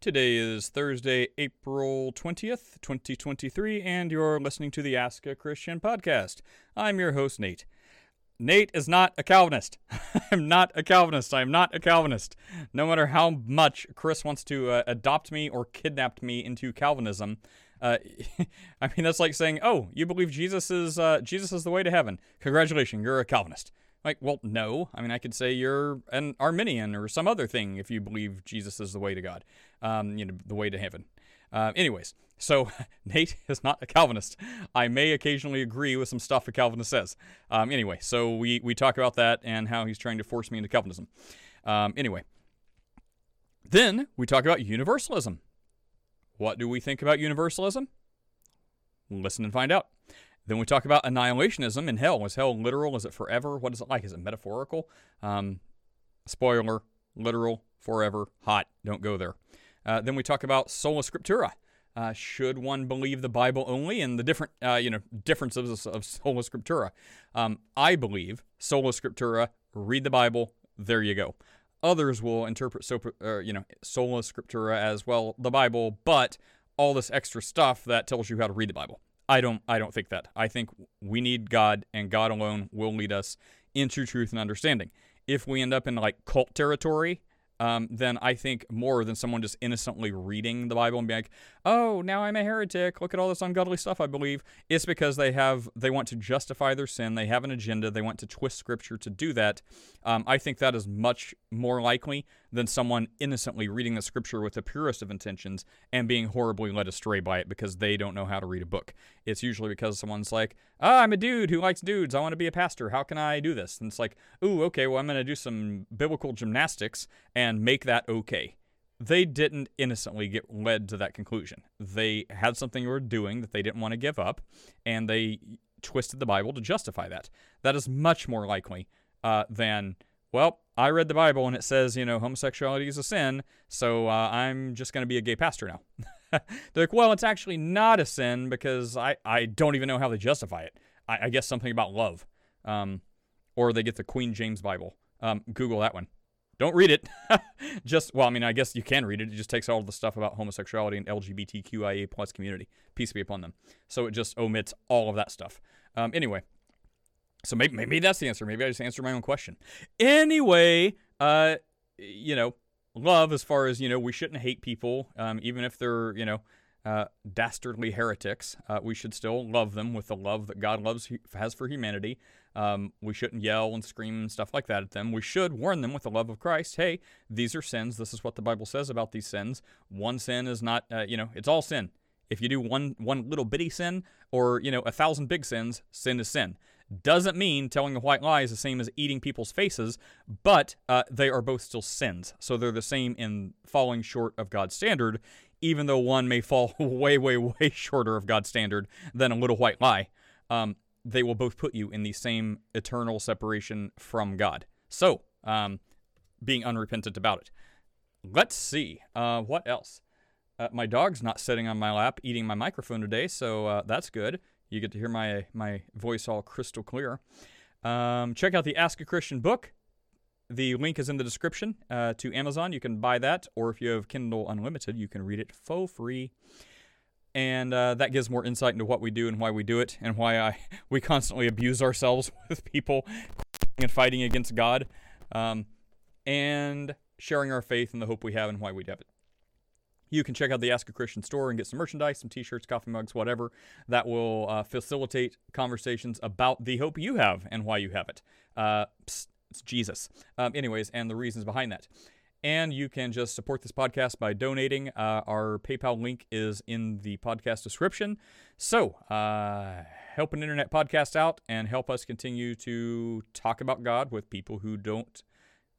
Today is Thursday, April 20th, 2023, and you're listening to the Ask a Christian podcast. I'm your host, Nate. Nate is not a Calvinist. I'm not a Calvinist. I'm not a Calvinist. No matter how much Chris wants to uh, adopt me or kidnap me into Calvinism, uh, I mean that's like saying, "Oh, you believe Jesus is uh, Jesus is the way to heaven? Congratulations, you're a Calvinist." Like, well, no. I mean, I could say you're an Arminian or some other thing if you believe Jesus is the way to God, um, you know, the way to heaven. Uh, anyways, so Nate is not a Calvinist. I may occasionally agree with some stuff a Calvinist says. Um, anyway, so we, we talk about that and how he's trying to force me into Calvinism. Um, anyway, then we talk about universalism. What do we think about universalism? Listen and find out. Then we talk about annihilationism in hell. Is hell literal? Is it forever? What is it like? Is it metaphorical? Um, spoiler, literal, forever, hot. Don't go there. Uh, then we talk about sola scriptura. Uh, should one believe the Bible only and the different, uh, you know, differences of, of sola scriptura? Um, I believe sola scriptura. Read the Bible. There you go. Others will interpret so, uh, you know, sola scriptura as well the Bible, but all this extra stuff that tells you how to read the Bible. I don't I don't think that. I think we need God and God alone will lead us into truth and understanding. If we end up in like cult territory, um, then I think more than someone just innocently reading the Bible and being like, "Oh, now I'm a heretic. Look at all this ungodly stuff I believe." It's because they have they want to justify their sin. They have an agenda. They want to twist Scripture to do that. Um, I think that is much more likely than someone innocently reading the Scripture with the purest of intentions and being horribly led astray by it because they don't know how to read a book. It's usually because someone's like, "Ah, oh, I'm a dude who likes dudes. I want to be a pastor. How can I do this?" And it's like, "Ooh, okay. Well, I'm going to do some biblical gymnastics and make that okay." they didn't innocently get led to that conclusion. They had something they were doing that they didn't want to give up, and they twisted the Bible to justify that. That is much more likely uh, than, well, I read the Bible and it says, you know, homosexuality is a sin, so uh, I'm just going to be a gay pastor now. They're like, well, it's actually not a sin because I, I don't even know how they justify it. I, I guess something about love. Um, or they get the Queen James Bible. Um, Google that one. Don't read it. just well, I mean, I guess you can read it. It just takes all the stuff about homosexuality and LGBTQIA plus community. Peace be upon them. So it just omits all of that stuff. Um, anyway, so maybe maybe that's the answer. Maybe I just answered my own question. Anyway, uh, you know, love as far as you know, we shouldn't hate people, um, even if they're you know uh, dastardly heretics. Uh, we should still love them with the love that God loves has for humanity. Um, we shouldn't yell and scream and stuff like that at them. We should warn them with the love of Christ. Hey, these are sins. This is what the Bible says about these sins. One sin is not, uh, you know, it's all sin. If you do one one little bitty sin or you know a thousand big sins, sin is sin. Doesn't mean telling a white lie is the same as eating people's faces, but uh, they are both still sins. So they're the same in falling short of God's standard, even though one may fall way, way, way shorter of God's standard than a little white lie. Um, they will both put you in the same eternal separation from God. So, um, being unrepentant about it. Let's see. Uh, what else? Uh, my dog's not sitting on my lap eating my microphone today, so uh, that's good. You get to hear my my voice all crystal clear. Um, check out the Ask a Christian book. The link is in the description uh, to Amazon. You can buy that, or if you have Kindle Unlimited, you can read it for free and uh, that gives more insight into what we do and why we do it and why I we constantly abuse ourselves with people and fighting against God, um, and sharing our faith and the hope we have and why we have it. You can check out the Ask a Christian store and get some merchandise, some T-shirts, coffee mugs, whatever that will uh, facilitate conversations about the hope you have and why you have it. Uh, psst, it's Jesus. Um, anyways, and the reasons behind that. And you can just support this podcast by donating. Uh, our PayPal link is in the podcast description. So, uh, help an internet podcast out and help us continue to talk about God with people who don't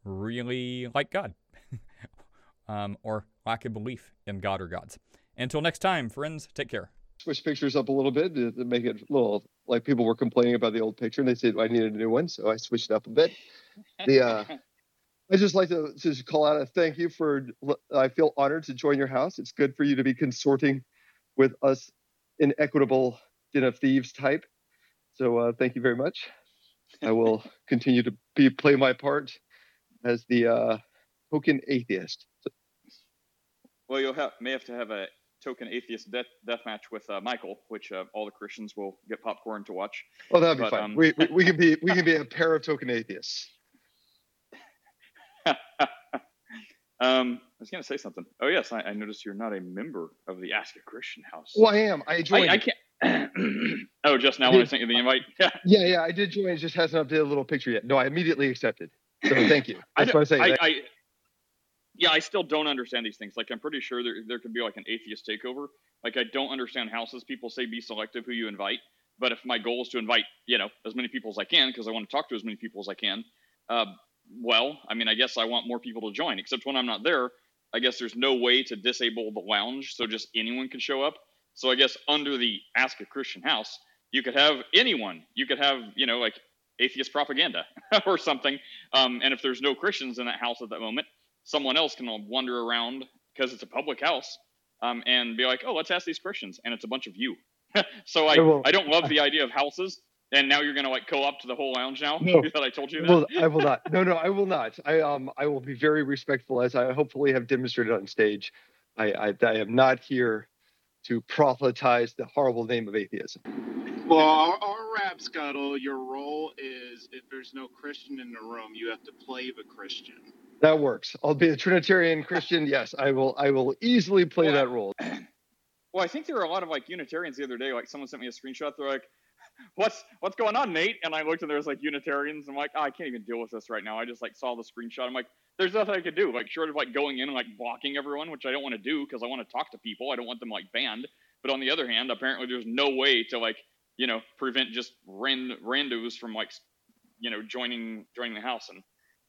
really like God um, or lack a belief in God or gods. Until next time, friends, take care. Switch pictures up a little bit to, to make it a little like people were complaining about the old picture and they said I needed a new one, so I switched it up a bit. The uh, I just like to just call out a thank you for. I feel honored to join your house. It's good for you to be consorting with us inequitable den of thieves type. So uh, thank you very much. I will continue to be play my part as the uh, token atheist. Well, you'll have may have to have a token atheist death death match with uh, Michael, which uh, all the Christians will get popcorn to watch. Oh, that'd be but, fine. Um, we, we, we can be we can be a pair of token atheists. um, I was going to say something. Oh yes, I, I, noticed you're not a member of the Ask a Christian House. Well, I am. I joined. I, I can't. oh, just now I when I sent you the invite. Yeah. Yeah, yeah. I did join. It just hasn't updated a little picture yet. No, I immediately accepted. So thank you. That's what I say. I, I, yeah, I still don't understand these things. Like, I'm pretty sure there there could be like an atheist takeover. Like, I don't understand houses. People say be selective who you invite. But if my goal is to invite, you know, as many people as I can because I want to talk to as many people as I can, uh, well, I mean, I guess I want more people to join. Except when I'm not there, I guess there's no way to disable the lounge, so just anyone can show up. So I guess under the Ask a Christian House, you could have anyone. You could have, you know, like atheist propaganda or something. Um, and if there's no Christians in that house at that moment, someone else can wander around because it's a public house um, and be like, oh, let's ask these Christians. And it's a bunch of you. so I, I, I don't love the idea of houses. And now you're going to like co-op to the whole lounge now no, that I told you that? Well, I will not. No, no, I will not. I um I will be very respectful as I hopefully have demonstrated on stage. I I, I am not here to proselytize the horrible name of atheism. Well, our, our rap scuttle, your role is if there's no Christian in the room, you have to play the Christian. That works. I'll be a Trinitarian Christian. Yes, I will. I will easily play well, that role. Well, I think there were a lot of like Unitarians the other day. Like someone sent me a screenshot. They're like, "What's what's going on, Nate?" And I looked and there's like Unitarians. I'm like, oh, I can't even deal with this right now. I just like saw the screenshot. I'm like, there's nothing I could do. Like short of like going in and like blocking everyone, which I don't want to do because I want to talk to people. I don't want them like banned. But on the other hand, apparently there's no way to like you know prevent just rand randos from like you know joining joining the house and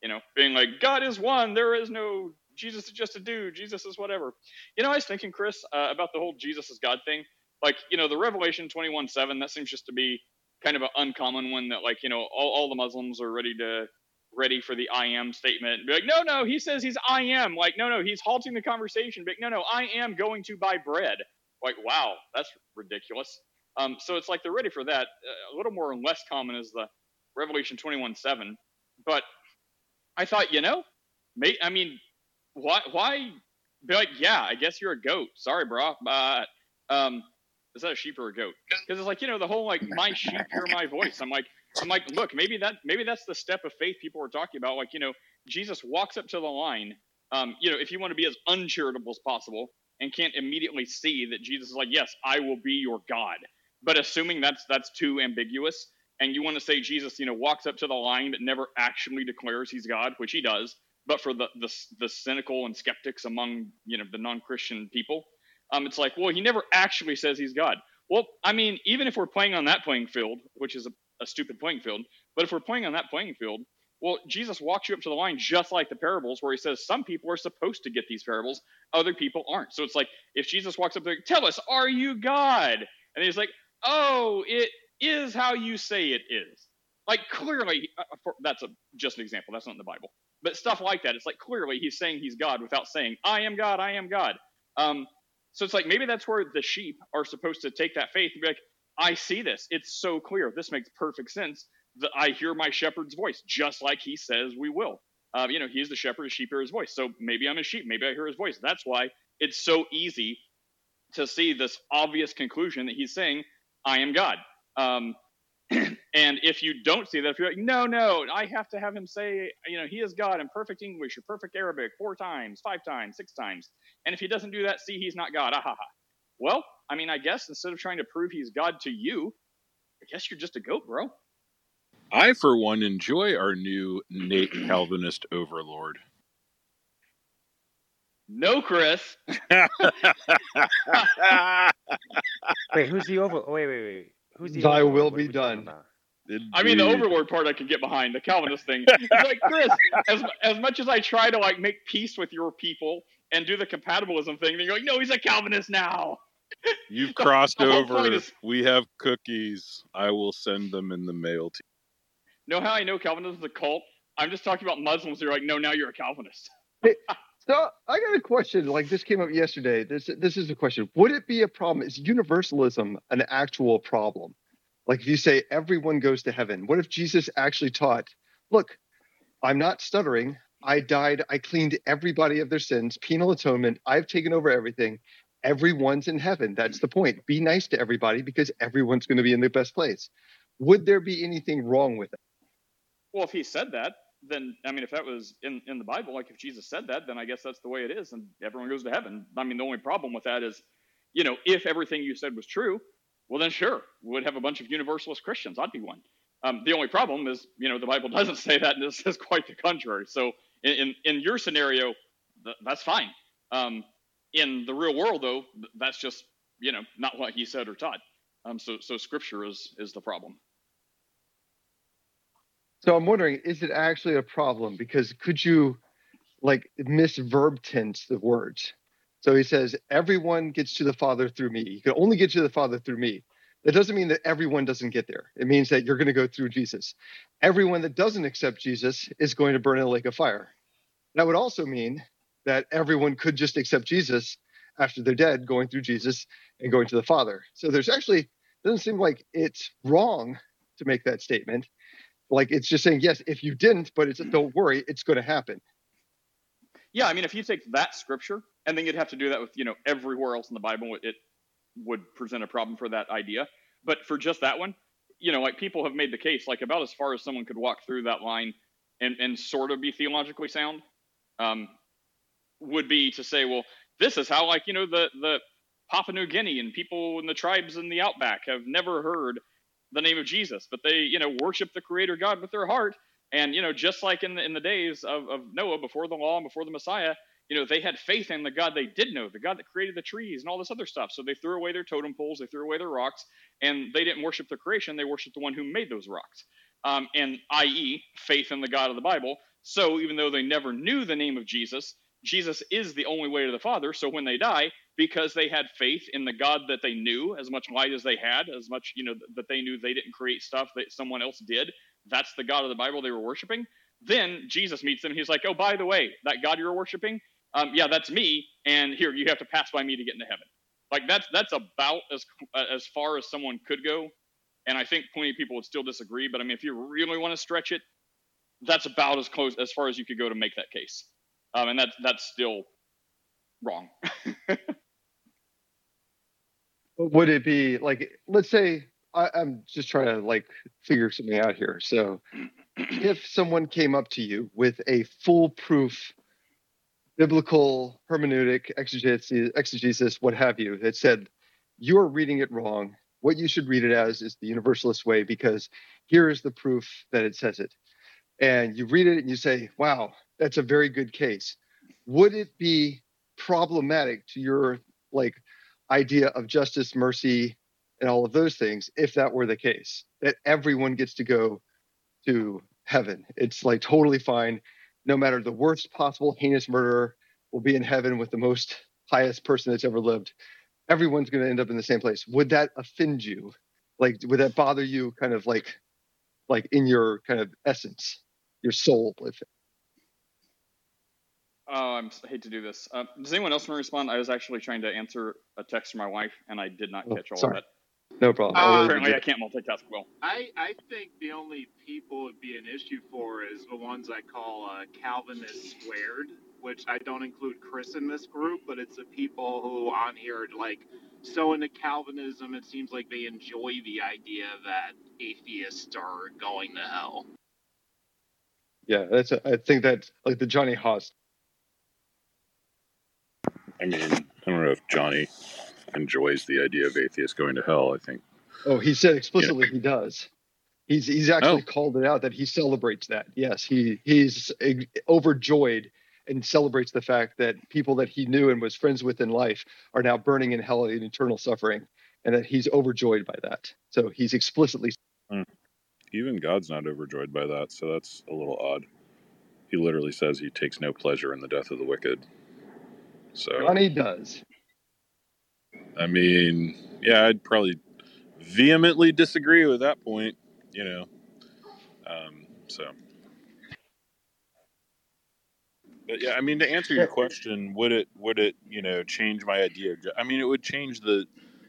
you know being like God is one. There is no Jesus is just a dude. Jesus is whatever. You know, I was thinking, Chris, uh, about the whole Jesus is God thing. Like, you know, the Revelation 21 7, that seems just to be kind of an uncommon one that, like, you know, all, all the Muslims are ready to ready for the I am statement and be like, no, no, he says he's I am. Like, no, no, he's halting the conversation. But no, no, I am going to buy bread. Like, wow, that's ridiculous. Um, so it's like they're ready for that. Uh, a little more and less common is the Revelation 21 7. But I thought, you know, may, I mean, why, why be like, yeah, I guess you're a goat. Sorry, bro. But, um, is that a sheep or a goat? Because it's like, you know, the whole like, my sheep hear my voice. I'm like, I'm like, look, maybe that, maybe that's the step of faith people are talking about. Like, you know, Jesus walks up to the line. Um, you know, if you want to be as uncharitable as possible and can't immediately see that Jesus is like, yes, I will be your God but assuming that's that's too ambiguous, and you want to say Jesus, you know, walks up to the line but never actually declares he's God, which he does, but for the the, the cynical and skeptics among you know the non-Christian people, um, it's like, well, he never actually says he's God. Well, I mean, even if we're playing on that playing field, which is a, a stupid playing field, but if we're playing on that playing field, well, Jesus walks you up to the line just like the parables, where he says some people are supposed to get these parables, other people aren't. So it's like if Jesus walks up there, tell us, are you God? And he's like, oh, it is how you say it is. Like clearly, uh, uh, that's a, just an example. That's not in the Bible. But stuff like that, it's like clearly he's saying he's God without saying, I am God, I am God. Um, so it's like maybe that's where the sheep are supposed to take that faith and be like, I see this. It's so clear. This makes perfect sense. I hear my shepherd's voice, just like he says we will. Um, you know, he's the shepherd, his sheep hear his voice. So maybe I'm a sheep. Maybe I hear his voice. That's why it's so easy to see this obvious conclusion that he's saying I am God. Um, and if you don't see that, if you're like, no, no, I have to have him say, you know, he is God in perfect English or perfect Arabic four times, five times, six times. And if he doesn't do that, see, he's not God. Ah, ha, ha. Well, I mean, I guess instead of trying to prove he's God to you, I guess you're just a goat, bro. I, for one, enjoy our new Nate Calvinist overlord. No, Chris. wait, who's the over? Wait, wait, wait. Who's the? Thy will be done. I mean, the overlord part I can get behind. The Calvinist thing. It's like Chris, as as much as I try to like make peace with your people and do the compatibilism thing, then you're like, no, he's a Calvinist now. You've crossed over. Is, we have cookies. I will send them in the mail to you. Know how I know Calvinism is a cult? I'm just talking about Muslims. You're like, no, now you're a Calvinist. So I got a question. Like this came up yesterday. This this is a question. Would it be a problem? Is universalism an actual problem? Like if you say everyone goes to heaven, what if Jesus actually taught, look, I'm not stuttering. I died. I cleaned everybody of their sins, penal atonement. I've taken over everything. Everyone's in heaven. That's the point. Be nice to everybody because everyone's going to be in the best place. Would there be anything wrong with it? Well, if he said that, then I mean, if that was in in the Bible, like if Jesus said that, then I guess that's the way it is, and everyone goes to heaven. I mean, the only problem with that is, you know, if everything you said was true, well, then sure, we'd have a bunch of universalist Christians. I'd be one. Um, the only problem is, you know, the Bible doesn't say that, and it says quite the contrary. So, in in, in your scenario, th- that's fine. Um, in the real world, though, th- that's just you know not what he said or taught. Um, so so Scripture is is the problem. So I'm wondering, is it actually a problem? Because could you like miss verb tense the words? So he says, everyone gets to the Father through me. You can only get to the Father through me. That doesn't mean that everyone doesn't get there. It means that you're going to go through Jesus. Everyone that doesn't accept Jesus is going to burn in a lake of fire. That would also mean that everyone could just accept Jesus after they're dead, going through Jesus and going to the Father. So there's actually doesn't seem like it's wrong to make that statement. Like it's just saying, yes, if you didn't, but it's don't worry, it's going to happen. Yeah, I mean, if you take that scripture and then you'd have to do that with you know everywhere else in the Bible, it would present a problem for that idea. But for just that one, you know, like people have made the case, like about as far as someone could walk through that line and and sort of be theologically sound, um, would be to say, well, this is how like you know the the Papua New Guinea and people in the tribes in the outback have never heard the name of Jesus, but they you know worship the Creator God with their heart. And you know, just like in the in the days of, of Noah before the law and before the Messiah, you know, they had faith in the God they did know, the God that created the trees and all this other stuff. So they threw away their totem poles, they threw away their rocks, and they didn't worship the creation, they worshiped the one who made those rocks. Um, and i.e., faith in the God of the Bible. So even though they never knew the name of Jesus, Jesus is the only way to the Father. So when they die, because they had faith in the God that they knew, as much light as they had, as much, you know, that they knew they didn't create stuff that someone else did, that's the God of the Bible they were worshiping. Then Jesus meets them. He's like, oh, by the way, that God you were worshiping, um, yeah, that's me. And here, you have to pass by me to get into heaven. Like that's that's about as as far as someone could go. And I think plenty of people would still disagree. But I mean, if you really want to stretch it, that's about as close as far as you could go to make that case. Um, and that's that's still wrong. Would it be like, let's say, I, I'm just trying to like figure something out here. So, if someone came up to you with a foolproof biblical hermeneutic, exegesis, exegesis, what have you, that said, you're reading it wrong. What you should read it as is the universalist way because here is the proof that it says it. And you read it and you say, wow, that's a very good case. Would it be problematic to your like idea of justice, mercy, and all of those things if that were the case? That everyone gets to go to heaven. It's like totally fine no matter the worst possible heinous murderer will be in heaven with the most highest person that's ever lived everyone's going to end up in the same place would that offend you like would that bother you kind of like like in your kind of essence your soul if Oh, I'm, I hate to do this. Uh, does anyone else want to respond? I was actually trying to answer a text from my wife, and I did not Oh, catch all sorry. of it. no problem Uh, I Apparently, I can't multitask well. I, I think the only people it'd be an issue for is the ones I call uh, Calvinist squared, which I don't include Chris in this group, but it's the people who on here are like so into Calvinism, it seems like they enjoy the idea that atheists are going to hell. yeah that's a, i think that's like the johnny haas I mean, I don't know if Johnny enjoys the idea of atheists going to hell. I think oh he said explicitly he does he's he's actually Oh. called it out that he celebrates that yes he he's overjoyed and celebrates the fact that people that he knew and was friends with in life are now burning in hell in eternal suffering and that he's overjoyed by that so he's explicitly hmm. even God's not overjoyed by that, so that's a little odd. He literally says he takes no pleasure in the death of the wicked. So johnny does I mean, yeah, I'd probably vehemently disagree with that point, you know. Um, so, but yeah, I mean, to answer your question, would it would it you know change my idea? Of, I mean, it would change the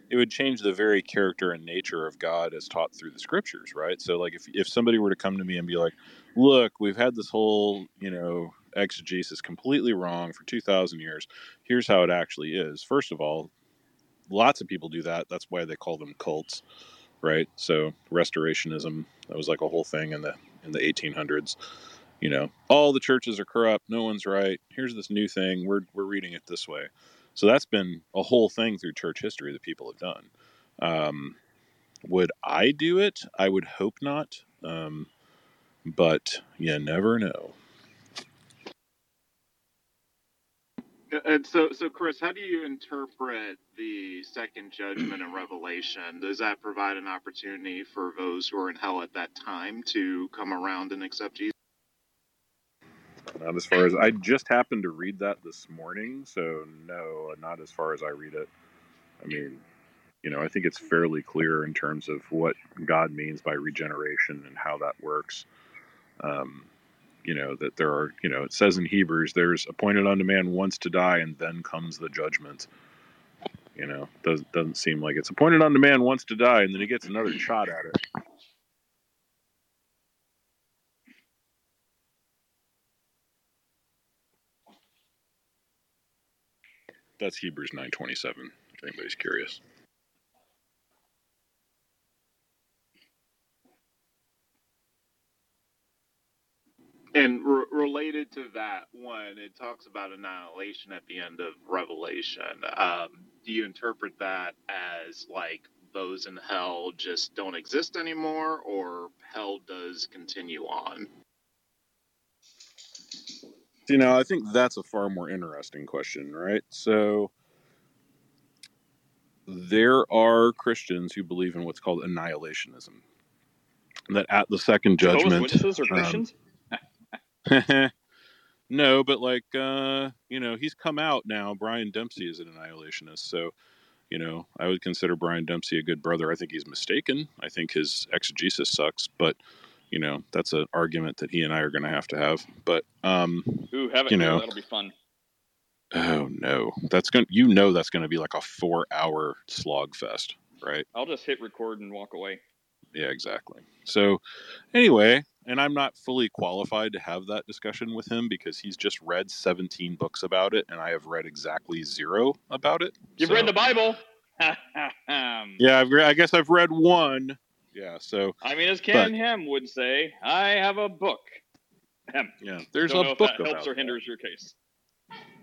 it would change the very character and nature of God as taught through the scriptures, right? So, like, if if somebody were to come to me and be like, "Look, we've had this whole you know exegesis completely wrong for 2,000 years. Here's how it actually is. First of all, lots of people do that. That's why they call them cults, right? So restorationism that was like a whole thing in the in the 1800s. You know, all the churches are corrupt. No one's right. Here's this new thing. We're we're reading it this way. So that's been a whole thing through church history that people have done. Um, would I do it? I would hope not. Um, but you never know. And so, so Chris, how do you interpret the second judgment in Revelation? Does that provide an opportunity for those who are in hell at that time to come around and accept Jesus? Not as far as I just happened to read that this morning, so no, not as far as I read it. I mean, you know, I think it's fairly clear in terms of what God means by regeneration and how that works. Um, you know that there are you know it says in hebrews there's appointed unto man once to die and then comes the judgment. You know doesn't doesn't seem like it's appointed unto man once to die and then he gets another shot at it. That's hebrews 927 if anybody's curious And re- related to that one, it talks about annihilation at the end of Revelation. Um, do you interpret that as like those in hell just don't exist anymore, or hell does continue on? you know i think that's a far more interesting question right so there are christians who believe in what's called annihilationism that at the second Jehovah's judgment Witnesses or um, Christians? no, but like uh, you know, he's come out now. Brian Dempsey is an annihilationist, so you know, I would consider Brian Dempsey a good brother. I think he's mistaken. I think his exegesis sucks, but you know, that's an argument that he and I are going to have to have. But um, Ooh, have it. you know. That'll be fun. oh no, that's going. to You know, that's going to be like a four-hour slog fest, right? I'll just hit record and walk away. Yeah, exactly. So, anyway, and I'm not fully qualified to have that discussion with him because he's just read 17 books about it, and I have read exactly zero about it. You've So- read the Bible. Yeah, I've re- I guess I've read one. Yeah, so I mean, as Ken Ham would say, I have a book. Ahem. yeah, there's Don't know a if book that about helps or that. hinders your case.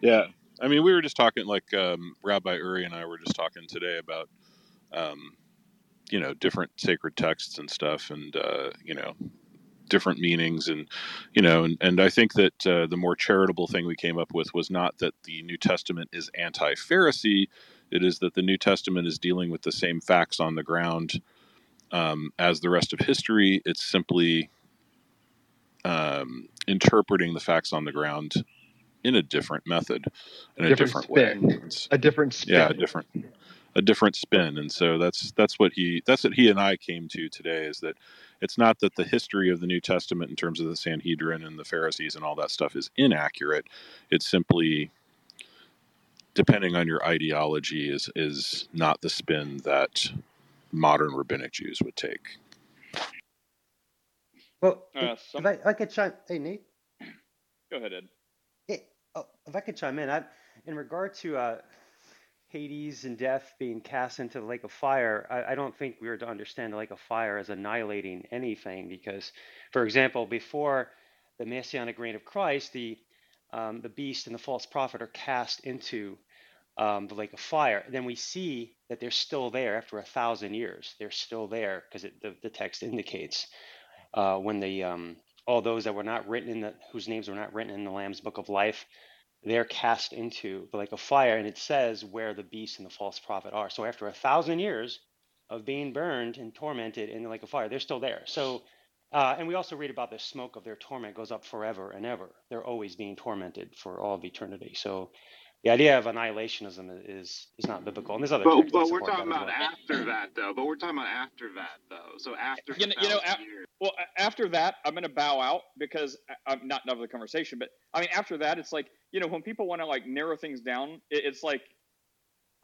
Yeah, I mean, we were just talking like um, Rabbi Uri and I were just talking today about, um, you know, different sacred texts and stuff, and uh, you know, different meanings, and you know, and, and I think that uh, the more charitable thing we came up with was not that the New Testament is anti-Pharisee; it is that the New Testament is dealing with the same facts on the ground um, as the rest of history. It's simply um, interpreting the facts on the ground in a different method, in a Different different, way. It's- A different spin. yeah, a different a different spin, and so that's that's what he that's what he and I came to today is that it's not that the history of the New Testament in terms of the Sanhedrin and the Pharisees and all that stuff is inaccurate. It's simply depending on your ideology is is not the spin that modern rabbinic Jews would take. Well, Uh, if, some- if I, I could chime, hey Nate, Go ahead, Ed. Hey, oh, if I could chime in, I, in regard to uh, Hades and death being cast into the lake of fire, I, I don't think we are to understand the lake of fire as annihilating anything because, for example, before the messianic reign of Christ, the um, the beast and the false prophet are cast into um, the lake of fire. Then we see that they're still there after a thousand years. They're still there because the, the text indicates uh, when the um, all those that were not written in the whose names were not written in the Lamb's book of life, they're cast into lake of fire, and it says where the beast and the false prophet are. So after a thousand years of being burned and tormented in the lake of fire, they're still there. So, uh, and we also read about the smoke of their torment goes up forever and ever. They're always being tormented for all of eternity. So, the idea of annihilationism is is not biblical. And there's other But, but we're talking about well. after that, though. But we're talking about after that, though. So after You know- you know, 1,000 a- Well, after that, I'm going to bow out because I- I'm not enough of the conversation. But I mean, after that, it's like you know when people want to like narrow things down, it, it's like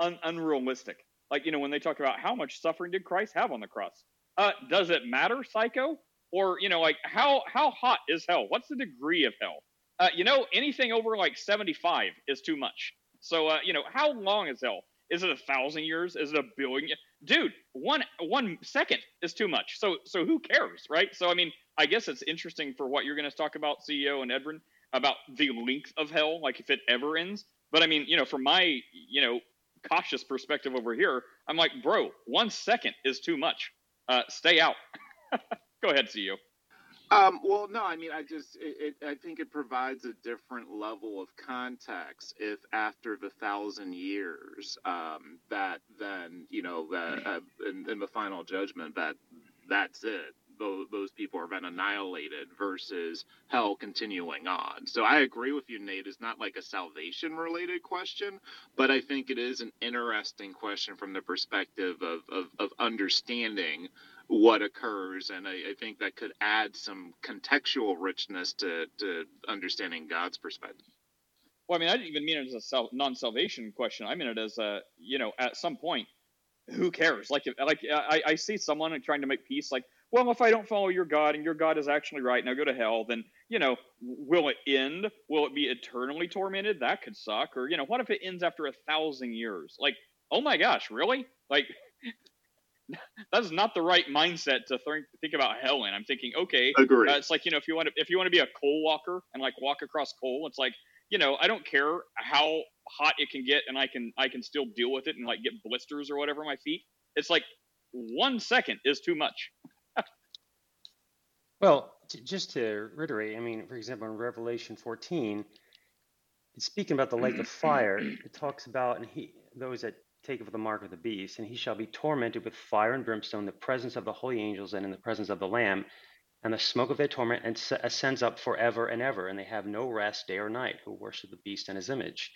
un- unrealistic. Like you know when they talk about how much suffering did Christ have on the cross? Uh, does it matter, psycho? Or you know like how how hot is hell? What's the degree of hell? Uh, you know, anything over like 75 is too much. So, uh, you know, how long is hell? Is it a thousand years? Is it a billion? Dude, one one second is too much. So, so who cares, right? So, I mean, I guess it's interesting for what you're going to talk about, CEO and Edwin, about the length of hell, like if it ever ends. But I mean, you know, from my, you know, cautious perspective over here, I'm like, bro, one second is too much. Uh, stay out. Go ahead, CEO. Um, well, no, I mean, I just, it, it, I think it provides a different level of context if after the thousand years, um, that then, you know, that uh, in, in the final judgment, that that's it those, people are then annihilated versus hell continuing on. So I agree with you, Nate. It's not like a salvation related question, but I think it is an interesting question from the perspective of, of, of understanding what occurs. And I, I, think that could add some contextual richness to, to understanding God's perspective. Well, I mean, I didn't even mean it as a non-salvation question. I mean it as a, you know, at some point, who cares? Like, if, like I, I see someone trying to make peace, like, well, if I don't follow your God and your God is actually right and I go to hell, then, you know, will it end? Will it be eternally tormented? That could suck. Or, you know, what if it ends after a thousand years? Like, oh my gosh, really? Like, that's not the right mindset to think, think about hell in. I'm thinking, okay. Uh, it's like, you know, if you want to, if you want to be a coal walker and like walk across coal, it's like, you know, I don't care how hot it can get and I can, I can still deal with it and like get blisters or whatever on my feet. It's like one second is too much. Well, to, just to reiterate, I mean, for example, in Revelation 14, it's speaking about the lake of fire. It talks about and he those that take of the mark of the beast, and he shall be tormented with fire and brimstone in the presence of the holy angels and in the presence of the Lamb, and the smoke of their torment ascends up forever and ever, and they have no rest day or night who worship the beast and his image.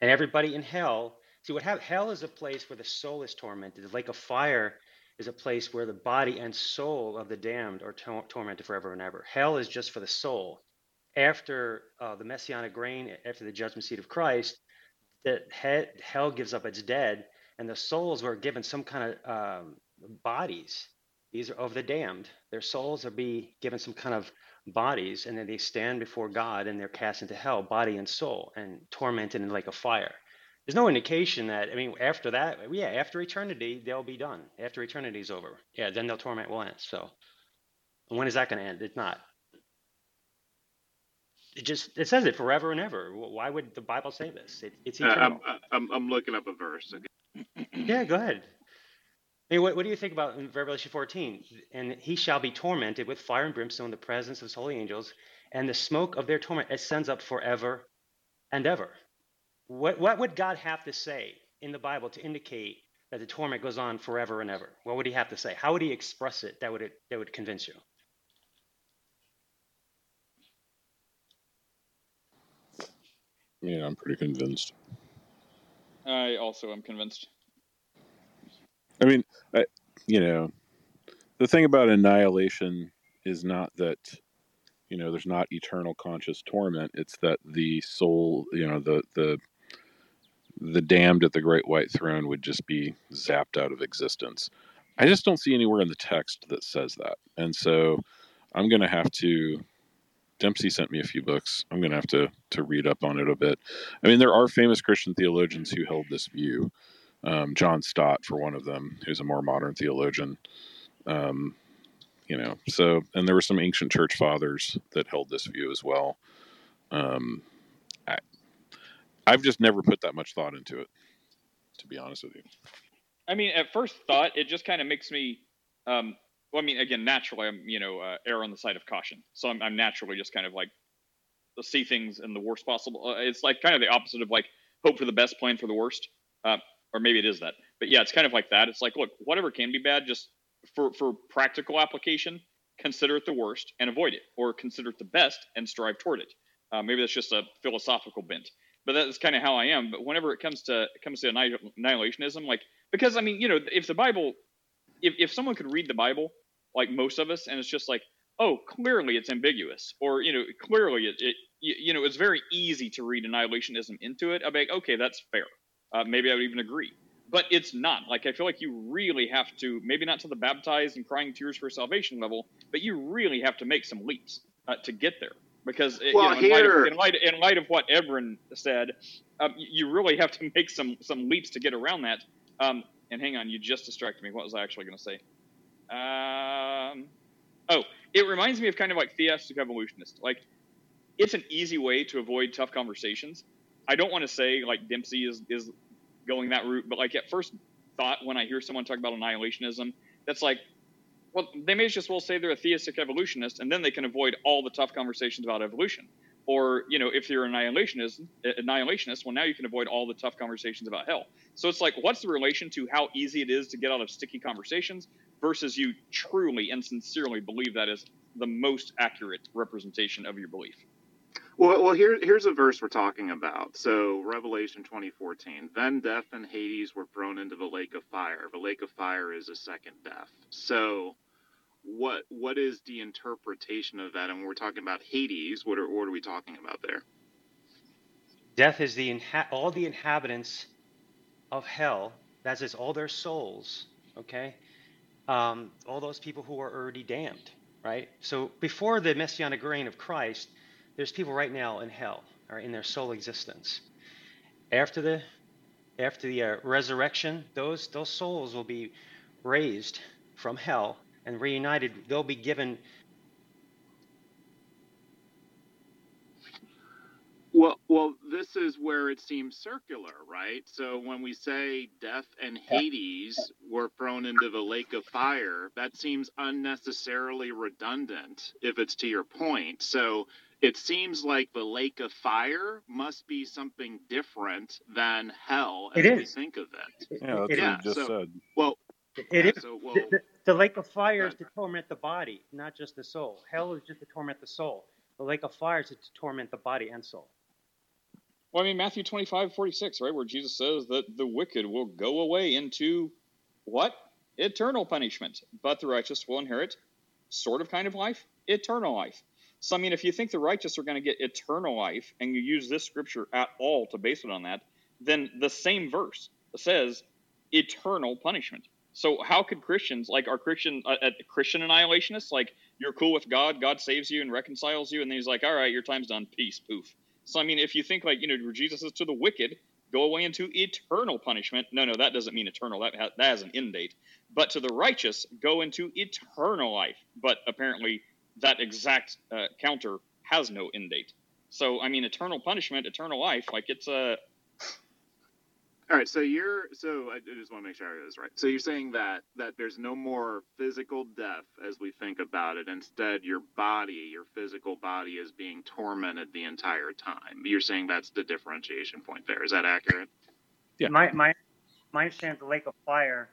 And everybody in hell, see what hell is a place where the soul is tormented. The lake of fire is a place where the body and soul of the damned are tor- tormented forever and ever. Hell is just for the soul. After uh, the messianic reign, after the judgment seat of Christ, that he- hell gives up its dead, and the souls were given some kind of um, bodies. These are of the damned. Their souls are be given some kind of bodies, and then they stand before God and they're cast into hell, body and soul, and tormented in lake of fire there's no indication that I mean after that, yeah, after eternity they'll be done. After eternity is over, yeah, then their torment will end. So when is that going to end? It's not. It just it says it forever and ever. Why would the Bible say this? It, it's eternal. Uh, I'm, I'm, I'm looking up a verse. Okay. yeah, go ahead. I mean, what, what do you think about in Revelation 14? And he shall be tormented with fire and brimstone in the presence of his holy angels, and the smoke of their torment ascends up forever and ever. What, what would God have to say in the Bible to indicate that the torment goes on forever and ever? What would he have to say? How would he express it that would, that would convince you? Yeah, I'm pretty convinced. I also am convinced. I mean, I, you know, the thing about annihilation is not that you know there's not eternal conscious torment it's that the soul you know the the the damned at the great white throne would just be zapped out of existence. I just don't see anywhere in the text that says that. And so I'm going to have to Dempsey sent me a few books. I'm going to have to to read up on it a bit. I mean, there are famous Christian theologians who held this view. Um, John Stott, for one of them, who's a more modern theologian. Um, you know, so and there were some ancient church fathers that held this view as well. Um, I've just never put that much thought into it, to be honest with you. I mean, at first thought, it just kind of makes me. Um, well, I mean, again, naturally, I'm you know uh, err on the side of caution, so I'm, I'm naturally just kind of like see things in the worst possible. Uh, it's like kind of the opposite of like hope for the best, plan for the worst, uh, or maybe it is that. But yeah, it's kind of like that. It's like, look, whatever can be bad, just for for practical application, consider it the worst and avoid it, or consider it the best and strive toward it. Uh, maybe that's just a philosophical bent but that's kind of how I am. But whenever it comes to it comes to annihilationism, like because I mean, you know, if the Bible, if if someone could read the Bible, like most of us, and it's just like, oh, clearly it's ambiguous, or you know, clearly it, it you know, it's very easy to read annihilationism into it. I'd be like, okay, that's fair. Uh, maybe I would even agree. But it's not. Like I feel like you really have to, maybe not to the baptized and crying tears for salvation level, but you really have to make some leaps uh, to get there. because it, Well, you know, in, light of, in light in light of what Ebron said, um, you really have to make some some leaps to get around that. Um, and hang on, you just distracted me. What was I actually going to say? Um, oh, it reminds me of kind of like theistic evolutionist. Like, it's an easy way to avoid tough conversations. I don't want to say like Dempsey is is going that route, but like at first thought when I hear someone talk about annihilationism, that's like, well, they may just well say they're a theistic evolutionist, and then they can avoid all the tough conversations about evolution. Or you know, if you're an annihilationist, annihilationist, well, now you can avoid all the tough conversations about hell. So it's like, what's the relation to how easy it is to get out of sticky conversations versus you truly and sincerely believe that is the most accurate representation of your belief? Well, well, here, here's a verse we're talking about. So, Revelation 2014. Then death and Hades were thrown into the lake of fire. The lake of fire is a second death. So, what what is the interpretation of that? And when we're talking about Hades, what are what are we talking about there? Death is the inha- all the inhabitants of hell. That is all their souls. Okay, um, all those people who are already damned. Right. So before the messianic reign of Christ, there's people right now in hell, or in their soul existence. After the after the uh, resurrection, those those souls will be raised from hell and reunited. They'll be given Well, well, this is where it seems circular, right? So when we say death and Hades were thrown into the lake of fire, that seems unnecessarily redundant if it's to your point. So it seems like the lake of fire must be something different than hell as It we think of it. Yeah, that's It what Yeah, you just so- said. Well, It yeah, is. so well, The, the, the lake of fire is to torment the body, not just the soul. Hell is just to torment the soul. The lake of fire is to torment the body and soul. Well, I mean, Matthew 25, 46, right, where Jesus says that the wicked will go away into what? Eternal punishment, but the righteous will inherit sort of kind of life, eternal life. So, I mean, if you think the righteous are going to get eternal life and you use this scripture at all to base it on that, then the same verse says eternal punishment. So, how could Christians, like, are Christian, uh, uh, Christian annihilationists, like, you're cool with God, God saves you and reconciles you, and then he's like, all right, your time's done, peace, poof. So I mean, if you think like you know, Jesus is to the wicked, go away into eternal punishment. No, no, that doesn't mean eternal. That ha- that has an end date. But to the righteous, go into eternal life. But apparently, that exact uh, counter has no end date. So I mean, eternal punishment, eternal life, like it's a All right, so you're so I just want to make sure I get this right. So you're saying that that there's no more physical death as we think about it. Instead, your body, your physical body, is being tormented the entire time. You're saying that's the differentiation point there. Is that accurate? Yeah. My my my understanding of the lake of fire,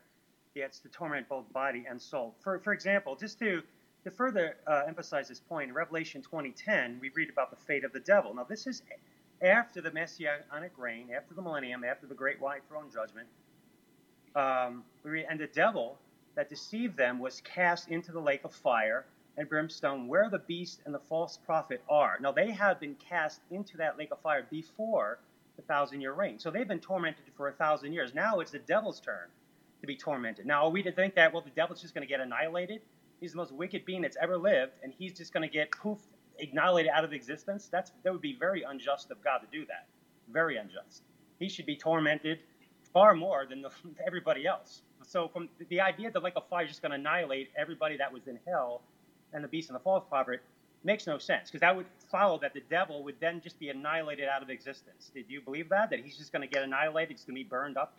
yeah, it's to torment both body and soul. For for example, just to to further uh, emphasize this point, in Revelation 20:10, we read about the fate of the devil. Now, this is after the messianic reign, after the millennium, after the great white throne judgment. Um, and the devil that deceived them was cast into the lake of fire and brimstone, where the beast and the false prophet are. Now, they have been cast into that lake of fire before the thousand year reign. So they've been tormented for a thousand years. Now it's the devil's turn to be tormented. Now, are we to think that, well, the devil's just going to get annihilated? He's the most wicked being that's ever lived, and he's just going to get poof, annihilated out of existence? That's That would be very unjust of God to do that. Very unjust. He should be tormented far more than the, everybody else. So, from the idea that like a fire is just going to annihilate everybody that was in hell and the beast and the false prophet makes no sense because that would follow that the devil would then just be annihilated out of existence. Did you believe that? That he's just going to get annihilated, he's going to be burned up?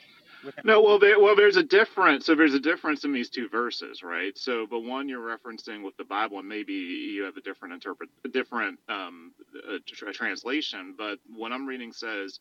No, well, there, well, there's a difference. So there's a difference in these two verses, right? So the one you're referencing with the Bible, and maybe you have a different interpret, a different um, uh, tr- translation, but what I'm reading says.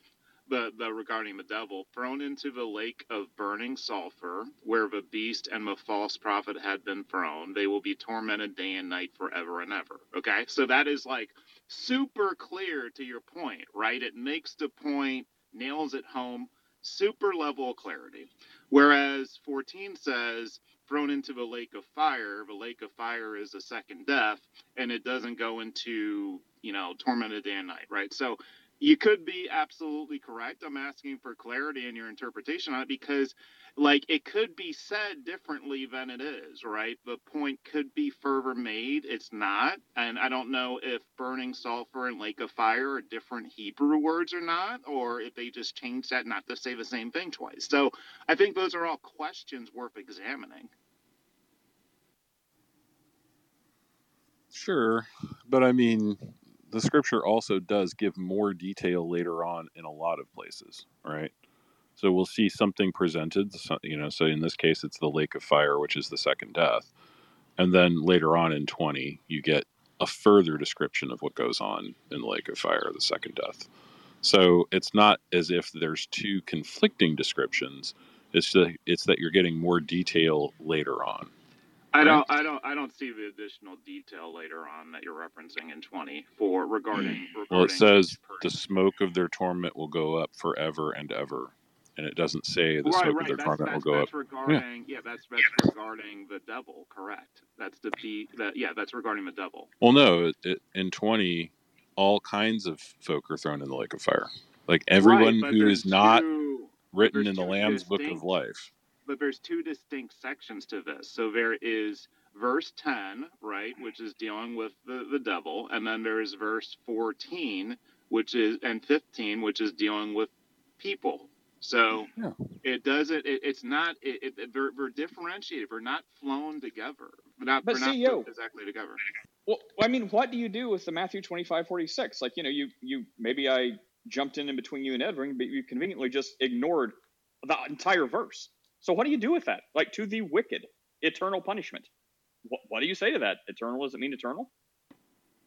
The, the regarding the devil thrown into the lake of burning sulfur where the beast and the false prophet had been thrown they will be tormented day and night forever and ever okay so that is like super clear to your point right it makes the point nails it home super level of clarity. Whereas 14 says, thrown into the lake of fire, the lake of fire is a second death, and it doesn't go into, you know, tormented day and night, right? So you could be absolutely correct. I'm asking for clarity in your interpretation on it because, like, it could be said differently than it is, right? The point could be further made. It's not. And I don't know if burning sulfur and lake of fire are different Hebrew words or not, or if they just changed that not to say the same thing twice. So I think those are all questions worth examining. Sure, but I mean, the scripture also does give more detail later on in a lot of places, right? So we'll see something presented, you know. So in this case, it's the lake of fire, which is the second death, and then later on in twenty, you get a further description of what goes on in the lake of fire, the second death. So it's not as if there's two conflicting descriptions. It's that it's that you're getting more detail later on. I don't, I don't, I don't see the additional detail later on that you're referencing in 20 for regarding. regarding well, it says the smoke of their torment will go up forever and ever, and it doesn't say the right, smoke right. of their that's, torment that's, will go that's up. Regarding, yeah. yeah, that's that's regarding the devil. Correct. That's the P. That yeah, that's regarding the devil. Well, no, it, it, in 20, all kinds of folk are thrown in the lake of fire. Like everyone right, who is not two, written in the Lamb's book of life but there's two distinct sections to this. So there is verse 10, right, which is dealing with the, the devil, and then there's verse 14, which is and 15, which is dealing with people. So yeah. it doesn't. It, it's not. It, it, they're, they're differentiated. We're not flown together. They're not. But CEO, not exactly together. Well, I mean, what do you do with the Matthew 25, 46? Like, you know, you you maybe I jumped in in between you and Edwin, but you conveniently just ignored the entire verse. So what do you do with that? Like to the wicked, eternal punishment. What, what do you say to that? Eternal does it mean eternal?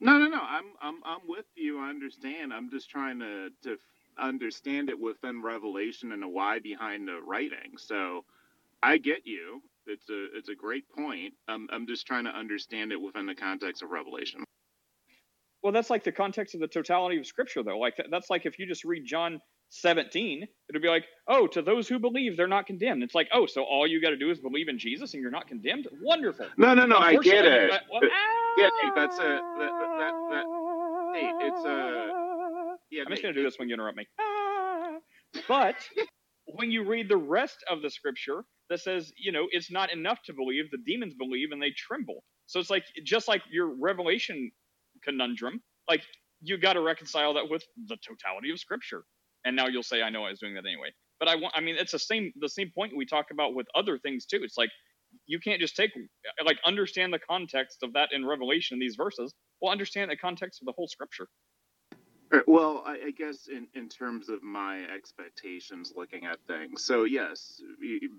No, no, no. I'm I'm I'm with you. I understand. I'm just trying to to understand it within Revelation and the why behind the writing. So I get you. It's a it's a great point. I'm I'm just trying to understand it within the context of Revelation. Well, that's like the context of the totality of Scripture, though. Like that's like if you just read John 17, it'll be like, oh, to those who believe, they're not condemned. It's like, oh, so all you got to do is believe in Jesus and you're not condemned? Wonderful. No, no, no, I get it. Well, ah, yeah, that's a, that, that, that, hey, it's a, yeah. I'm just going to do this when you interrupt me. Ah. But when you read the rest of the scripture that says, you know, it's not enough to believe, the demons believe and they tremble. So it's like, just like your revelation conundrum, like you got to reconcile that with the totality of scripture and now you'll say I know I was doing that anyway. But I want, I mean, it's the same the same point we talk about with other things too. It's like you can't just take like understand the context of that in Revelation these verses. Well, understand the context of the whole Scripture. Well, I, I, guess in, in terms of my expectations looking at things. So, yes,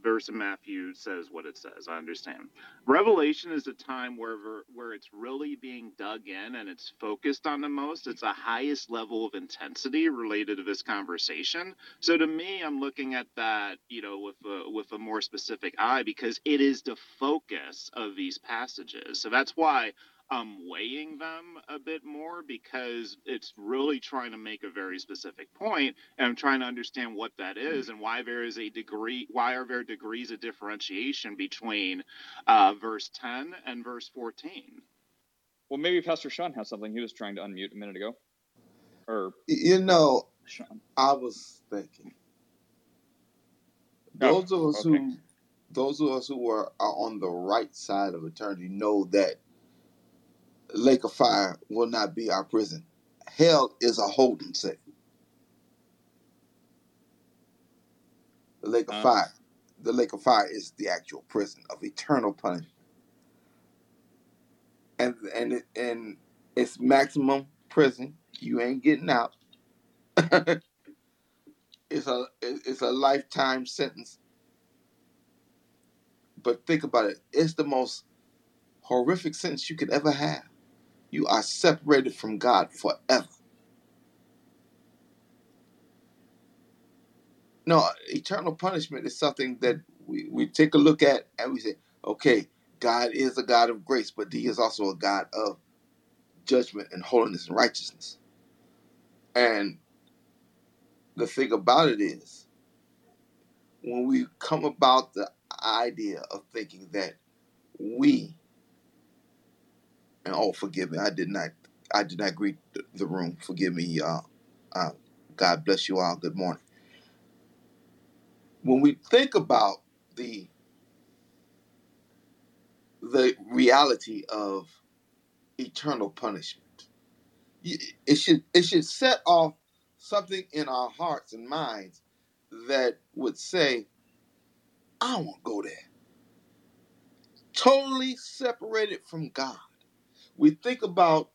verse of Matthew says what it says. I understand. Revelation is a time where, where it's really being dug in and it's focused on the most. It's a highest level of intensity related to this conversation. So, to me, I'm looking at that, you know, with a, with a more specific eye because it is the focus of these passages. So, that's why I'm weighing them a bit more because it's really trying to make a very specific point, and I'm trying to understand what that hmm. and why there is a degree, why are there degrees of differentiation between uh, verse 10 and verse 14. Well, maybe Pastor Sean has something he was trying to unmute a minute ago. Or you know, Sean. I was thinking oh, those oh, of us okay. who those of us who are, are on the right side of eternity know that lake of fire will not be our prison. Hell is a holding cell. The lake of uh, fire, the lake of fire is the actual prison of eternal punishment. And and it, and it's maximum prison. You ain't getting out. it's a it's a lifetime sentence. But think about it. It's the most horrific sentence you could ever have you are separated from God forever. No, eternal punishment is something that we, we take a look at and we say, okay, God is a God of grace, but He is also a God of judgment and holiness and righteousness. And the thing about it is, when we come about the idea of thinking that we and oh, forgive me, I did not, I did not greet the, room. Forgive me, uh, uh, God bless you all. Good morning. When we think about the the reality of eternal punishment, it should it should set off something in our hearts and minds that would say, I won't go there. Totally separated from God. We think about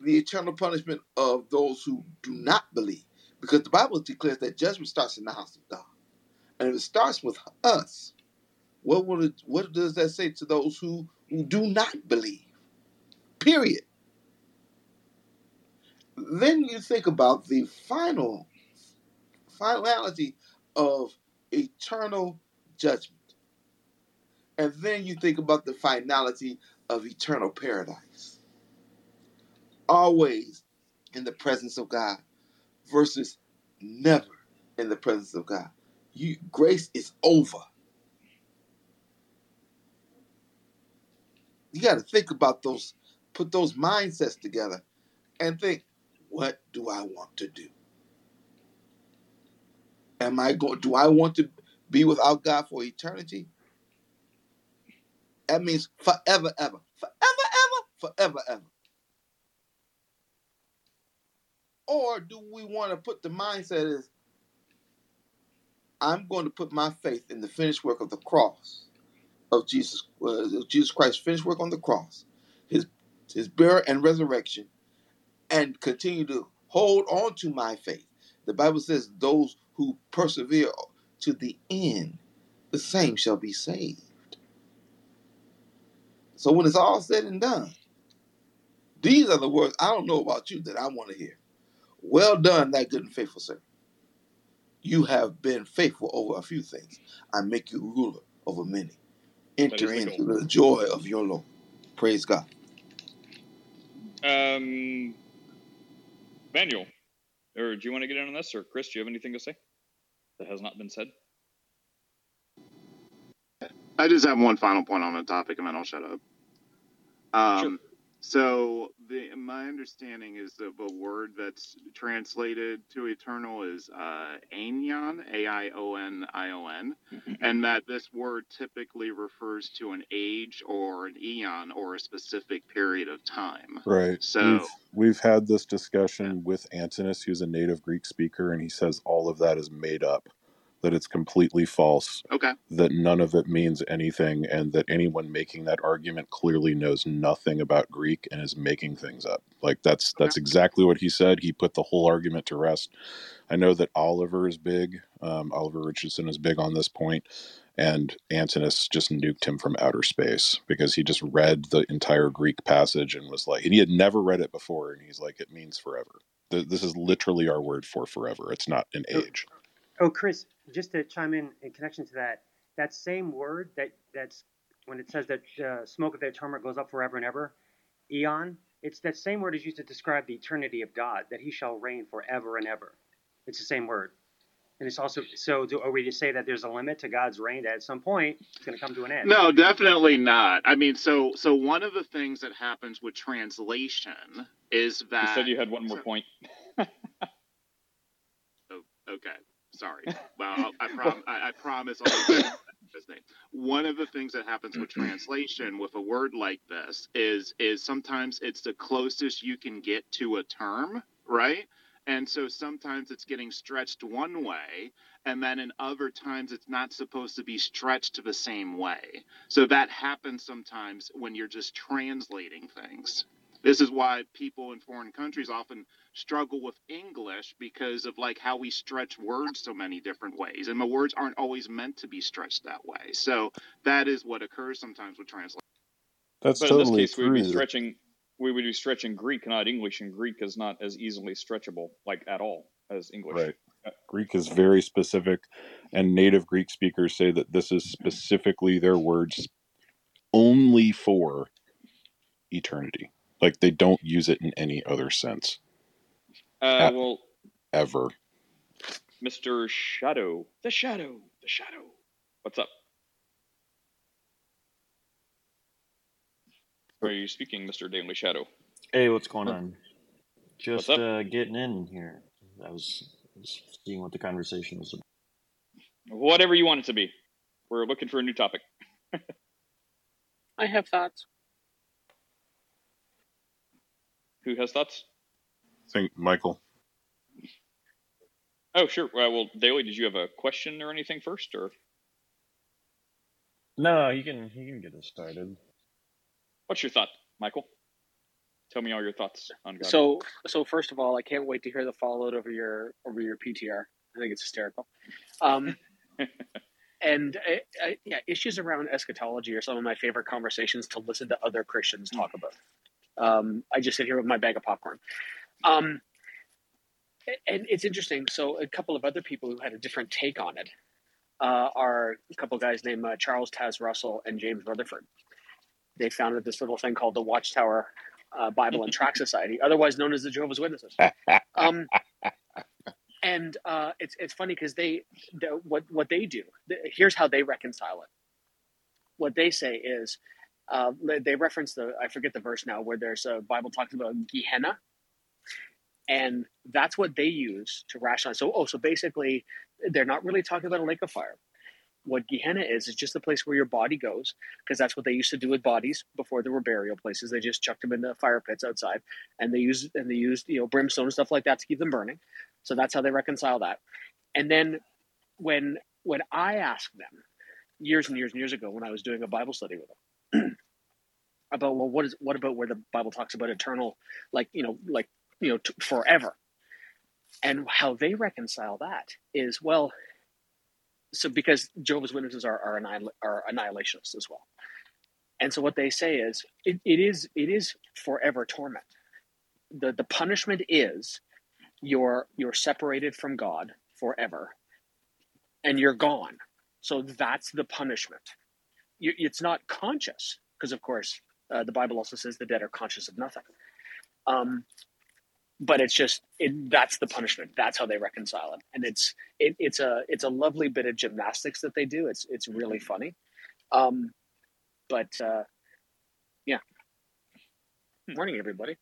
the eternal punishment of those who do not believe. Because the Bible declares that judgment starts in the house of God. And if it starts with us, what it, what does that say to those who, who do not believe? Period. Then you think about the final finality of eternal judgment. And then you think about the finality of eternal paradise always in the presence of God versus never in the presence of God. You grace is over. You got to think about those, put those mindsets together and think, what do I want to do? Am I going do I want to be without God for eternity? That means forever, ever. Forever, ever, forever, ever. Or do we want to put the mindset is I'm going to put my faith in the finished work of the cross of Jesus, uh, Jesus Christ's finished work on the cross, his his burial and resurrection, and continue to hold on to my faith. The Bible says, "Those who persevere to the end, the same shall be saved." So when it's all said and done, these are the words I don't know about you that I want to hear. Well done, that good and faithful servant. You have been faithful over a few things. I make you ruler over many. Enter into the joy of your Lord. Praise God. Um, Manuel, or do you want to get in on this, or Chris, do you have anything to say that has not been said? I just have one final point on the topic, and then I'll shut up. Um, sure. So the my understanding is that the word that's translated to eternal is uh, aion, A I O N I O N, mm-hmm. and that this word typically refers to an age or an eon or a specific period of time. Right. So we've, we've had this discussion with Antinous, who's a native Greek speaker, and he says all of that is made up that it's completely false, okay. that none of it means anything, and that anyone making that argument clearly knows nothing about Greek and is making things up. Like that's okay. that's exactly what he said. He put the whole argument to rest. I know that Oliver is big. Um, Oliver Richardson is big on this point, and Antinous just nuked him from outer space because he just read the entire Greek passage and was like, and he had never read it before, and he's like, it means forever. This is literally our word for forever. It's not an age. Oh, Chris, just to chime in in connection to that, that same word that that's when it says that uh, smoke of the atonement goes up forever and ever, eon. It's that same word is used to describe the eternity of God, that He shall reign forever and ever. It's the same word, and it's also so. Do, are we to say that there's a limit to God's reign? That at some point it's going to come to an end? No, definitely not. I mean, so so one of the things that happens with translation is that you said you had one more point. oh, okay. Sorry. Well, I, prom- I, I promise I'll his name. One of the things that happens with mm-hmm. translation with a word like this is is sometimes it's the closest you can get to a term, right? And so sometimes it's getting stretched one way, and then in other times it's not supposed to be stretched the same way. So that happens sometimes when you're just translating things. This is why people in foreign countries often struggle with English because of like how we stretch words so many different ways. And the words aren't always meant to be stretched that way. So that is what occurs sometimes with translation. That's but totally in this case, true. we'd be stretching we would be stretching Greek, not English, and Greek is not as easily stretchable, like at all, as English. Right. Greek is very specific, and native Greek speakers say that this is specifically their words only for eternity. Like they don't use it in any other sense. Uh, At, well, ever. Mr. Shadow, the Shadow, the Shadow. What's up? Are you speaking, Mr. Daily Shadow? Hey, what's going on? Just what's uh, getting in here. I was, was seeing what the conversation was about. Whatever you want it to be. We're looking for a new topic. I have thoughts. Who has thoughts? I think Michael. Oh, sure. Uh, well, Daly, did you have a question or anything first, or No, you can you can get us started. what's your thought, Michael? Tell me all your thoughts on God. So, so first of all, I can't wait to hear the fallout over your over your PTR. I think it's hysterical. Um, and uh, uh, yeah, issues around eschatology are some of my favorite conversations to listen to other Christians talk about. Um, I just sit here with my bag of popcorn. Um, and it's interesting. So, a couple of other people who had a different take on it uh, are a couple of guys named uh, Charles Taze Russell and James Rutherford. They founded this little thing called the Watchtower uh, Bible and Tract Society, otherwise known as the Jehovah's Witnesses. Um, and uh, it's it's funny because they, they what what they do. th- Here's how they reconcile it. What they say is, uh, they reference the I forget the verse now where there's a Bible talks about Gehenna, and that's what they use to rationalize. So oh, so basically, they're not really talking about a lake of fire. What Gehenna is is just the place where your body goes, because that's what they used to do with bodies before there were burial places. They just chucked them in the fire pits outside, and they used and they used you know brimstone and stuff like that to keep them burning. So that's how they reconcile that. And then when when I asked them years and years and years ago when I was doing a Bible study with them about well what is what about where the Bible talks about eternal like you know like you know t- forever and how they reconcile that is well so because Jehovah's Witnesses are are, annihil- are annihilationists as well. And so what they say is it, it is it is forever torment. The the punishment is you're you're separated from God forever, and you're gone. So that's the punishment. You, it's not conscious because, of course, uh, the Bible also says the dead are conscious of nothing. Um, but it's just it, that's the punishment. That's how they reconcile it, and it's it, it's a it's a lovely bit of gymnastics that they do. It's it's really funny. Um, but uh, yeah. Good Morning, everybody.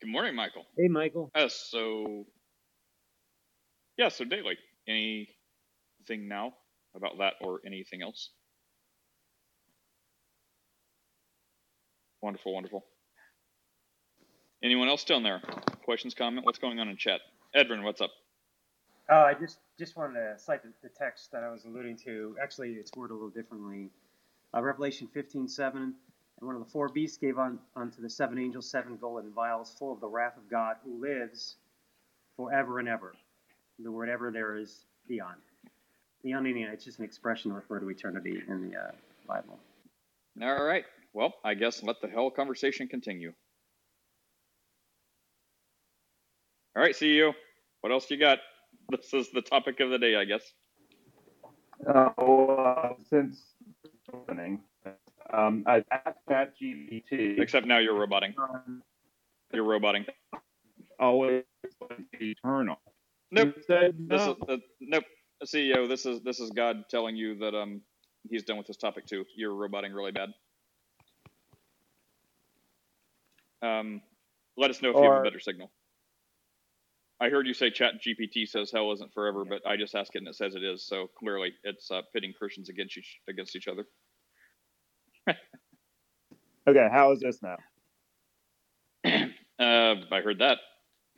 Good morning, Michael. Hey, Michael. Uh, so, yeah, so Daily, anything now about that or anything else? Wonderful, wonderful. Anyone else down there? Questions, comment? What's going on in chat? Edwin, what's up? Oh, I just just wanted to cite the, the text that I was alluding to. Actually, it's worded a little differently. Uh, Revelation 15:7, and one of the four beasts gave on unto the seven angels seven golden vials full of the wrath of God, who lives forever and ever. The word "ever" there is beyond. Eon, eon. It's just an expression to refer to eternity in the uh, Bible. All right. Well, I guess let the hell conversation continue. All right, CEO. What else you got? This is the topic of the day, I guess. Uh, well, since opening, um, I've asked ChatGPT. Except now you're roboting. You're roboting. Always eternal. Nope. Said This is uh, nope. CEO, this is this is God telling you that um he's done with this topic too. You're roboting really bad. Um, let us know if you have a better signal. I heard you say Chat GPT says hell isn't forever, but I just asked it and it says it is. So clearly, it's uh, pitting Christians against each against each other. Okay, how is this now? Uh, I heard that.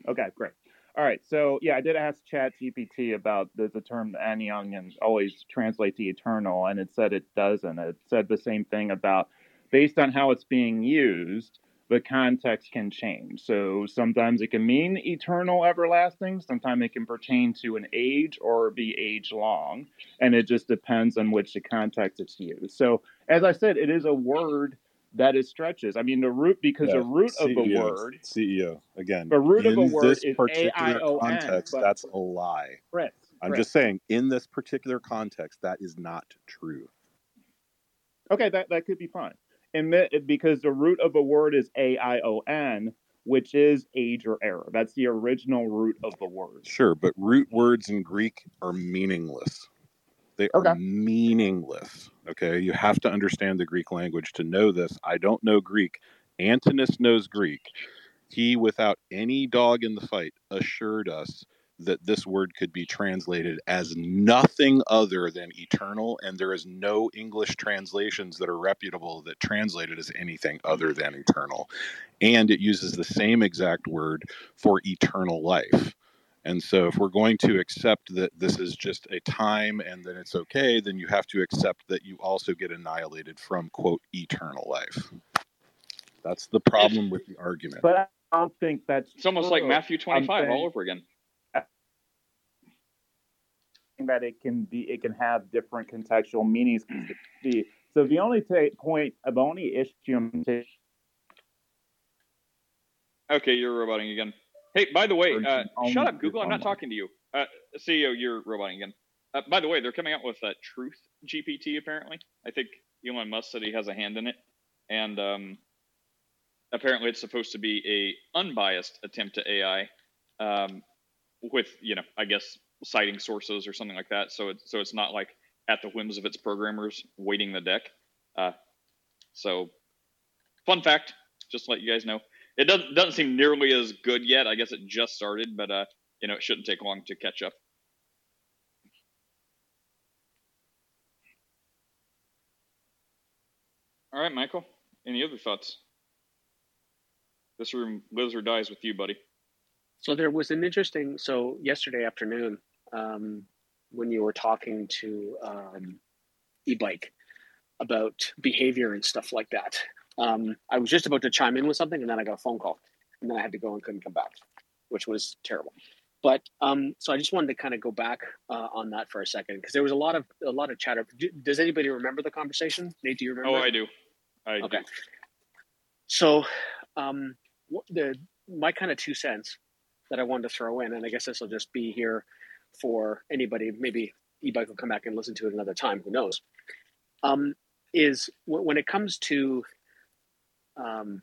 Okay, great. All right, so yeah, I did ask Chat GPT about the, the term aion and always translate to eternal, and it said it doesn't. It said the same thing about based on how it's being used, the context can change. So sometimes it can mean eternal, everlasting. Sometimes it can pertain to an age or be age long, and it just depends on which the context it's used. So as I said, it is a word that is stretches. I mean, the root because Yeah, the root of the word CEO again. The root of a in word this is particular context, but- that's a lie. Chris, I'm Chris. just saying, in this particular context, that is not true. Okay, that, that could be fine. And that, because the root of a word is A I O N, which is age or error. That's the original root of the word. Sure, but root words in Greek are meaningless. They are meaningless. Okay, you have to understand the Greek language to know this. I don't know Greek. Antinous knows Greek. He, without any dog in the fight, assured us that this word could be translated as nothing other than eternal, and there is no English translations that are reputable that translate it as anything other than eternal. And it uses the same exact word for eternal life. And so, if we're going to accept that this is just a time and that it's okay, then you have to accept that you also get annihilated from, quote, eternal life. That's the problem with the argument. But I don't think that's. It's almost like. Matthew I'm 25 all over again. That it can be, it can have different contextual meanings. So the only ta- point, the only issue Okay, you're roboting again. Hey, by the way, uh, shut up, Google. I'm not talking to you. Uh, CEO, you're roboting again. Uh, by the way, they're coming out with uh, Truth GPT. Apparently, I think Elon Musk said he has a hand in it, and um, apparently it's supposed to be a unbiased attempt to AI, um, with you know, I guess citing sources or something like that. So it's so it's not like at the whims of its programmers weighting the deck. Uh, so, fun fact, just to let you guys know. It doesn't doesn't seem nearly as good yet. I guess it just started, but uh, you know, it shouldn't take long to catch up. All right, Michael. Any other thoughts? This room lives or dies with you, buddy. So there was an interesting. So yesterday afternoon, um, when you were talking to um, e-bike about behavior and stuff like that, um, I was just about to chime in with something, and then I got a phone call, and then I had to go and couldn't come back, which was terrible. But um, so I just wanted to kind of go back uh, on that for a second because there was a lot of a lot of chatter. D- Does anybody remember the conversation? Nate, do you remember? Oh, it? I do. I Okay. do. So, um, the my kind of two cents that I wanted to throw in, and I guess this will just be here for anybody. Maybe e-bike will come back and listen to it another time. Who knows? Um, is when it comes to, um,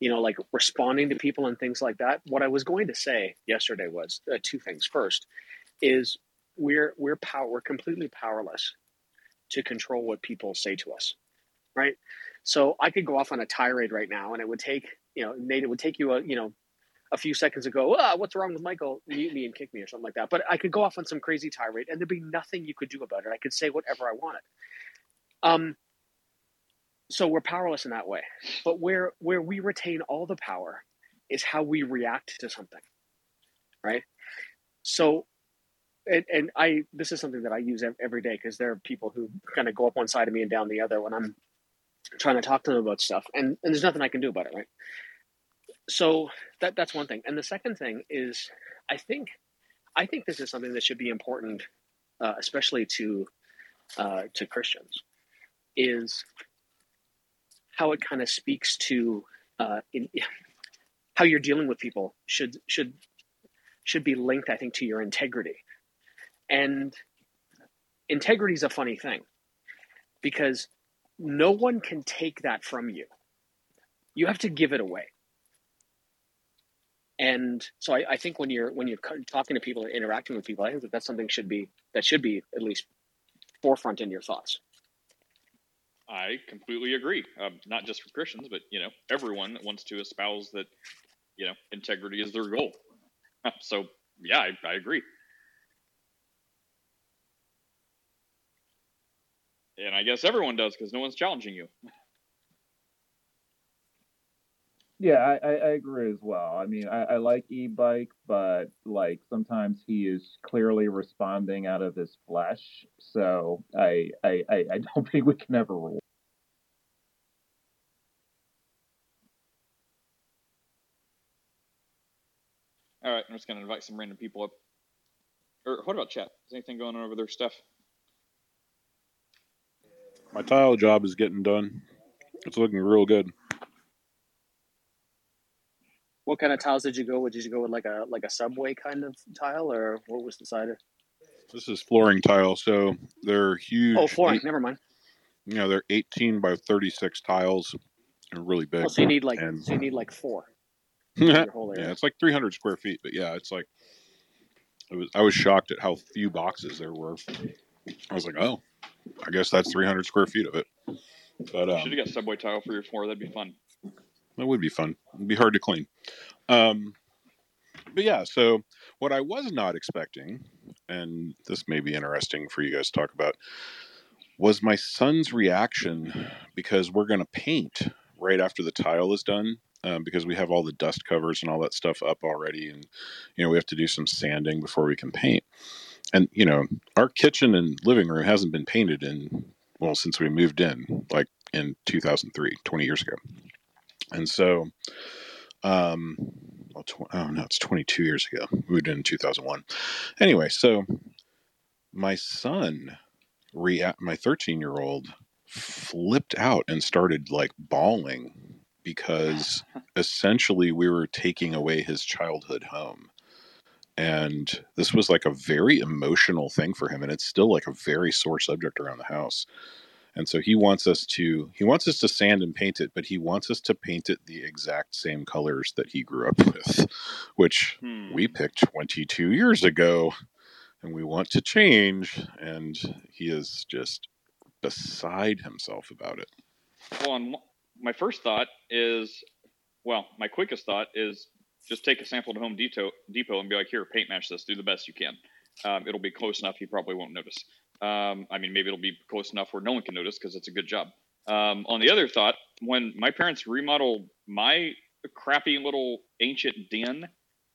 you know, like responding to people and things like that. What I was going to say yesterday was uh, two things. First, is we're we're power we're completely powerless to control what people say to us, right? So I could go off on a tirade right now, and it would take you know Nate, it would take you a you know a few seconds ago. Ah, what's wrong with Michael? Mute me and kick me or something like that. But I could go off on some crazy tirade, and there'd be nothing you could do about it. I could say whatever I wanted. Um, so we're powerless in that way. But where where we retain all the power is how we react to something, right? So and, and I this is something that I use every day because there are people who kind of go up one side of me and down the other when I'm trying to talk to them about stuff, and, and there's nothing I can do about it, right? So that that's one thing, and the second thing is I think I think this is something that should be important, uh, especially to uh, to Christians, is how it kind of speaks to uh, in, how you're dealing with people should should should be linked, I think, to your integrity. And integrity is a funny thing because no one can take that from you. You have to give it away. And so I, I think when you're when you're talking to people and interacting with people, I think that that's something should be that should be at least forefront in your thoughts. I completely agree. Um, not just for Christians, but you know, everyone wants to espouse that, you know, integrity is their goal. So yeah, I, I agree. And I guess everyone does because no one's challenging you. Yeah, I, I, I agree as well. I mean, I, I like e-bike, but like sometimes he is clearly responding out of his flesh. So I I, I, I don't think we can ever rule. All right, I'm just gonna invite some random people up. Or what about chat? Is anything going on over there, Steph? My tile job is getting done. It's looking real good. What kind of tiles did you go with? Did you go with like a like a subway kind of tile, or what was the cider? This is flooring tile, so they're huge. Oh, flooring. eight- Never mind. you know, they're 18 by 36 tiles. They're really big. Oh, so you need like And- so you need like four. yeah, your whole area. it's like 300 square feet, but yeah, it's like it was. I was shocked at how few boxes there were. I was like, oh, I guess that's 300 square feet of it. But um, Should have got subway tile for your floor. That'd be fun. That would be fun. It'd be hard to clean. Um, but yeah, so what I was not expecting, and this may be interesting for you guys to talk about, was my son's reaction because we're going to paint right after the tile is done. Um, because we have all the dust covers and all that stuff up already, and you know we have to do some sanding before we can paint. And you know our kitchen and living room hasn't been painted in well since we moved in, like in 2003, 20 years ago. And so, um, well, tw- oh no, it's 22 years ago. We moved in 2001. Anyway, so my son, rea- my 13 year old, flipped out and started like bawling because essentially we were taking away his childhood home. And this was like a very emotional thing for him. And it's still like a very sore subject around the house. And so he wants us to he wants us to sand and paint it, but he wants us to paint it the exact same colors that he grew up with, which Hmm. we picked 22 years ago and we want to change and he is just beside himself about it. Well, and my first thought is, well, my quickest thought is just take a sample to Home Depot, Depot and be like, here, paint match this. Do the best you can. Um, it'll be close enough. He probably won't notice. Um, I mean, maybe it'll be close enough where no one can notice because it's a good job. Um, on the other thought, when my parents remodeled my crappy little ancient den,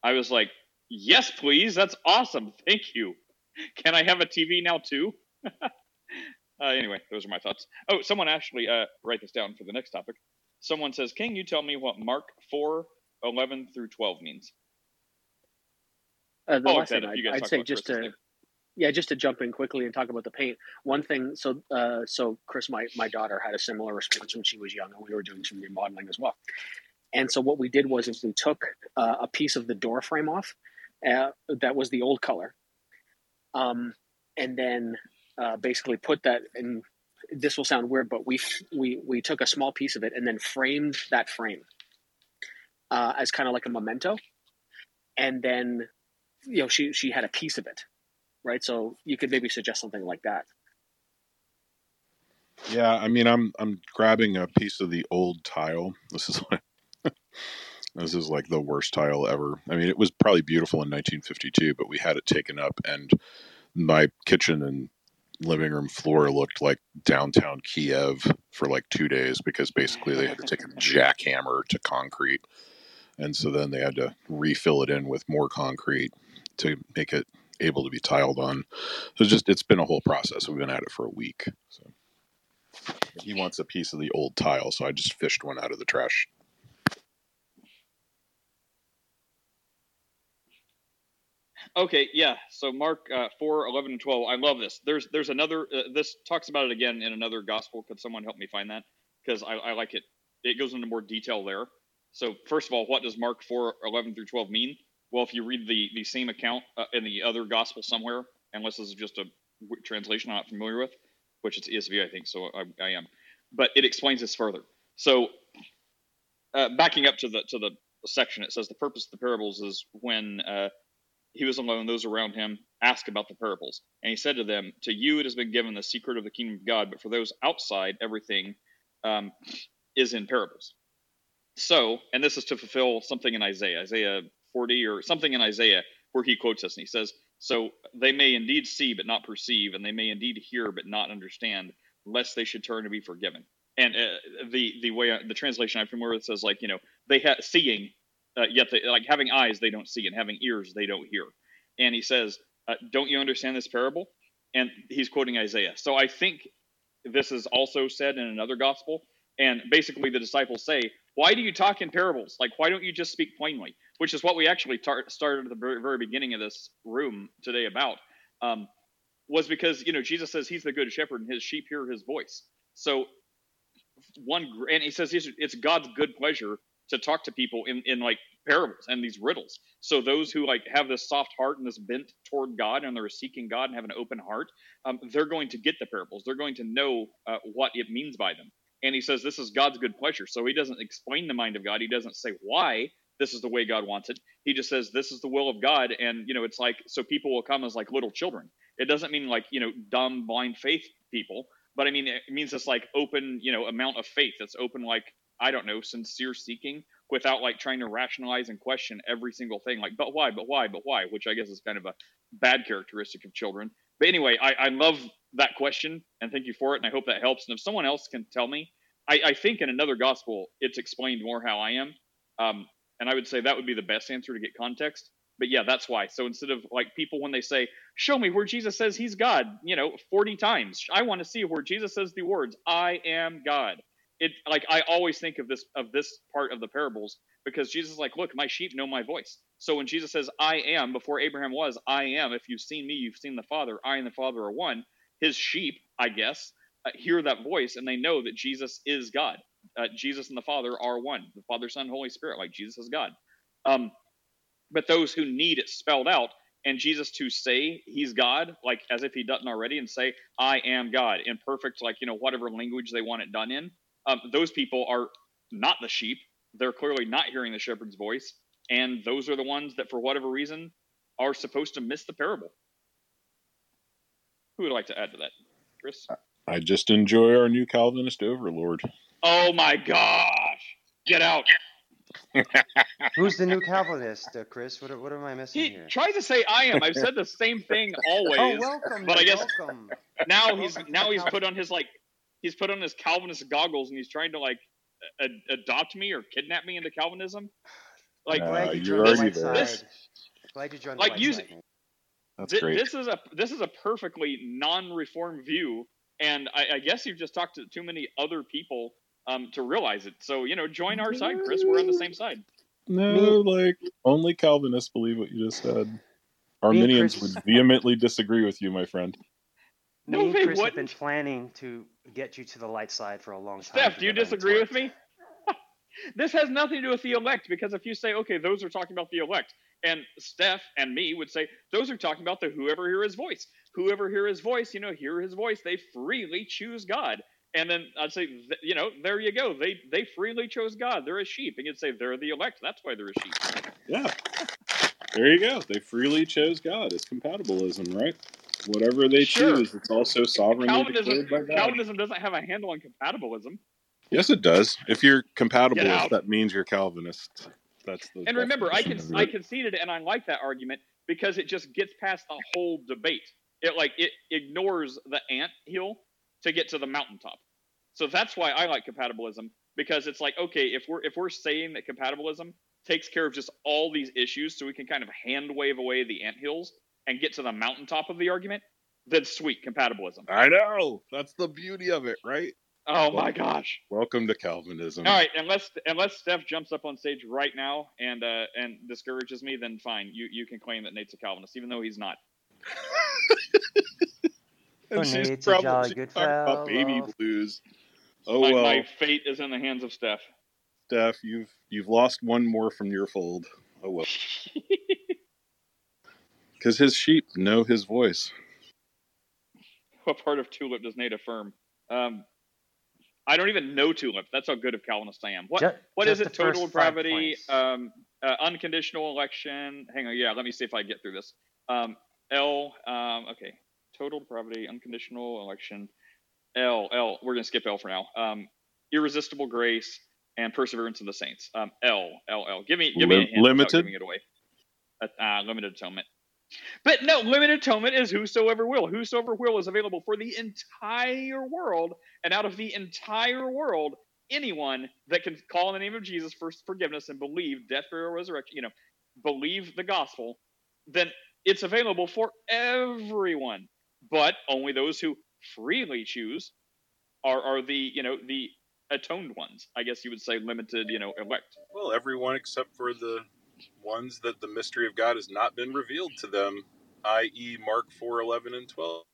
I was like, yes, please. That's awesome. Thank you. Can I have a TV now too? uh, anyway, those are my thoughts. Oh, someone actually uh, write this down for the next topic. Someone says, "Can you tell me what Mark 4, 11 through 12 means?" Uh, the Oh, last thing I'd, I'd say just to. Yeah just to jump in quickly and talk about the paint one thing so uh, so chris my, my daughter had a similar response when she was young and we were doing some remodeling as well. And so what we did was is we took uh, a piece of the door frame off uh, that was the old color um, and then uh, basically put that in this will sound weird but we we we took a small piece of it and then framed that frame uh, as kind of like a memento. And then you know she she had a piece of it right so you could maybe suggest something like that Yeah, I mean, I'm I'm grabbing a piece of the old tile. This is like this is like the worst tile ever. I mean, it was probably beautiful in 1952, but we had it taken up, and my kitchen and living room floor looked like downtown Kiev for like two days because basically they had to take a jackhammer to concrete, and so then they had to refill it in with more concrete to make it able to be tiled on. So just it's been a whole process. We've been at it for a week. So he wants a piece of the old tile, so I just fished one out of the trash. Okay, yeah. So Mark uh, 4, 11, and 12. I love this. There's there's another, uh, this talks about it again in another gospel. Could someone help me find that? Because I, I like it. It goes into more detail there. So, first of all, what does Mark 4, 11 through 12 mean? Well, if you read the, the same account uh, in the other gospel somewhere, unless this is just a w- translation I'm not familiar with, which it's ESV, I think, so I, I am. But it explains this further. So, uh, backing up to the to the section, it says the purpose of the parables is when uh, he was alone, those around him asked about the parables. And he said to them, To you it has been given the secret of the kingdom of God, but for those outside, everything um, is in parables. So, and this is to fulfill something in Isaiah, Isaiah 40 or something in Isaiah, where he quotes us and he says, So they may indeed see but not perceive, and they may indeed hear but not understand, lest they should turn to be forgiven. And uh, the the way the translation I'm familiar with says like you know they have seeing uh, yet they like having eyes they don't see and having ears they don't hear. And he says uh, don't you understand this parable? And he's quoting isaiah. So i think this is also said in another gospel. And basically the disciples say why do you talk in parables? Like why don't you just speak plainly which is what we actually tar- started at the very, very beginning of this room today about um, was because you know jesus says he's the good shepherd and his sheep hear his voice so one and he says it's- god's good pleasure to talk to people in, in like parables and these riddles. So those who like have this soft heart and this bent toward God and they're seeking God and have an open heart, um, they're going to get the parables. They're going to know uh, what it means by them. And he says this is God's good pleasure. So he doesn't explain the mind of God. He doesn't say why this is the way God wants it. He just says this is the will of God. And you know, it's like so people will come as like little children. It doesn't mean like you know dumb blind faith people, but I mean it means this like open you know amount of faith that's open like I don't know, sincere seeking without like trying to rationalize and question every single thing. Like, but why? But why? But why? Which I guess is kind of a bad characteristic of children. But anyway, I, I love that question and thank you for it. And I hope that helps. And if someone else can tell me, I, I think in another gospel, it's explained more how I am. Um, and I would say that would be the best answer to get context. But yeah, that's why. So instead of like people when they say, "Show me where Jesus says he's God," you know, 40 times, I want to see where Jesus says the words, "I am God." It like I always think of this of this part of the parables because Jesus is like, "Look, my sheep know my voice." So when Jesus says, "I am," before Abraham was, "I am." If you've seen me, you've seen the Father. I and the Father are one. His sheep, I guess, uh, hear that voice and they know that Jesus is God. Uh, Jesus and the Father are one. The Father, Son, Holy Spirit, like Jesus is God. Um, but those who need it spelled out and Jesus to say he's God, like as if he doesn't already, and say, I am God in perfect, like, you know, whatever language they want it done in, um, those people are not the sheep. They're clearly not hearing the shepherd's voice. And those are the ones that, for whatever reason, are supposed to miss the parable. Who would like to add to that? Chris? I just enjoy our new Calvinist overlord. Oh my gosh! Get out! Who's the new Calvinist, uh, Chris? What, what am I missing He here? tries to say I am. I've said the same thing always. Oh, welcome. But I guess welcome. now he's now he's put on his like he's put on his Calvinist goggles and he's trying to like a- adopt me or kidnap me into Calvinism. Like Uh, Glad you you're joined the already there. side. This- Glad you joined like the light using- side. That's great. this is a this is a perfectly non-reform view, and I, I guess you've just talked to too many other people um, to realize it. So you know, join our side, Chris. We're on the same side. No, like only Calvinists believe what you just said. Arminians would vehemently disagree with you, my friend. No, Me and they Chris have been planning to get you to the light side for a long time. Steph, do you together, and it's disagree with me? this has nothing to do with the elect because if you say, okay, those are talking about the elect, and Steph and me would say, those are talking about the whoever hear his voice. Whoever hear his voice, you know, hear his voice, they freely choose God. And then I'd say, you know, there you go. They they freely chose God. They're a sheep. And you'd say they're the elect. That's why they're a sheep. Yeah. There you go. They freely chose God. It's compatibilism, right? Whatever they Sure. choose, it's also sovereignly Calvinism, declared by God. Calvinism doesn't have a handle on compatibilism. Yes, it does. If you're compatibilist, that means you're Calvinist. That's the And remember, I can I conceded and I like that argument because it just gets past the whole debate. It like it ignores the ant hill to get to the mountaintop. So that's why I like compatibilism because it's like okay, if we're if we're saying that compatibilism takes care of just all these issues, so we can kind of hand wave away the ant hills and get to the mountaintop of the argument, then sweet compatibilism. I know. That's the beauty of it, right? Oh my gosh! Welcome to Calvinism. All right, unless unless Steph jumps up on stage right now and uh, and discourages me, then fine. You you can claim that Nate's a Calvinist, even though he's not. And Oh, she's Nate's a probably jolly good talking about baby blues. Oh my, well, my fate is in the hands of Steph. Steph, you've you've lost one more from your fold. Oh well, because his sheep know his voice. what part of Tulip does Nate affirm? Um, I don't even know Tulip. That's how good of Calvinist I am. What Ju- what is just it? Total depravity, um, uh, unconditional election. Hang on, yeah. Let me see if I get through this. Um, L. Um, okay. Total depravity, unconditional election. L. L. We're gonna skip L for now. Um, irresistible grace and perseverance of the saints. Um, L. L. L. Give me give me a Lim- hint limited? giving it away. Uh, uh, limited atonement. But no, limited atonement is whosoever will. Whosoever will is available for the entire world, and out of the entire world, anyone that can call on the name of Jesus for forgiveness and believe death, burial, resurrection, you know, believe the gospel, then it's available for everyone. But only those who freely choose are are the you know the atoned ones. I guess you would say limited, you know, elect. Well, everyone except for the ones that the mystery of God has not been revealed to them, i.e., Mark four eleven and twelve.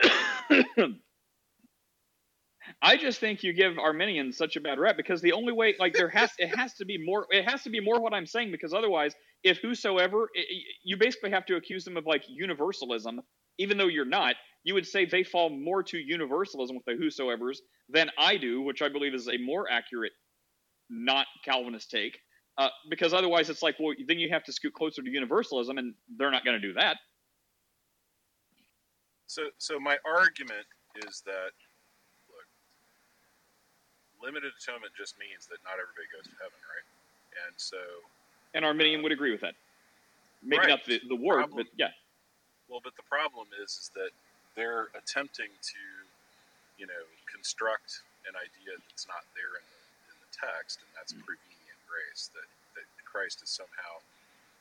I just think you give Arminians such a bad rep because the only way, like, there has it has to be more. It has to be more what I'm saying because otherwise, if whosoever, i- i- you basically have to accuse them of like universalism, even though you're not. You would say they fall more to universalism with the whosoever's than I do, which I believe is a more accurate, not Calvinist take. Uh, because otherwise, it's like, well, then you have to scoot closer to universalism, and they're not going to do that. So, so my argument is that limited atonement just means that not everybody goes to heaven, right? And so, And Arminian would agree with that. Maybe Right. not the, the word, Problem- but yeah. well, but the problem is, is that they're attempting to, you know, construct an idea that's not there in the, in the text, and that's prevenient grace. That that Christ has somehow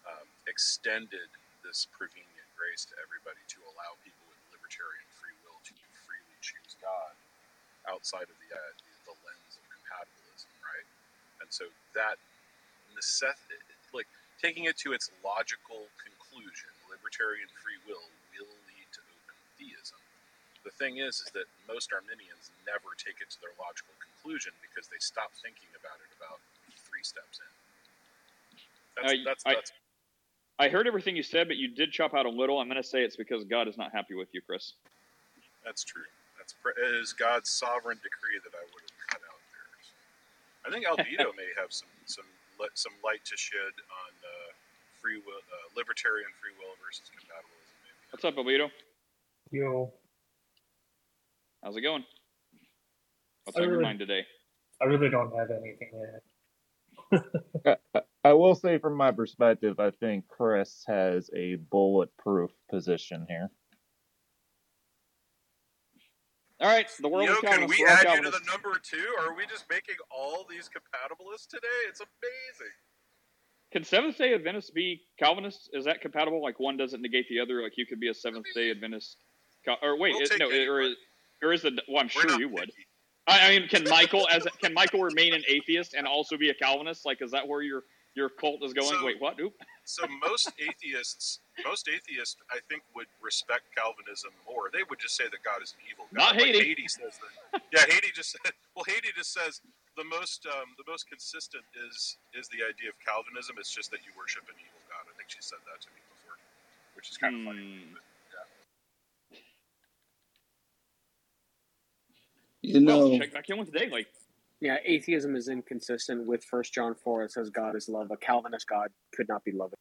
um, extended this prevenient grace to everybody to allow people with libertarian free will to freely choose God outside of the uh, the, the lens of compatibilism, right? And so that necessity, like taking it to its logical conclusion, libertarian free will will lead to open theism. The thing is, is that most Arminians never take it to their logical conclusion because they stop thinking about it about three steps in. That's, I- that's, that's I heard everything you said, but you did chop out a little. I'm going to say it's because God is not happy with you, Chris. That's true. That's it is God's sovereign decree that I would have cut out there. I think Albedo may have some some li- some light to shed on uh, free will, uh, libertarian free will versus compatibilism. Maybe. What's up, Albedo? Yo, How's it going? What's I on your really- mind today? I really don't have anything yet. I, I- I will say, from my perspective, I think Chris has a bulletproof position here. All right, so the world Yo, is can we we're add you to the number two? Or Are we just making all these compatibilists today? It's amazing. Can Seventh Day Adventists be Calvinists? Is that compatible? Like one doesn't negate the other. Like you could be a Seventh Day Adventist, Cal- or wait, We'll it- no, any or is, or is the well? I'm We're sure not you would. picky. I, I mean, can Michael as can Michael remain an atheist and also be a Calvinist? Like, is that where your your cult is going? So- wait, what? Oop. So most atheists, most atheists, I think, would respect Calvinism more. They would just say that God is an evil God. Not Like Haiti. Haiti says that. Yeah, Haiti just said. Well, Haiti just says the most um, the most consistent is is the idea of Calvinism. It's just that you worship an evil God. I think she said that to me before, which is kind of funny. Hmm. But, yeah. You know, Well, check back in with today. Like, Yeah, atheism is inconsistent with First John four. It says God is love. A Calvinist God could not be loving.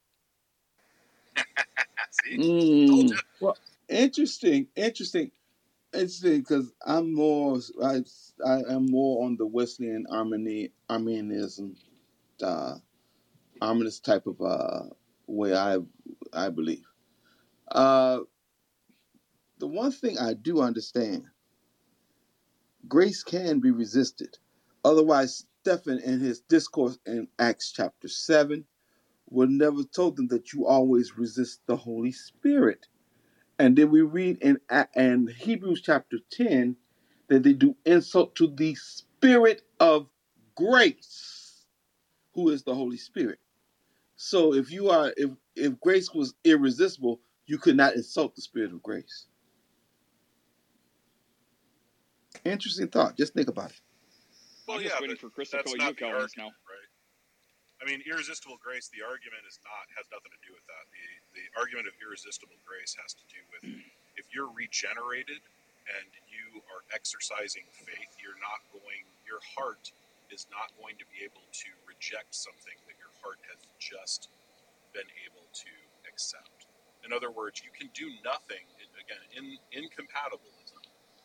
See, Mm, well, interesting, interesting, interesting. Because I'm more, I, I am more on the Wesleyan Armini, Arminianism, uh, Arminist type of uh, way. I, I believe. Uh, the one thing I do understand, grace can be resisted. Otherwise, Stephen, in his discourse in Acts chapter seven, would never told them that you always resist the Holy Spirit. And then we read in, in Hebrews chapter 10 that they do insult to the Spirit of grace, who is the Holy Spirit. So if you are, if, if grace was irresistible, you could not insult the Spirit of grace. Interesting thought. Just think about it. Well, I'm just yeah, waiting but for Chris to call you a not the Calvinist now. right? I mean, irresistible grace. The argument is not has nothing to do with that. The the argument of irresistible grace has to do with if you're regenerated and you are exercising faith, you're not going. Your heart is not going to be able to reject something that your heart has just been able to accept. In other words, you can do nothing. Again, in incompatibilism,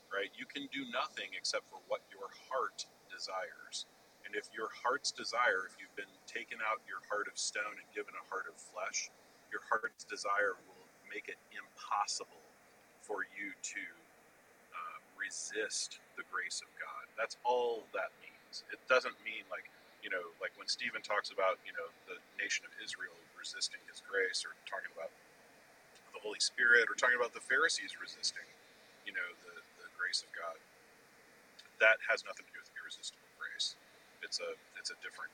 right? You can do nothing except for what your heart desires. And if your heart's desire, if you've been taken out your heart of stone and given a heart of flesh, your heart's desire will make it impossible for you to uh, resist the grace of God. That's all that means. It doesn't mean like, you know, like when Stephen talks about, you know, the nation of Israel resisting his grace or talking about the Holy Spirit or talking about the Pharisees resisting, you know, the, the grace of God. That has nothing to do with irresistible grace. It's a it's a different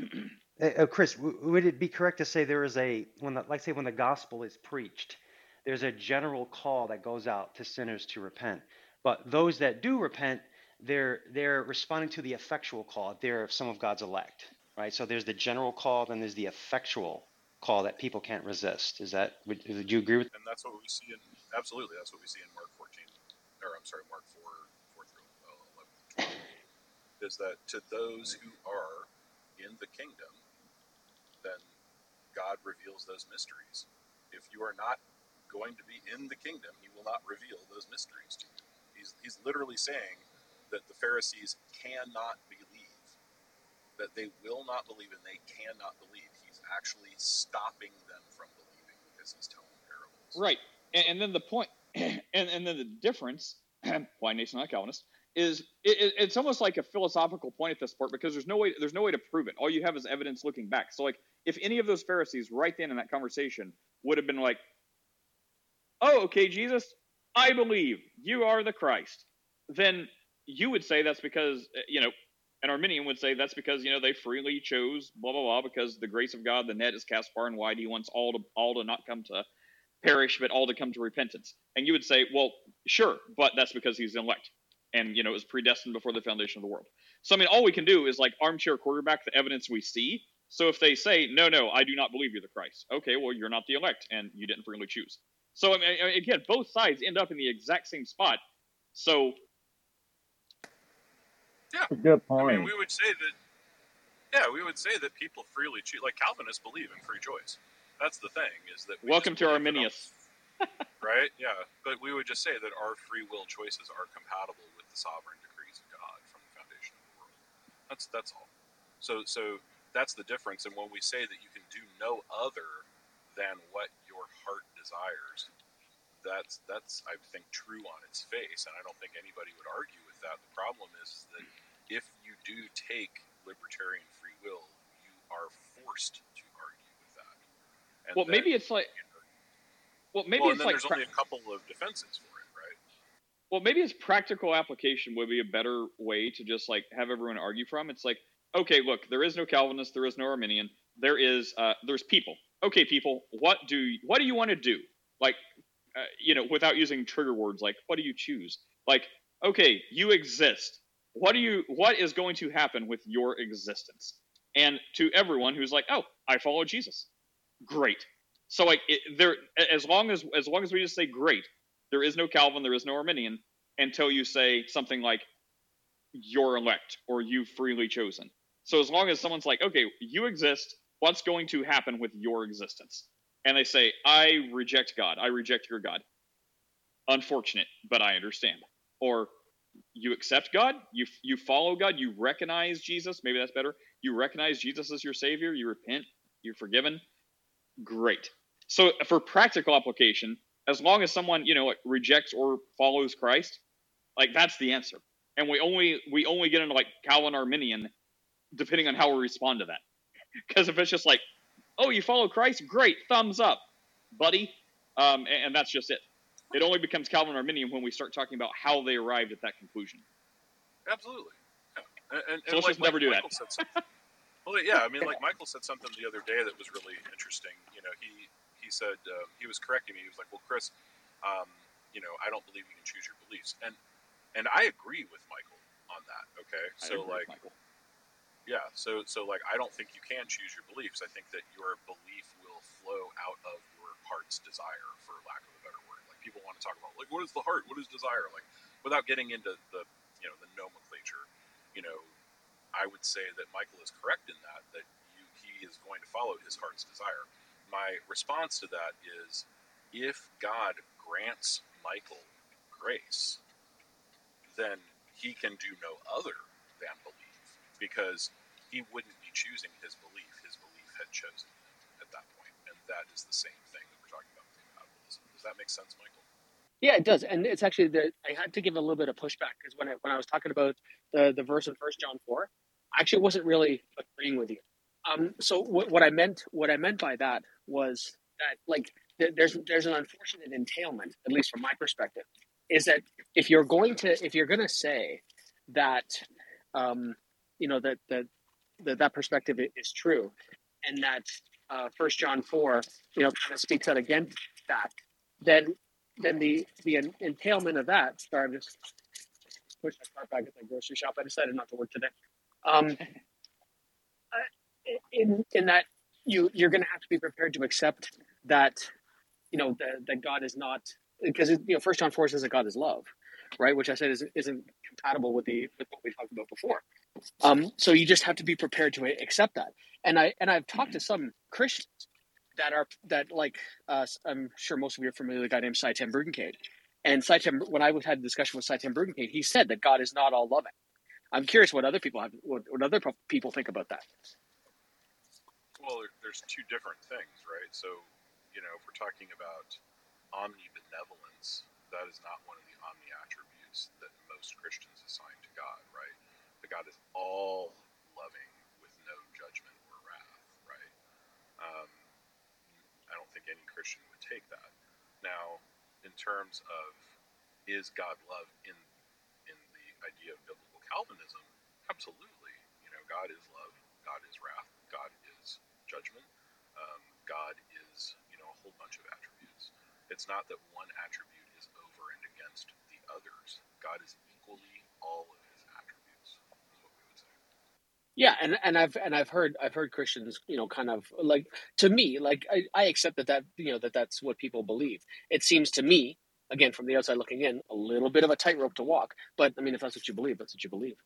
category. Uh, uh, Chris, w- would it be correct to say there is a when the, like say when the gospel is preached, there's a general call that goes out to sinners to repent, but those that do repent, they're they're responding to the effectual call. They're some of God's elect, right? So there's the general call, then there's the effectual call that people can't resist. Is that would, would you agree with? And that's what we see in absolutely that's what we see in Mark 14 or I'm sorry, Mark 4 4 through uh, 11 is that to those who are in the kingdom, then God reveals those mysteries. If you are not going to be in the kingdom, he will not reveal those mysteries to you. He's he's literally saying that the Pharisees cannot believe, that they will not believe, and they cannot believe. He's actually stopping them from believing because he's telling parables. Right, and, and then the point, and and then the difference, why Nate's not Calvinist, is it, it, it's almost like a philosophical point at this point because there's no way there's no way to prove it. All you have is evidence looking back. So like if any of those Pharisees right then in that conversation would have been like, "Oh, okay, Jesus, I believe you are the Christ," then you would say that's because you know an Arminian would say that's because you know they freely chose blah blah blah because the grace of God the net is cast far and wide. He wants all to all to not come to perish, but all to come to repentance. And you would say, well, sure, but that's because he's elect, and you know it was predestined before the foundation of the world. So I mean, all we can do is like armchair quarterback the evidence we see. So if they say, no, no, I do not believe you're the Christ, okay, well you're not the elect, and you didn't freely choose. So I mean, again, both sides end up in the exact same spot. So Yeah, That's a good I point. mean, we would say that. Yeah, we would say that people freely choose. Like Calvinists believe in free choice. That's the thing. Is that we welcome to Arminius. right? Yeah, but we would just say that our free will choices are compatible with the sovereign decrees of God from the foundation of the world. That's that's all. So so that's the difference. And when we say that you can do no other than what your heart desires, that's that's I think true on its face, and I don't think anybody would argue with that. The problem is that if you do take libertarian free will, you are forced to argue with that. And Well, that- maybe it's like, well, maybe well, it's then like there's pra- only a couple of defenses for it, right? Well, maybe its practical application would be a better way to just like have everyone argue from. It's like, okay, look, there is no Calvinist, there is no Arminian, there is, uh, there's people. Okay, people, what do what do you want to do? Like, uh, you know, without using trigger words, like, what do you choose? Like, okay, you exist. What do you? What is going to happen with your existence? And to everyone who's like, oh, I follow Jesus, great. So like, it, there, as long as as long as we just say great, there is no Calvin, there is no Arminian until you say something like you're elect or you've freely chosen. So as long as someone's like, okay, you exist, what's going to happen with your existence? And they say, I reject God, I reject your God. Unfortunate, but I understand. Or you accept God, you you follow God, you recognize Jesus, maybe that's better. You recognize Jesus as your savior, you repent, you're forgiven. Great. So for practical application, as long as someone, you know, rejects or follows Christ, like that's the answer. And we only we only get into like Calvin Arminian depending on how we respond to that. Because if it's just like, oh, you follow Christ, great, thumbs up, buddy, um, and, and that's just it. It only becomes Calvin Arminian when we start talking about how they arrived at that conclusion. Absolutely. And, and, So let's like, just never like do that. Michael something, well, yeah, I mean, like Michael said something the other day that was really interesting. You know, he he said um, he was correcting me. He was like, "Well, Chris, um, you know, I don't believe you can choose your beliefs," and and I agree with Michael on that. Okay, so like, yeah, so so like, I don't think you can choose your beliefs. I think that your belief will flow out of your heart's desire, for lack of a better word. Like people want to talk about like, what is the heart? What is desire? Like, without getting into the you know the nomenclature, you know, I would say that Michael is correct in that that you, he is going to follow his heart's desire. My response to that is, if God grants Michael grace, then he can do no other than believe, because he wouldn't be choosing his belief; his belief had chosen him at that point, and that is the same thing that we're talking about with compatibilism. Does that make sense, Michael? Yeah, it does, and it's actually the I had to give a little bit of pushback because when I when I was talking about the the verse in First John four, Actually wasn't really agreeing with you. Um, so what, what I meant what I meant by that was that like th- there's there's an unfortunate entailment, at least from my perspective, is that if you're going to if you're going to say that um, you know that that that that perspective is true, and that uh, First John four you know kind of speaks out against that, then then the the entailment of that. Sorry, I'm just push my cart back at the grocery shop. I decided not to work today. Um, in in that you you're going to have to be prepared to accept that you know that, that God is not because you know First John four says that God is love, right? Which I said is, isn't compatible with the with what we talked about before. Um, so you just have to be prepared to accept that. And I and I've talked to some Christians that are that like uh, I'm sure most of you are familiar with a guy named Sye Ten Bruggencate. And Sye Ten, when I had a discussion with Sye Ten Bruggencate, he said that God is not all loving. I'm curious what other people have, what, what other people think about that. Well, there's two different things, right? So, you know, if we're talking about omnibenevolence, that is not one of the omni attributes that most Christians assign to God, right? The God is all loving with no judgment or wrath, right? Um, I don't think any Christian would take that. Now, in terms of is God love in in the idea of biblical Calvinism? Absolutely. You know, God is love, God is wrath, God is judgment, um, God is you know a whole bunch of attributes. It's not that one attribute is over and against the others. God is equally all of his attributes. Yeah, and, and I've and I've heard I've heard Christians, you know, kind of like to me, like I, I accept that that you know that that's what people believe. It seems to me, again from the outside looking in, a little bit of a tightrope to walk. But I mean, if that's what you believe, that's what you believe.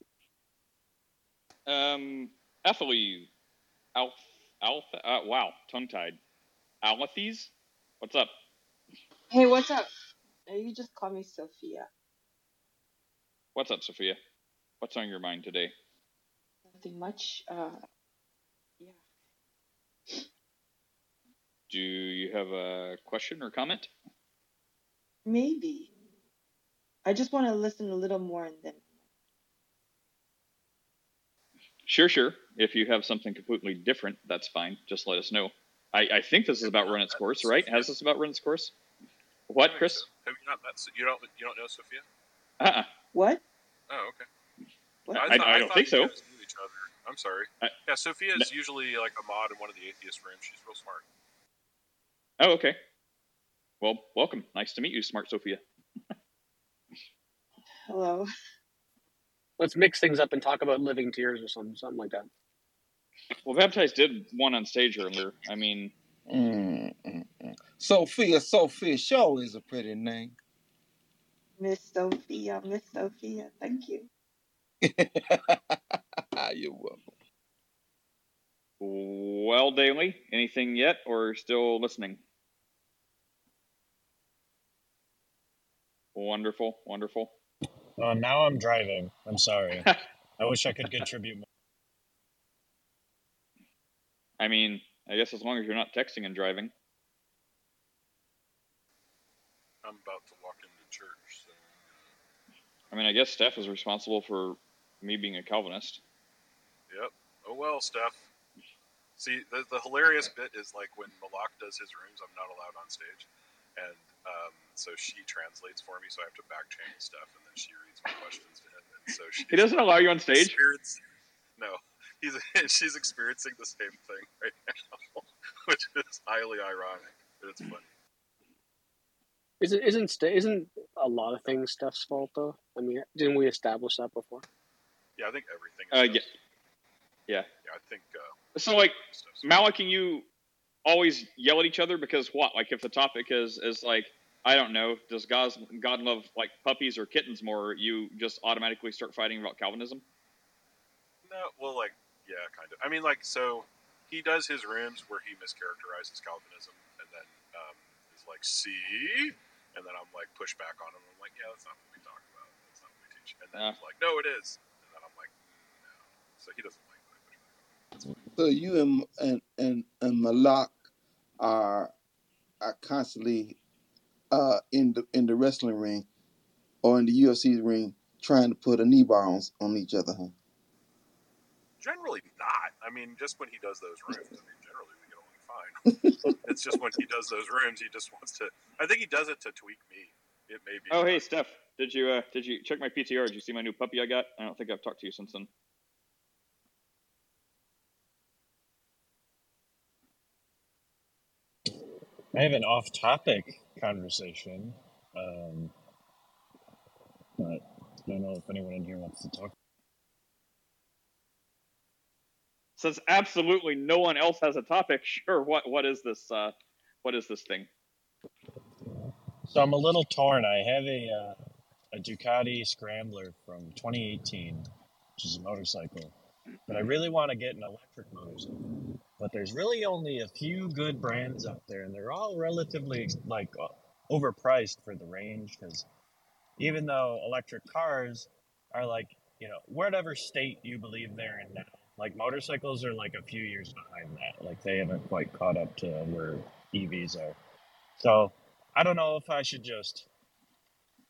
Um, Ethely, Alf, Alf, uh, wow, tongue tied. Alethes, what's up? Hey, what's up? Uh, You just call me Sophia. What's up, Sophia? What's on your mind today? Nothing much. Uh, Do you have a question or comment? Maybe. I just want to listen a little more and then. Sure, sure. If you have something completely different, that's fine. Just let us know. I, I think this is about run its course, right? Has this about run its course? What, Chris? Have you not met? You don't. You don't know Sophia? Uh-uh. What? Oh, okay. What? I- I don't thought think you so. guys knew each other. I'm sorry. I- yeah, Sophia is usually like a mod in one of the atheist rooms. She's real smart. Oh, okay. Well, welcome. Nice to meet you, Smart Sophia. Hello. Let's mix things up and talk about living tears or something something like that. Well, Baptized did one on stage earlier. I mean, Mm, mm, mm. Sophia, Sophia, sure is a pretty name. Miss Sophia, Miss Sophia. Thank you. You're welcome. well, Daly, anything yet, or still listening? Wonderful, wonderful. Oh, now I'm driving. I'm sorry. I wish I could contribute more. I mean, I guess as long as you're not texting and driving. I'm about to walk into church, so I mean, I guess Steph is responsible for me being a Calvinist. yep. Oh well, Steph. See, the, the hilarious bit is like when Malak does his rooms, I'm not allowed on stage, and um, so she translates for me, so I have to back channel Steph, and then she reads my questions to him, and so she. He doesn't allow you on stage? No, he's she's experiencing the same thing right now, which is highly ironic, but it's funny. Isn't isn't sta- isn't a lot of things Steph's fault though? I mean, didn't we establish that before? Yeah, I think everything. Uh, yeah, yeah. yeah, I think. Uh, So like, Malik and you always yell at each other because what? Like, if the topic is is like, I don't know, does God God love like puppies or kittens more? You just automatically start fighting about Calvinism. No, well, like, yeah, kind of. I mean, like, so he does his rooms where he mischaracterizes Calvinism, and then um, is like, "See," and then I'm like, push back on him. I'm like, "Yeah, that's not what we talk about. That's not what we teach." And then Yeah. he's like, "No, it is." And then I'm like, "Mm, "No." So he doesn't like when I push back on him. That's fine. So you and and and, and Malak are are constantly uh, in the in the wrestling ring or in the UFC ring trying to put a knee bar on on each other, huh? Generally not. I mean, just when he does those rooms. I mean, generally we get along fine. it's just when he does those rooms, he just wants to. I think he does it to tweak me. It may be. Oh, hey, Steph, did you uh, did you check my PTR? Did you see my new puppy I got? I don't think I've talked to you since then. I have an off-topic conversation, um, but I don't know if anyone in here wants to talk. Since absolutely no one else has a topic, sure. What what is this? Uh, what is this thing? So I'm a little torn. I have a uh, a Ducati Scrambler from 2018, which is a motorcycle, but I really want to get an electric motorcycle. But there's really only a few good brands out there, and they're all relatively like uh, overpriced for the range because even though electric cars are like you know whatever state you believe they're in now like motorcycles are like a few years behind that. Like they haven't quite caught up to where evs are. So i don't know if i should just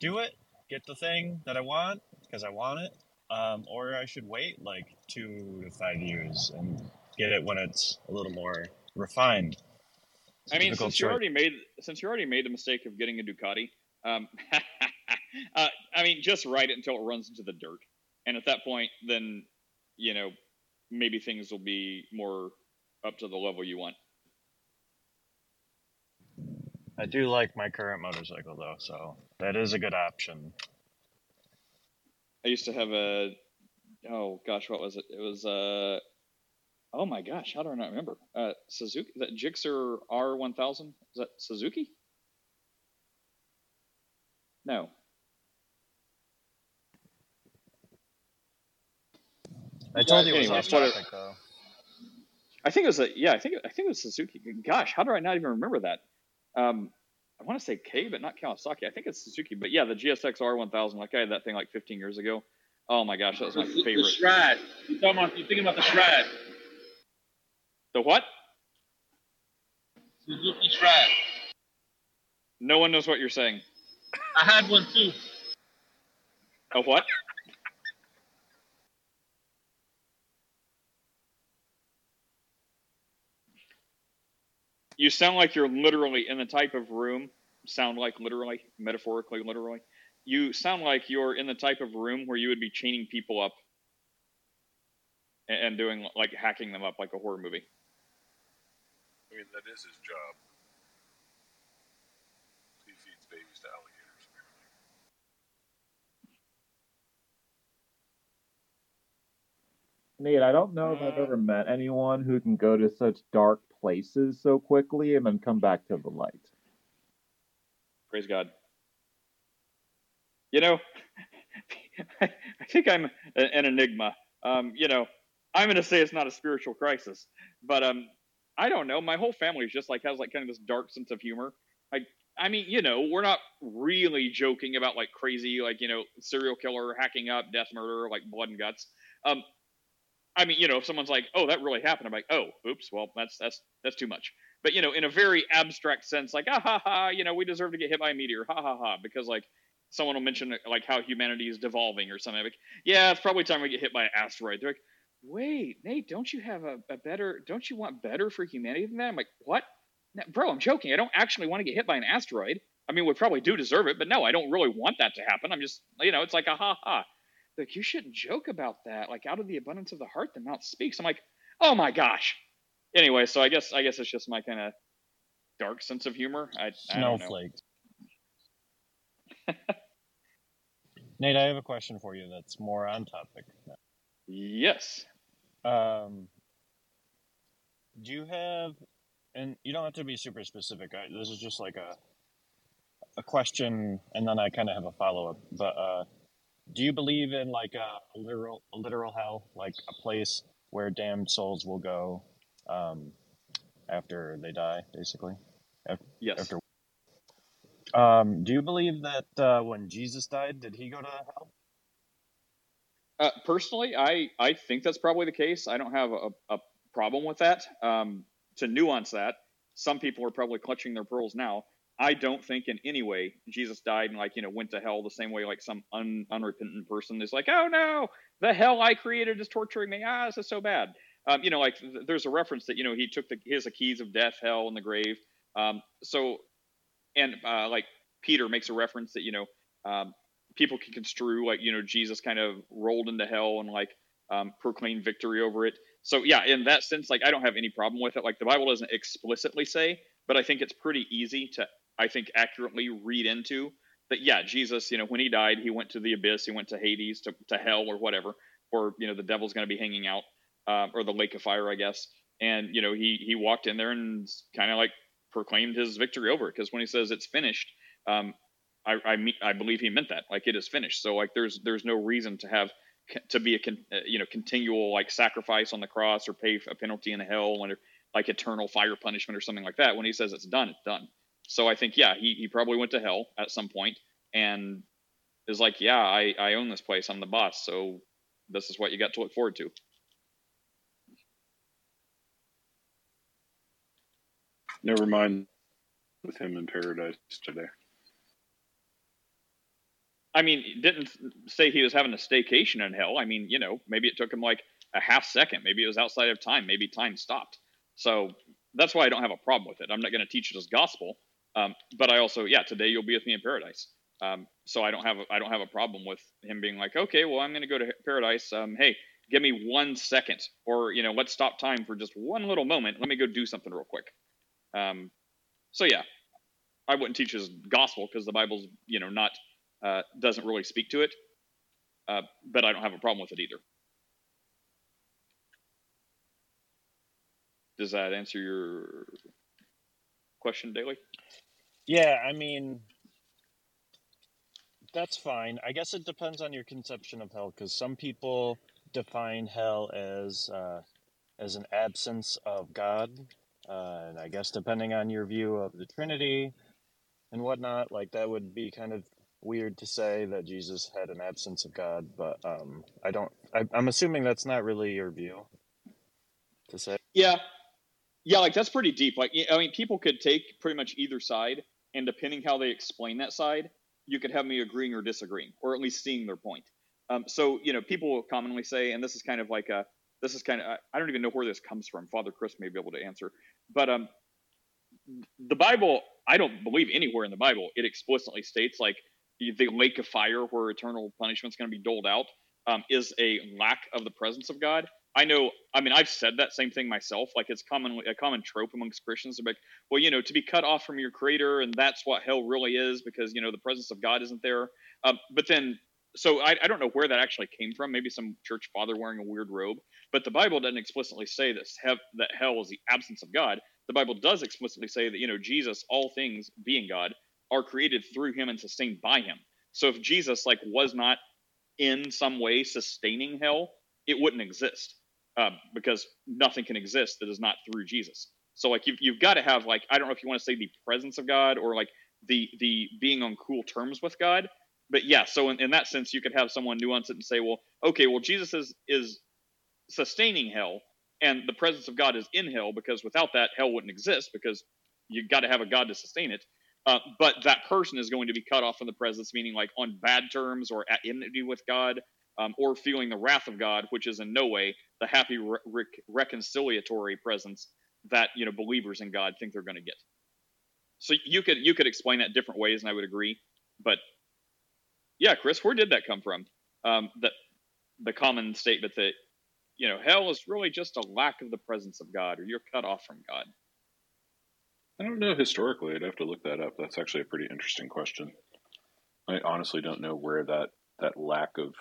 do it get the thing that i want because i want it um, or i should wait like two to five years and get it when it's a little more refined it's I a mean, since you already made since you already made the mistake of getting a Ducati, um, uh, I mean, just ride it until it runs into the dirt, and at that point, then you know maybe things will be more up to the level you want. i do like my current motorcycle though so that is a good option I used to have a oh gosh, what was it? It was uh oh my gosh, how do I not remember? Uh, Suzuki, is that Gixxer R1000? Is that Suzuki? No, i told you it was Anyway, off whatever. topic though I think it was a yeah. I think I think it was Suzuki. Gosh, how do I not even remember that? Um, I want to say K, but not Kawasaki. I think it's Suzuki. But yeah, the GSX R1000. Like I had that thing like 15 years ago. Oh my gosh, that was my The, the favorite. Stride. You talking about? You thinking about the Stride? The what? Suzuki. No one knows what you're saying. I had one too. A what? You sound like you're literally in the type of room. Sound like literally, metaphorically, literally. You sound like you're in the type of room where you would be chaining people up and, and doing like hacking them up like a horror movie. I mean, that is his job. He feeds babies to alligators. Nate, I don't know if I've ever met anyone who can go to such dark places so quickly and then come back to the light. Praise God. You know, I think I'm an enigma. Um, you know, I'm going to say it's not a spiritual crisis, but um, I don't know. My whole family is just like has like kind of this dark sense of humor. Like, I mean, you know, we're not really joking about like crazy, like you know, serial killer hacking up, death, murder, like blood and guts. Um, I mean, you know, if someone's like, "Oh, that really happened," I'm like, "Oh, oops, well, that's that's that's too much." But you know, in a very abstract sense, like, "Ah ha ha," you know, we deserve to get hit by a meteor, ha ha ha, because like someone will mention like how humanity is devolving or something. Like, yeah, it's probably time we get hit by an asteroid. They're like, "Wait, Nate, don't you have a, a better? Don't you want better for humanity than that?" I'm like, "What, bro? I'm joking. I don't actually want to get hit by an asteroid. I mean, we probably do deserve it, but no, I don't really want that to happen. I'm just, you know, it's like a ha ha." like you shouldn't joke about that. Like out of the abundance of the heart, the mouth speaks. I'm like, oh my gosh. Anyway, so I guess I guess it's just my kind of dark sense of humor. I, I. Snowflake. Nate, I have a question for you that's more on topic. Yes. Um, do you have, and you don't have to be super specific. I, this is just like a a question, and then I kind of have a follow up. But uh, do you believe in like a, a literal a literal hell, like a place where damned souls will go um, after they die, basically? Af- Yes. After. Um, do you believe that uh, when Jesus died, did he go to hell? Uh, personally, I I think that's probably the case. I don't have a, a problem with that. Um, to nuance that, some people are probably clutching their pearls now. I don't think in any way Jesus died and like you know went to hell the same way like some un, unrepentant person is like, oh no, the hell I created is torturing me. Ah, this is so bad. Um, you know, like th- there's a reference that you know he took the his the keys of death, hell, and the grave. Um, so, and uh, like Peter makes a reference that you know um, people can construe like you know Jesus kind of rolled into hell and like um, proclaimed victory over it. So yeah, in that sense, like I don't have any problem with it. Like the Bible doesn't explicitly say, but I think it's pretty easy to I think accurately read into that. Yeah, Jesus, you know, when he died, he went to the abyss, he went to Hades, to, to hell or whatever, or you know the devil's going to be hanging out, uh, or the lake of fire, I guess. And you know he he walked in there and kind of like proclaimed his victory over it because when he says it's finished, um, I I, me- I believe he meant that like it is finished. So like there's there's no reason to have to be a con, uh, you know continual like sacrifice on the cross or pay a penalty in hell and like eternal fire punishment or something like that. When he says it's done, it's done. So I think yeah, he he probably went to hell at some point and is like, yeah, I I own this place. I'm the boss. So this is what you got to look forward to. Never mind with him in paradise today. I mean, didn't say he was having a staycation in hell. I mean, you know, maybe it took him like a half second. Maybe it was outside of time. Maybe time stopped. So that's why I don't have a problem with it. I'm not going to teach it as gospel. Um, but I also, yeah, today you'll be with me in paradise. Um, so I don't have a, I don't have a problem with him being like, okay, well, I'm going to go to paradise. Um, hey, give me one second, or you know, let's stop time for just one little moment. Let me go do something real quick. Um, so yeah, I wouldn't teach as gospel because the Bible's you know not uh, doesn't really speak to it. Uh, but I don't have a problem with it either. Does that answer your question, Daly? Yeah, I mean, that's fine. I guess it depends on your conception of hell, because some people define hell as uh, as an absence of God, uh, and I guess depending on your view of the Trinity and whatnot, like that would be kind of weird to say that Jesus had an absence of God. But um, I don't. I, I'm assuming that's not really your view to say. Yeah, yeah, like that's pretty deep. Like I mean, people could take pretty much either side, and depending how they explain that side, you could have me agreeing or disagreeing, or at least seeing their point. Um, so you know, people commonly say, and this is kind of like a, this is kind of I don't even know where this comes from. Father Chris may be able to answer, but um, the Bible, I don't believe anywhere in the Bible it explicitly states like the lake of fire where eternal punishment is going to be doled out um, is a lack of the presence of God. I know. I mean, I've said that same thing myself. Like it's common a common trope amongst Christians. They're like, well, you know, to be cut off from your Creator, and that's what hell really is, because you know the presence of God isn't there. Um, but then, so I, I don't know where that actually came from. Maybe some church father wearing a weird robe. But the Bible doesn't explicitly say that have, that hell is the absence of God. The Bible does explicitly say that you know Jesus, all things being God, are created through Him and sustained by Him. So if Jesus like was not in some way sustaining hell, it wouldn't exist uh, because nothing can exist that is not through Jesus. So like you've, you've got to have like I don't know if you want to say the presence of God or like the the being on cool terms with God, but yeah. So in, in that sense, you could have someone nuance it and say, well, okay, well Jesus is is sustaining hell, and the presence of God is in hell because without that hell wouldn't exist because you got to have a God to sustain it. Uh, but that person is going to be cut off from the presence, meaning like on bad terms or at enmity with God, um, or feeling the wrath of God, which is in no way the happy re- re- reconciliatory presence that you know believers in God think they're going to get. So you could you could explain that different ways, and I would agree. But yeah, Chris, where did that come from? Um, that the common statement that you know hell is really just a lack of the presence of God, or you're cut off from God. I don't know historically. I'd have to look that up. That's actually a pretty interesting question. I honestly don't know where that that lack of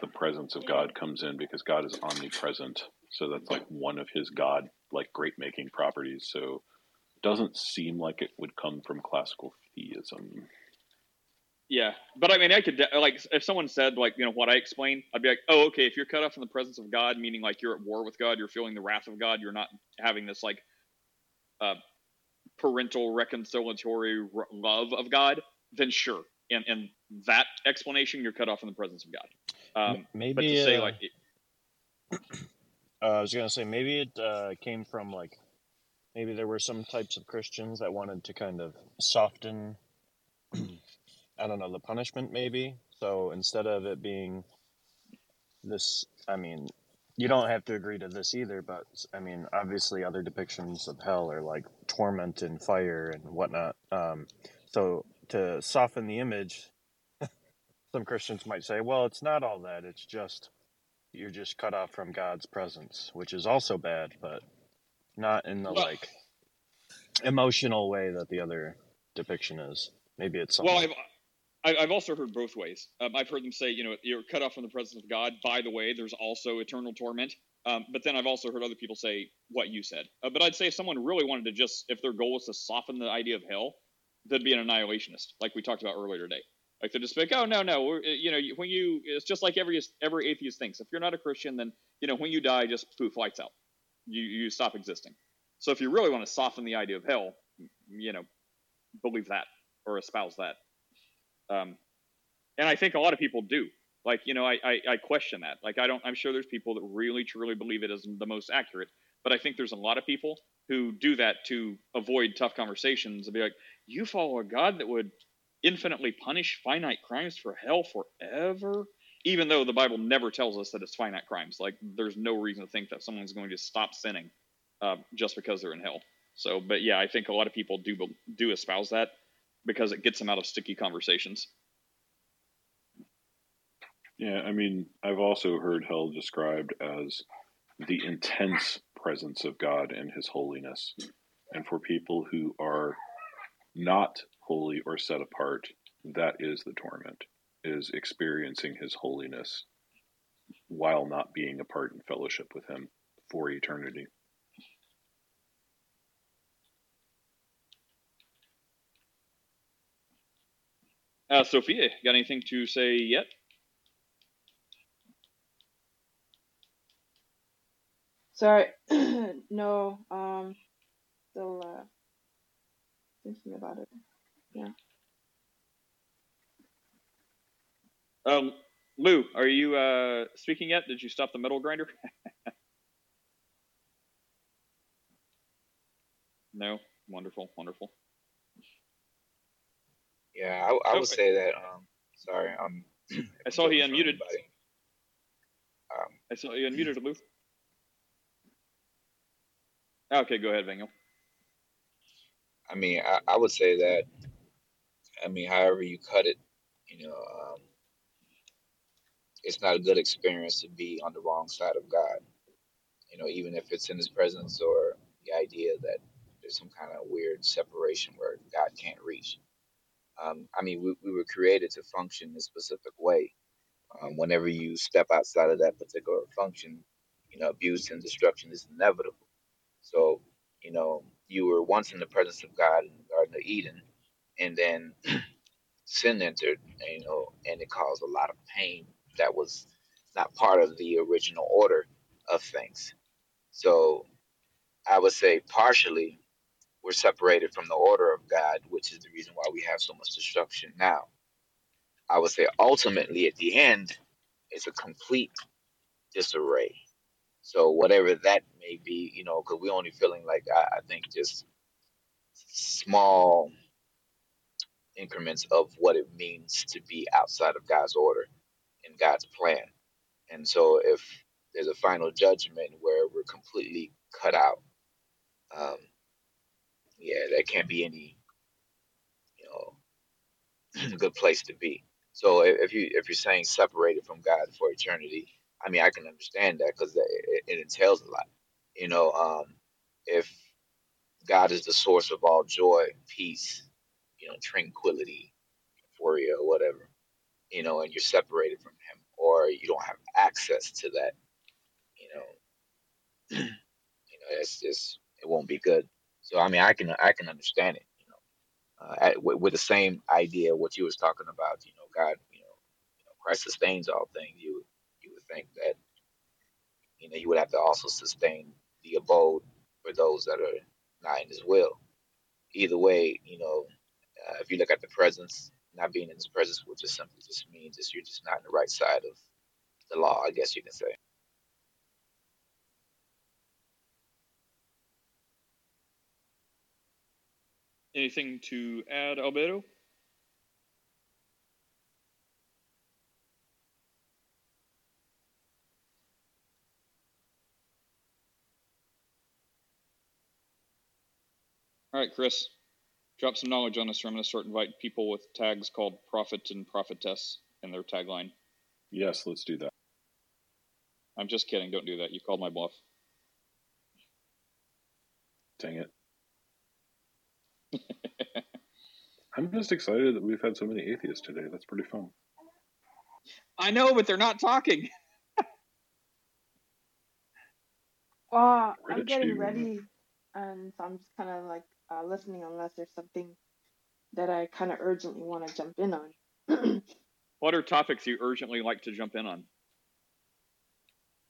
the presence of God comes in because God is omnipresent. So that's like one of his God like great making properties. So it doesn't seem like it would come from classical theism. Yeah, but I mean, I could like if someone said like you know what I explained, I'd be like, oh, okay. If you're cut off from the presence of God, meaning like you're at war with God, you're feeling the wrath of God, you're not having this like uh, parental reconciliatory love of God, then sure. And and that explanation, you're cut off from the presence of God. Um, maybe but to say uh, like it, uh, I was gonna say maybe it uh, came from like maybe there were some types of Christians that wanted to kind of soften I don't know the punishment maybe. So instead of it being this, I mean, you don't have to agree to this either, but I mean, obviously, other depictions of hell are like torment and fire and whatnot. Um, so to soften the image, some Christians might say, well, it's not all that. It's just you're just cut off from God's presence, which is also bad, but not in the Well- like emotional way that the other depiction is. Maybe it's something. well, I've I- I've also heard both ways. Um, I've heard them say, you know, you're cut off from the presence of God. By the way, there's also eternal torment. Um, but then I've also heard other people say what you said. Uh, but I'd say if someone really wanted to just, if their goal was to soften the idea of hell, they'd be an annihilationist, like we talked about earlier today. Like they'd just like, oh no, no, you know, when you, it's just like every every atheist thinks. If you're not a Christian, then you know when you die, just poof, lights out. You you stop existing. So if you really want to soften the idea of hell, you know, believe that or espouse that. Um, and I think a lot of people do. Like, you know, I, I, I question that. Like, I don't, I'm sure there's people that really, truly believe it is the most accurate, but I think there's a lot of people who do that to avoid tough conversations and be like, you follow a God that would infinitely punish finite crimes for hell forever? Even though the Bible never tells us that it's finite crimes. Like, there's no reason to think that someone's going to stop sinning uh, just because they're in hell. So, but yeah, I think a lot of people do do espouse that because it gets them out of sticky conversations. Yeah, I mean, I've also heard hell described as the intense presence of God and His holiness. And for people who are not holy or set apart, that is the torment, is experiencing His holiness while not being apart in fellowship with Him for eternity. Uh, Sophia, got anything to say yet? Sorry, no. Um, still uh, thinking about it. Yeah. Um, Lou, are you uh, speaking yet? Did you stop the metal grinder? no. Wonderful, wonderful. Yeah, I, I would Okay. say that. Um, sorry, um, I saw he unmuted. Um, I saw you unmuted, Lou. Okay, go ahead, Vangel. I mean, I, I would say that. I mean, however you cut it, you know, um, it's not a good experience to be on the wrong side of God. You know, even if it's in His presence or the idea that there's some kind of weird separation where God can't reach. Um, I mean, we, we were created to function a specific way. Um, whenever you step outside of that particular function, you know, abuse and destruction is inevitable. So, you know, you were once in the presence of God in the Garden of Eden, and then sin entered, you know, and it caused a lot of pain that was not part of the original order of things. So, I would say partially we're separated from the order of God, which is the reason why we have so much destruction now. I would say ultimately at the end, it's a complete disarray. So whatever that may be, you know, because we're only feeling like I, I think just small increments of what it means to be outside of God's order and God's plan. And so if there's a final judgment where we're completely cut out, um, yeah, there can't be any, you know, good place to be. So if you if you're saying separated from God for eternity, I mean I can understand that because it, it entails a lot. You know, um, if God is the source of all joy, peace, you know, tranquility, euphoria, or whatever, you know, and you're separated from Him, or you don't have access to that, you know, you know, it's just it won't be good. So I mean, I can I can understand it, you know, uh, with, the same idea what you was talking about, you know, God, you know, you know, Christ sustains all things. You you would think that you know you would have to also sustain the abode for those that are not in His will. Either way, you know, uh, if you look at the presence, not being in His presence, would just simply just means that you're just not in the right side of the law, I guess you can say. Anything to add, Alberto? All right, Chris, drop some knowledge on us. Or I'm going to start inviting people with tags called prophet and prophetess in their tagline. Yes, let's do that. I'm just kidding. Don't do that. You called my bluff. Dang it. I'm just excited that we've had so many atheists today. That's pretty fun. I know, but they're not talking. Well, I'm getting you- ready, and so I'm just kind of like uh, listening unless there's something that I kind of urgently want to jump in on. What are topics you urgently like to jump in on?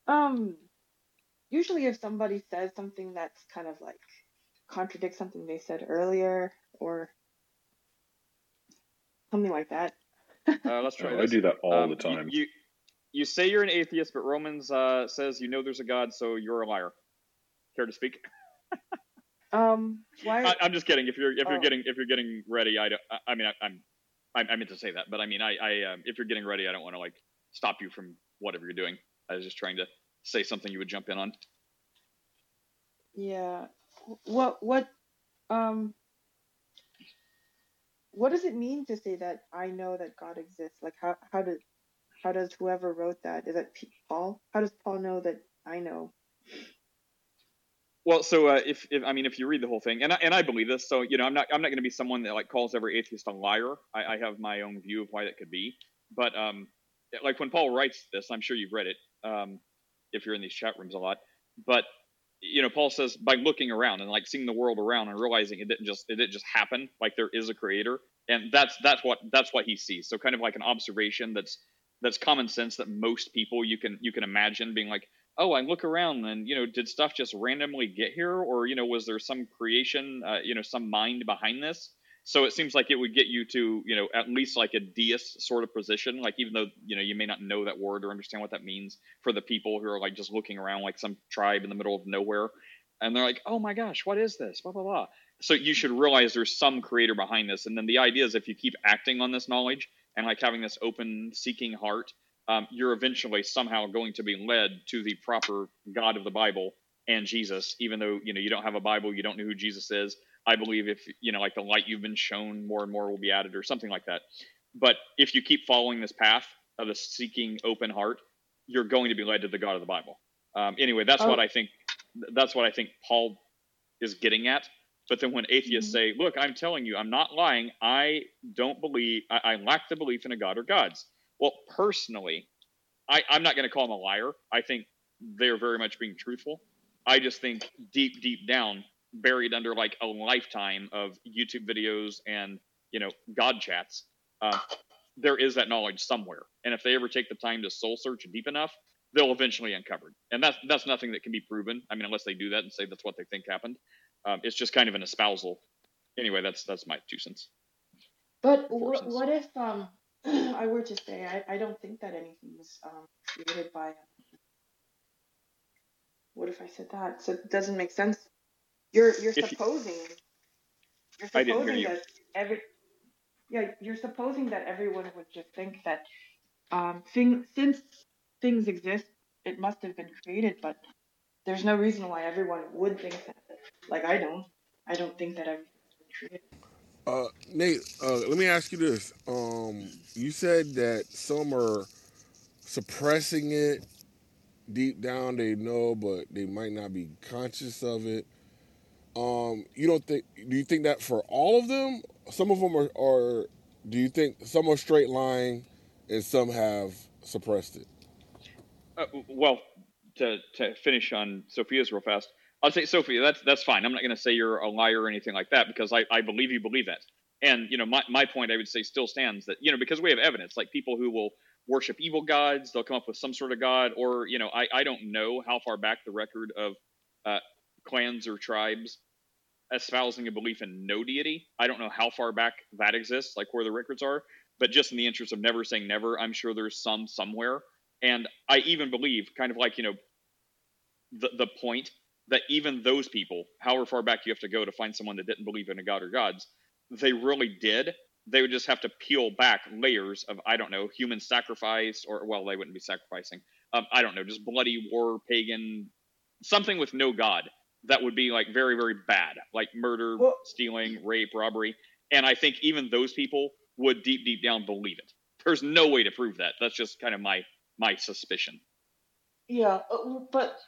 Um, usually if somebody says something that's kind of like contradict something they said earlier or something like that. Uh, let's try Oh, I do that all Um, the time. You, you you say you're an atheist, but Romans uh, says you know there's a God, so you're a liar. Care to speak? Um, why? I, I'm just kidding. If you're if you're Oh. getting if you're getting ready, I don't. I, I mean, I, I'm I, I meant to say that, but I mean, I I um, if you're getting ready, I don't want to like stop you from whatever you're doing. I was just trying to say something you would jump in on. Yeah. What what um what does it mean to say that I know that God exists? Like how how does how does whoever wrote that is that Paul? How does Paul know that I know? Well, so uh, if, if I mean if you read the whole thing, and I, and I believe this, so you know I'm not I'm not going to be someone that like calls every atheist a liar. I, I have my own view of why that could be, but um, like when Paul writes this, I'm sure you've read it. Um, if you're in these chat rooms a lot, but you know Paul says by looking around and like seeing the world around and realizing it didn't just it didn't just happen. Like there is a creator, and that's that's what that's what he sees. So kind of like an observation that's that's common sense that most people you can you can imagine being like oh, I look around and you know, did stuff just randomly get here, or you know, was there some creation, uh, you know, some mind behind this? So it seems like it would get you to you know at least like a deist sort of position, like even though you know you may not know that word or understand what that means for the people who are like just looking around like some tribe in the middle of nowhere, and they're like, oh my gosh, what is this? Blah blah blah. So you should realize there's some creator behind this, and then the idea is if you keep acting on this knowledge and like having this open seeking heart um, you're eventually somehow going to be led to the proper God of the Bible and Jesus, even though you know you don't have a Bible, you don't know who Jesus is. I believe if you know, like the light you've been shown, more and more will be added, or something like that. But if you keep following this path of the seeking open heart, you're going to be led to the God of the Bible. Um, anyway, that's Oh. what I think. That's what I think Paul is getting at. But then when atheists say, "Look, I'm telling you, I'm not lying. I don't believe. I, I lack the belief in a God or gods." Well, personally, I, I'm not going to call them a liar. I think they're very much being truthful. I just think deep, deep down, buried under like a lifetime of YouTube videos and you know God chats, uh, there is that knowledge somewhere. And if they ever take the time to soul search deep enough, they'll eventually uncover it. And that's that's nothing that can be proven. I mean, unless they do that and say that's what they think happened. Um, it's just kind of an espousal. Anyway, that's that's my two cents. But cents. what if um I were to say I, I don't think that anything was um created by what if I said that? So it doesn't make sense. You're you're If supposing you're I didn't hear supposing you. that every yeah, you're supposing that everyone would just think that um thing since things exist, it must have been created, but there's no reason why everyone would think that. Like I don't. I don't think that everything's been created. Uh, Nate, uh, let me ask you this. Um, you said that some are suppressing it deep down. They know, but they might not be conscious of it. Um, you don't think? Do you think that for all of them? Some of them are, are. Do you think some are straight line, and some have suppressed it? Uh, well, to to finish on Sophia's real fast, I'll say Sophia, that's that's fine. I'm not going to say you're a liar or anything like that because I, I believe you believe that. And you know, my my point I would say still stands that you know because we have evidence, like people who will worship evil gods, they'll come up with some sort of god, or you know, I I don't know how far back the record of uh, clans or tribes espousing a belief in no deity. I don't know how far back that exists, like where the records are. But just in the interest of never saying never, I'm sure there's some somewhere. And I even believe, kind of like you know, the the point that even those people, however far back you have to go to find someone that didn't believe in a god or gods, they really did. They would just have to peel back layers of I don't know human sacrifice, or well, they wouldn't be sacrificing. Um, I don't know, just bloody war, pagan, something with no god that would be like very very bad, like murder, Well- stealing, rape, robbery. And I think even those people would deep deep down believe it. There's no way to prove that. That's just kind of my my suspicion. Yeah, uh, but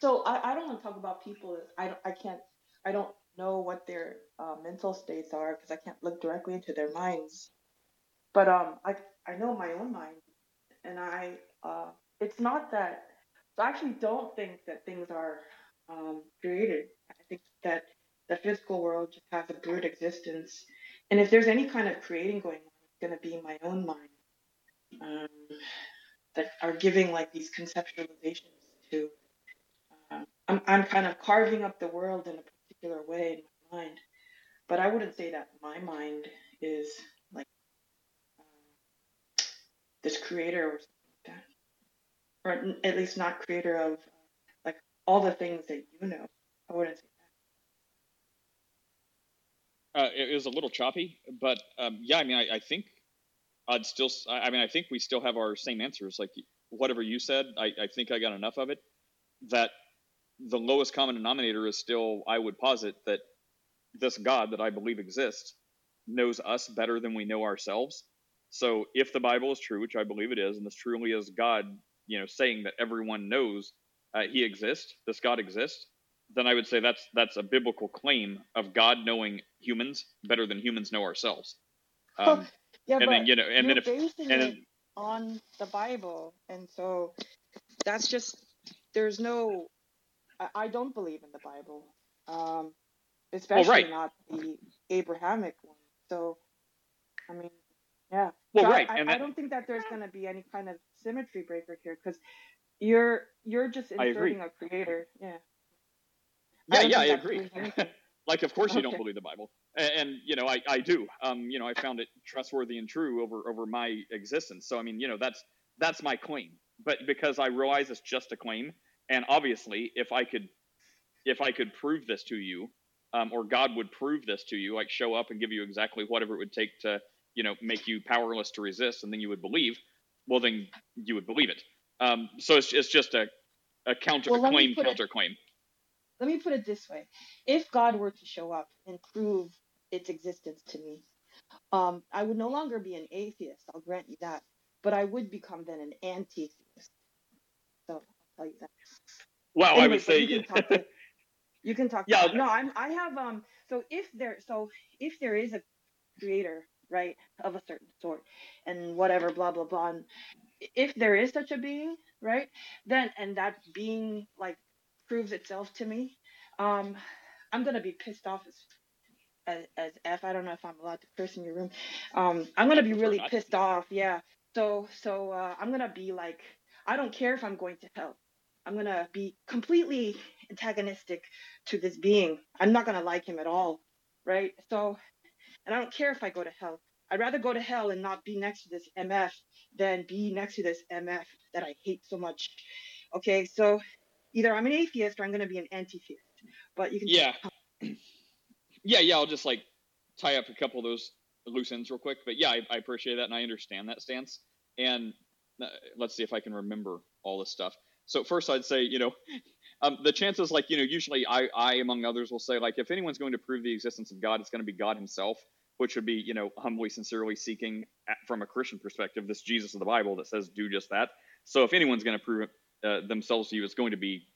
so I, I don't want to talk about people. I don't, I can't I don't know what their uh, mental states are because I can't look directly into their minds. But um, I I know my own mind, and I uh, it's not that. I actually don't think that things are um, created. I think that the physical world just has a brute existence, and if there's any kind of creating going on, it's going to be my own mind. Um, that are giving like these conceptualizations to um, I'm, I'm kind of carving up the world in a particular way in my mind. But I wouldn't say that my mind is like um, this creator or something like that, or at least not creator of all the things that you know. I wouldn't say. Uh, it, it was a little choppy, but um, yeah, I mean, I, I think I'd still. I mean, I think we still have our same answers. Like whatever you said, I, I think I got enough of it. That the lowest common denominator is still, I would posit that this God that I believe exists knows us better than we know ourselves. So if the Bible is true, which I believe it is, and this truly is God, you know, saying that everyone knows uh, He exists, this God exists, then I would say that's that's a biblical claim of God knowing humans better than humans know ourselves. Um, Yeah, and but then you know, and then if and then, on the Bible, and so that's just there's no. I, I don't believe in the Bible, um, especially right. not the Abrahamic one. So, I mean, yeah. Well, So I- right, I, and I that- don't think that there's going to be any kind of symmetry breaker here because you're you're just inserting a creator. Yeah. Yeah, don't yeah, I agree. like, of course, you don't believe the Bible, and, and you know, I, I do. Um, you know, I found it trustworthy and true over over my existence. So, I mean, you know, that's that's my claim. But because I realize it's just a claim, and obviously, if I could if I could prove this to you, um, or God would prove this to you, like show up and give you exactly whatever it would take to, you know, make you powerless to resist, and then you would believe, well, then you would believe it. Um, so it's, it's just a, a counter, Well, a claim, it- counterclaim. let me put it this way. If god were to show up and prove its existence to me um, i would no longer be an atheist i'll grant you that but i would become then an anti-theist. So i'll tell you that. Wow, I would say, you can talk to, you can talk Yeah, to, no i'm i have um so if there so if there is a creator right of a certain sort and whatever blah blah blah and if there is such a being right then and that being like proves itself to me um i'm gonna be pissed off as as, as f. I don't know if i'm allowed to curse in your room. Um i'm gonna be really pissed off yeah. So so uh, i'm gonna be like i don't care if i'm going to hell. I'm gonna be completely antagonistic to this being. I'm not gonna like him at all right? So and I don't care if I go to hell. I'd rather go to hell and not be next to this MF than be next to this MF that I hate so much. Okay, so either I'm an atheist or I'm going to be an anti-theist. But you can yeah, yeah, yeah. I'll just like tie up a couple of those loose ends real quick. But yeah, I, I appreciate that and I understand that stance. And uh, let's see if I can remember all this stuff. So first, I'd say you know. Um, the chances, like you know, usually I, I among others will say, like, if anyone's going to prove the existence of God, it's going to be God Himself, which would be, you know, humbly, sincerely seeking at, from a Christian perspective, this Jesus of the Bible that says do just that. So if anyone's going to prove uh, themselves to you, it's going to be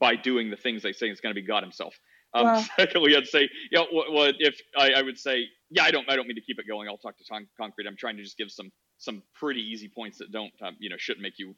by doing the things they say. It's going to be God Himself. Um, Well- secondly, I'd say, yeah, what, what if I, I would say, yeah, I don't, I don't mean to keep it going. I'll talk to Con- Concrete. I'm trying to just give some, some pretty easy points that don't, um, you know, shouldn't make you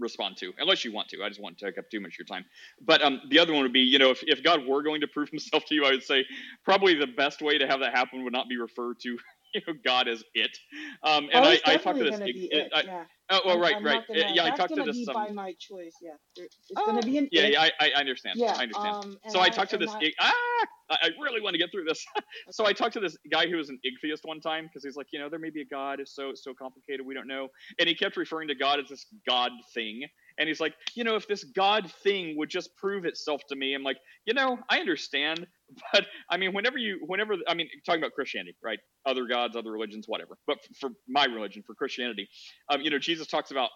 respond to, unless you want to. I just want to take up too much of your time. But um, the other one would be, you know, if, if God were going to prove himself to you, I would say probably the best way to have that happen would not be referred to, you know, God is it. Um, and oh, I, I talked to this. going to be it- it. I- yeah. oh, well, right, I'm right. gonna- yeah, I talked to this. Um, by my choice. Yeah, it's going to be an yeah, it. yeah, I, I understand. Yeah, I understand. um, so I, talked to this. I- ah, I really want to get through this. so I talked to this guy who was an igtheist one time because he's like, you know, there may be a God. It's so it's so complicated. We don't know. And he kept referring to God as this God thing. And he's like, you know, if this God thing would just prove itself to me, I'm like, you know, I understand, but I mean, whenever you, whenever, I mean, talking about Christianity, right? Other gods, other religions, whatever. But f- for my religion, for Christianity, um, you know, Jesus talks about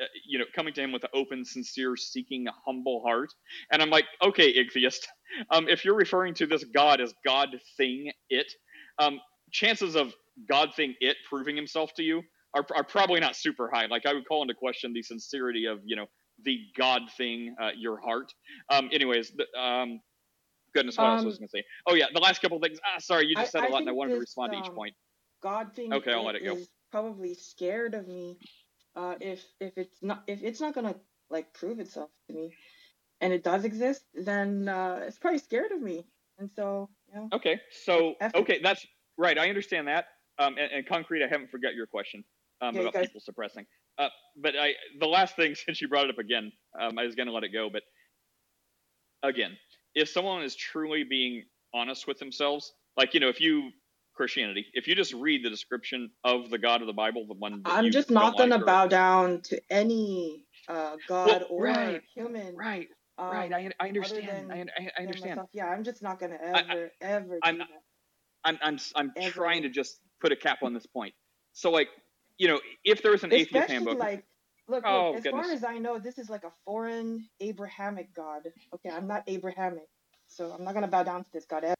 uh, you know, coming to him with an open, sincere, seeking, humble heart. And I'm like, okay, Igtheist, um, if you're referring to this God as God thing it, um, chances of God thing it proving himself to you are, are probably not super high. Like I would call into question the sincerity of, you know, the God thing, uh, your heart. Um, anyways, um, goodness, what else was I Um, going to say? Oh yeah, the last couple of things. Ah, sorry, you just I- said a lot, and I wanted to respond to each um, point. God thing Okay, I'll let it go. probably scared of me uh, if if it's not if it's not gonna like prove itself to me and it does exist then uh, it's probably scared of me and so you know Okay, so okay, that's right. I understand that. Um, and, and concrete, I haven't forgot your question um, Yeah, about guys- people suppressing. Uh, but I, the last thing, since you brought it up again, um, I was going to let it go. But again, if someone is truly being honest with themselves, like you know, if you Christianity, if you just read the description of the God of the Bible, the one I'm just don't gonna like, or, bow down to any uh, god well, or right, human. right, um, right. I, I understand. than I, I, understand. myself. Yeah, I'm just not gonna I, ever, ever I'm that. I'm I'm I'm Ever. trying to just put a cap on this point. So like, you know, if there was an atheist handbook, like, look, oh look. As goodness, far as I know, this is like a foreign Abrahamic god. Okay, I'm not Abrahamic, so I'm not gonna bow down to this god ever.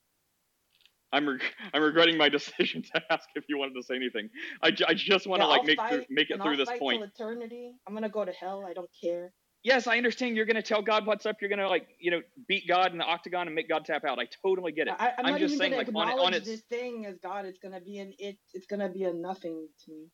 I'm reg- I'm regretting my decision to ask if you wanted to say anything. I, I just want Yeah, to like I'll make through, fight, make it through I'll this fight point. till eternity. I'm gonna go to hell. I don't care. Yes, I understand. You're gonna tell God what's up. You're gonna like you know beat God in the octagon and make God tap out. I totally get it. I, I'm, I'm not just even saying gonna like on it on its this thing as God. It's gonna be an it. It's gonna be a nothing to me.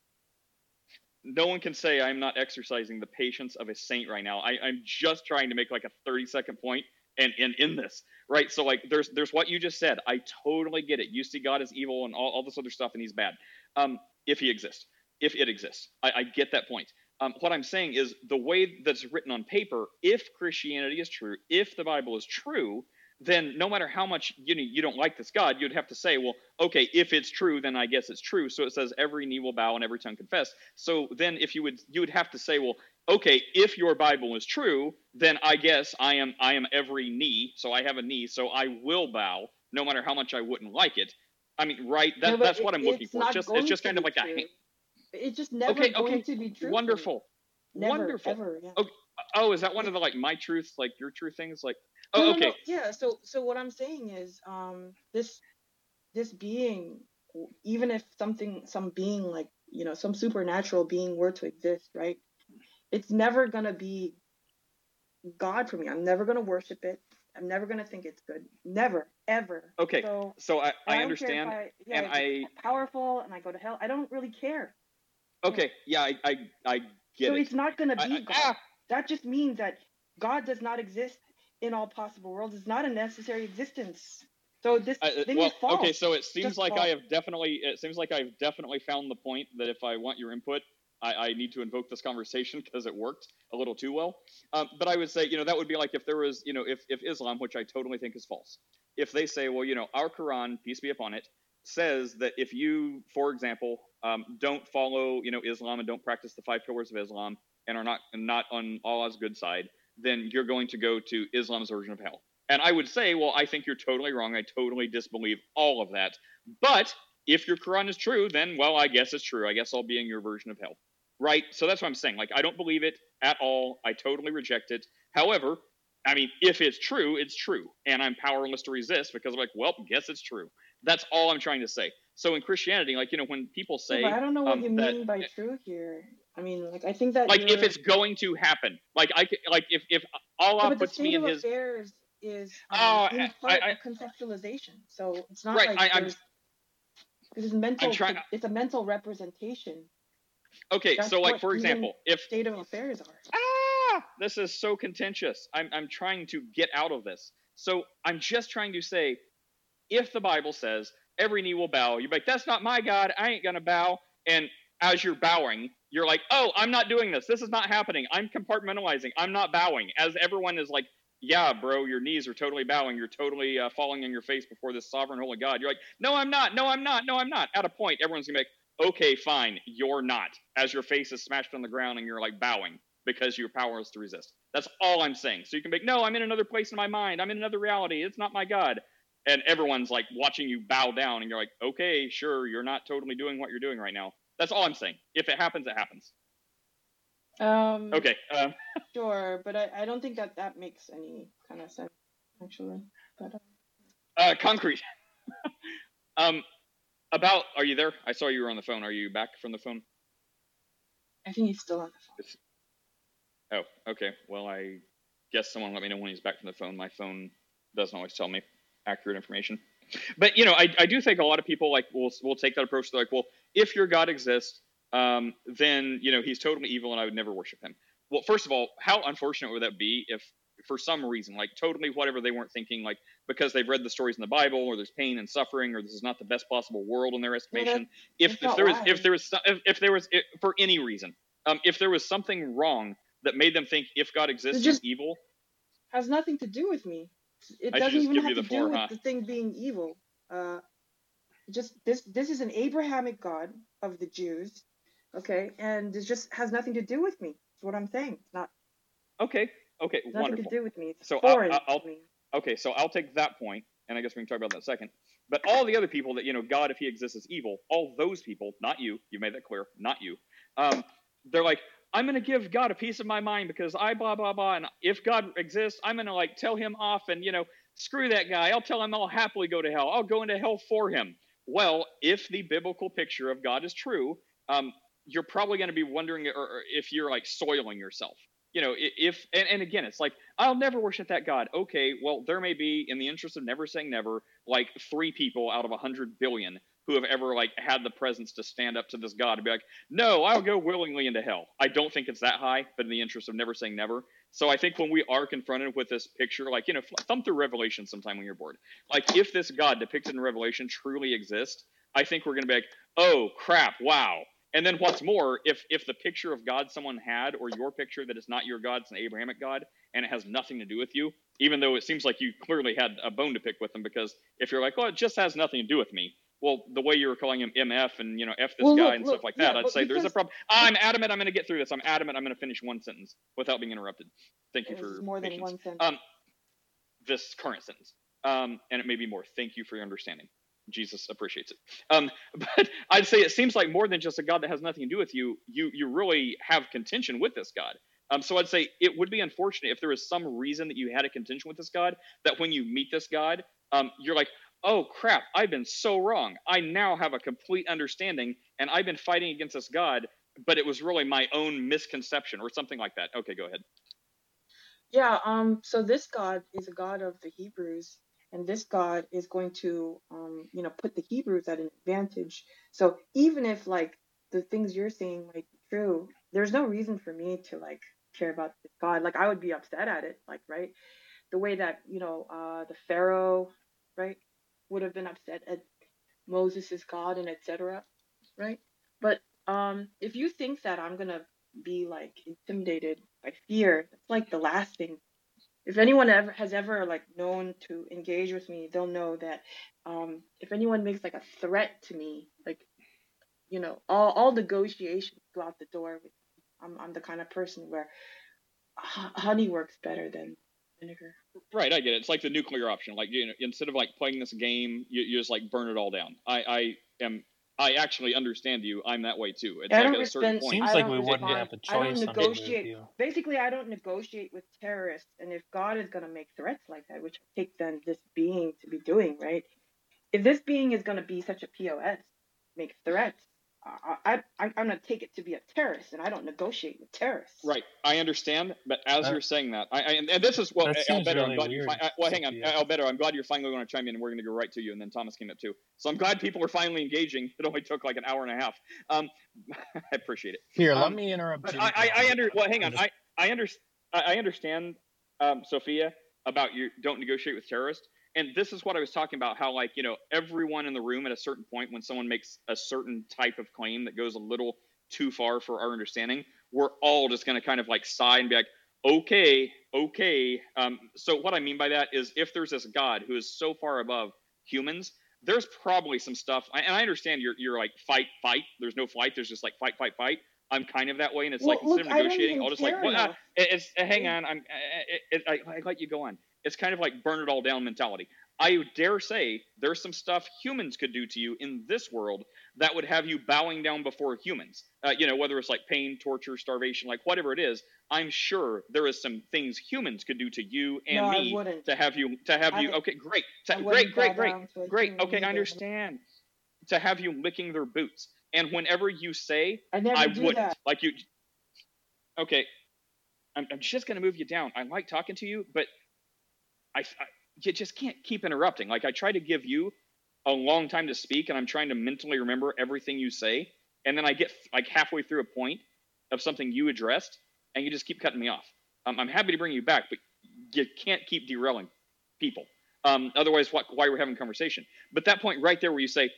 No one can say I'm not exercising the patience of a saint right now. I, I'm just trying to make like a 30 second point and and in this right. So like there's there's what you just said. I totally get it. You see God as evil and all, all this other stuff, and he's bad. Um, if he exists, if it exists, I, I get that point. Um, what I'm saying is the way that's written on paper. If Christianity is true, if the Bible is true, then no matter how much you know you don't like this God, you'd have to say, well, okay, if it's true, then I guess it's true. So it says every knee will bow and every tongue confess. So then if you would you would have to say, well, okay, if your Bible is true, then I guess I am I am every knee. So I have a knee, so I will bow, no matter how much I wouldn't like it. I mean, right? That, No, that's it- what I'm looking for. It's just it's just kind of like a true. hand- It's just never okay, going okay, to be true. wonderful, Never, wonderful. ever. Yeah. Oh, oh, is that one of the like my truth, like your truth things? Like, oh, no, okay, no. Yeah. So, so what I'm saying is, um, this, this being, even if something, some being like, you know, some supernatural being were to exist, right? It's never gonna be God for me. I'm never gonna worship it. I'm never gonna think it's good. Never, ever. okay. So So I I if understand, I, yeah, and I powerful and I go to hell. I don't really care. okay, yeah, I I, I get so it. it's not I- be I- God. ah! That just means that God does not exist in all possible worlds. is not a necessary existence. So this I- uh, thing well, is false. okay, so it seems Just like I have definitely. It seems like I've definitely found the point that if I want your input, I, I need to invoke this conversation because it worked a little too well. Um, but I would say, you know, that would be like if there was, you know, if if Islam, which I totally think is false, if they say, well, you know, our Quran, peace be upon it, says that if you, for example, um, don't follow, you know, Islam and don't practice the five pillars of Islam and are not not on Allah's good side, then you're going to go to Islam's version of hell. And I would say, well, I think you're totally wrong. I totally disbelieve all of that. But if your Quran is true, then well, I guess it's true. I guess I'll be in your version of hell. Right? So that's what I'm saying. Like I don't believe it at all. I totally reject it. However, I mean, if it's true, it's true. And I'm powerless to resist because I'm like, well, guess it's true. That's all I'm trying to say. So in Christianity, like, you know, when people Yeah, say but I don't know what um, you that- mean by true here. I mean, like I think that like if it's going to happen, like I like if if Allah but puts me in His affairs is um, Oh, I- I- conceptualization. So it's not Right, like I- I'm- this is mental. trying- It's a mental representation. okay, That's so like for example, if state of affairs are. ah, this is so contentious. I'm I'm trying to get out of this. So I'm just trying to say, if the Bible says every knee will bow, you're like, that's not my God. I ain't gonna bow. And as you're bowing, you're like, oh, I'm not doing this. This is not happening. I'm compartmentalizing. I'm not bowing. As everyone is like, yeah, bro, your knees are totally bowing. You're totally uh, falling on your face before this sovereign holy God. You're like, no, I'm not. No, I'm not. No, I'm not. At a point, everyone's gonna be like, okay, fine, you're not. As your face is smashed on the ground and you're like bowing because you're powerless to resist. That's all I'm saying. So you can be no, I'm in another place in my mind. I'm in another reality. It's not my God. And everyone's like watching you bow down, and you're like, okay, sure, you're not totally doing what you're doing right now. That's all I'm saying. If it happens, it happens. Um, Okay. Um, Sure, but I, I don't think that that makes any kind of sense actually. But uh, uh, concrete. um, about, are you there? I saw you were on the phone. Are you back from the phone? I think he's still on the phone. Oh, okay. Well, I guess someone let me know when he's back from the phone. My phone doesn't always tell me accurate information. But you know, I, I do think a lot of people like will will take that approach. They're like, well, if your God exists, um, then you know he's totally evil, and I would never worship him. Well, first of all, how unfortunate would that be if, for some reason, like totally whatever they weren't thinking, like because they've read the stories in the Bible, or there's pain and suffering, or this is not the best possible world in their estimation. if that's if not there was if there was if, if there was if, for any reason, um, if there was something wrong that made them think if God exists, he's evil. has nothing to do with me. It I doesn't even have to do with huh? the thing being evil. Uh, just this this is an Abrahamic God of the Jews, okay, and it just has nothing to do with me. That's what I'm saying. It's not Okay, okay, nothing wonderful. to do with me. It's So I'll, I'll, to me. okay, so I'll take that point, and I guess we can talk about that in a second. But all the other people that you know, God, if He exists, is evil. All those people, not you. You made that clear. Not you. Um, they're like, I'm gonna give God a piece of my mind because I blah blah blah, and if God exists, I'm gonna like tell Him off, and you know, screw that guy. I'll tell him I'll happily go to hell. I'll go into hell for him. Well, if the biblical picture of God is true, um, you're probably going to be wondering or, or if you're like soiling yourself. You know, if and, and again, it's like I'll never worship that God. Okay, well, there may be, in the interest of never saying never, like three people out of a hundred billion who have ever like had the presence to stand up to this God and be like, no, I'll go willingly into hell. I don't think it's that high, but in the interest of never saying never. So I think when we are confronted with this picture, like you know, thumb through Revelation sometime when you're bored. Like if this God depicted in Revelation truly exists, I think we're going to be like, oh crap, wow. And then what's more, if if the picture of God someone had, or your picture that is not your God, it's an Abrahamic God, and it has nothing to do with you, even though it seems like you clearly had a bone to pick with them, because if you're like, well, it just has nothing to do with me. Well, the way you were calling him MF and you know F this Well, guy look, and look, stuff like yeah, that, I'd say there's a problem. I'm adamant. I'm going to get through this. I'm adamant. I'm going to finish one sentence without being interrupted. Thank you for more than one sentence. Um, this current sentence, um, and it may be more. Thank you for your understanding. Jesus appreciates it. Um, but I'd say it seems like more than just a God that has nothing to do with you. You you really have contention with this God. Um, so I'd say it would be unfortunate if there was some reason that you had a contention with this God that when you meet this God, um, you're like, oh crap, I've been so wrong. I now have a complete understanding, and I've been fighting against this God, but it was really my own misconception or something like that. Okay, go ahead. Yeah, um, so this God is a God of the Hebrews, and this God is going to, um, you know, put the Hebrews at an advantage. So even if like the things you're saying might be true, there's no reason for me to like care about this God. Like I would be upset at it, like right, the way that you know uh, the Pharaoh, right, would have been upset at Moses' is God and etc. Right, but um, if you think that I'm gonna be like intimidated by fear, that's like the last thing if anyone ever has ever like known to engage with me, they'll know that um, if anyone makes like a threat to me, like you know, all all negotiations go out the door. I'm I'm the kind of person where honey works better than vinegar. Right, I get it. It's like the nuclear option. Like you know, instead of like playing this game, you, you just like burn it all down. I, I am. I actually understand you. I'm that way too. It's I like don't at a certain respond. point. Seems like don't we wouldn't have a I don't choice on being with negotiate. Basically, I don't negotiate with terrorists. And if God is gonna make threats like that, which I take then this being to be doing, right? If this being is gonna be such a pos, make threats, I, I, I I'm gonna take it to be a terrorist, and I don't negotiate with terrorists. Right, I understand, but as That- you're saying that, I, I and, and this is well, That seems Albedo, I'm glad you. weird, Fi- I, well, hang on, Sophia. Albedo, I'm glad you're finally going to chime in, and we're going to go right to you, and then Thomas came up too. So I'm glad people are finally engaging. It only took like an hour and a half. Um, I appreciate it. Here, let Um, me interrupt you. I, I, I under well, hang on. I, I under, I I understand, um, Sophia, about you don't negotiate with terrorists. And this is what I was talking about. How like you know everyone in the room at a certain point, when someone makes a certain type of claim that goes a little too far for our understanding, we're all just going to kind of like sigh and be like, okay, okay. Um, so what I mean by that is, if there's this God who is so far above humans, there's probably some stuff. And I understand you're you're like fight, fight. There's no flight. There's just like fight, fight, fight. I'm kind of that way, and it's Well, like instead look, of negotiating, I'll just like, well, uh, it's uh, hang on. I'm it, it, I, I let you go on. It's kind of like burn it all down mentality. I dare say there's some stuff humans could do to you in this world that would have you bowing down before humans. Uh, you know, whether it's like pain, torture, starvation, like whatever it is. I'm sure there is some things humans could do to you and No, me to have you to have I you. Okay, great, To- great, great, great, down to a great. Okay, I understand. To have you licking their boots, and whenever you say I I wouldn't, that. like you. Okay, I'm, I'm just gonna move you down. I like talking to you, but I, I you just can't keep interrupting. Like I try to give you a long time to speak, and I'm trying to mentally remember everything you say, and then I get like halfway through a point of something you addressed, and you just keep cutting me off. Um, I'm happy to bring you back, but you can't keep derailing people. Um, otherwise, what, why we're having a conversation? But that point right there, where you say,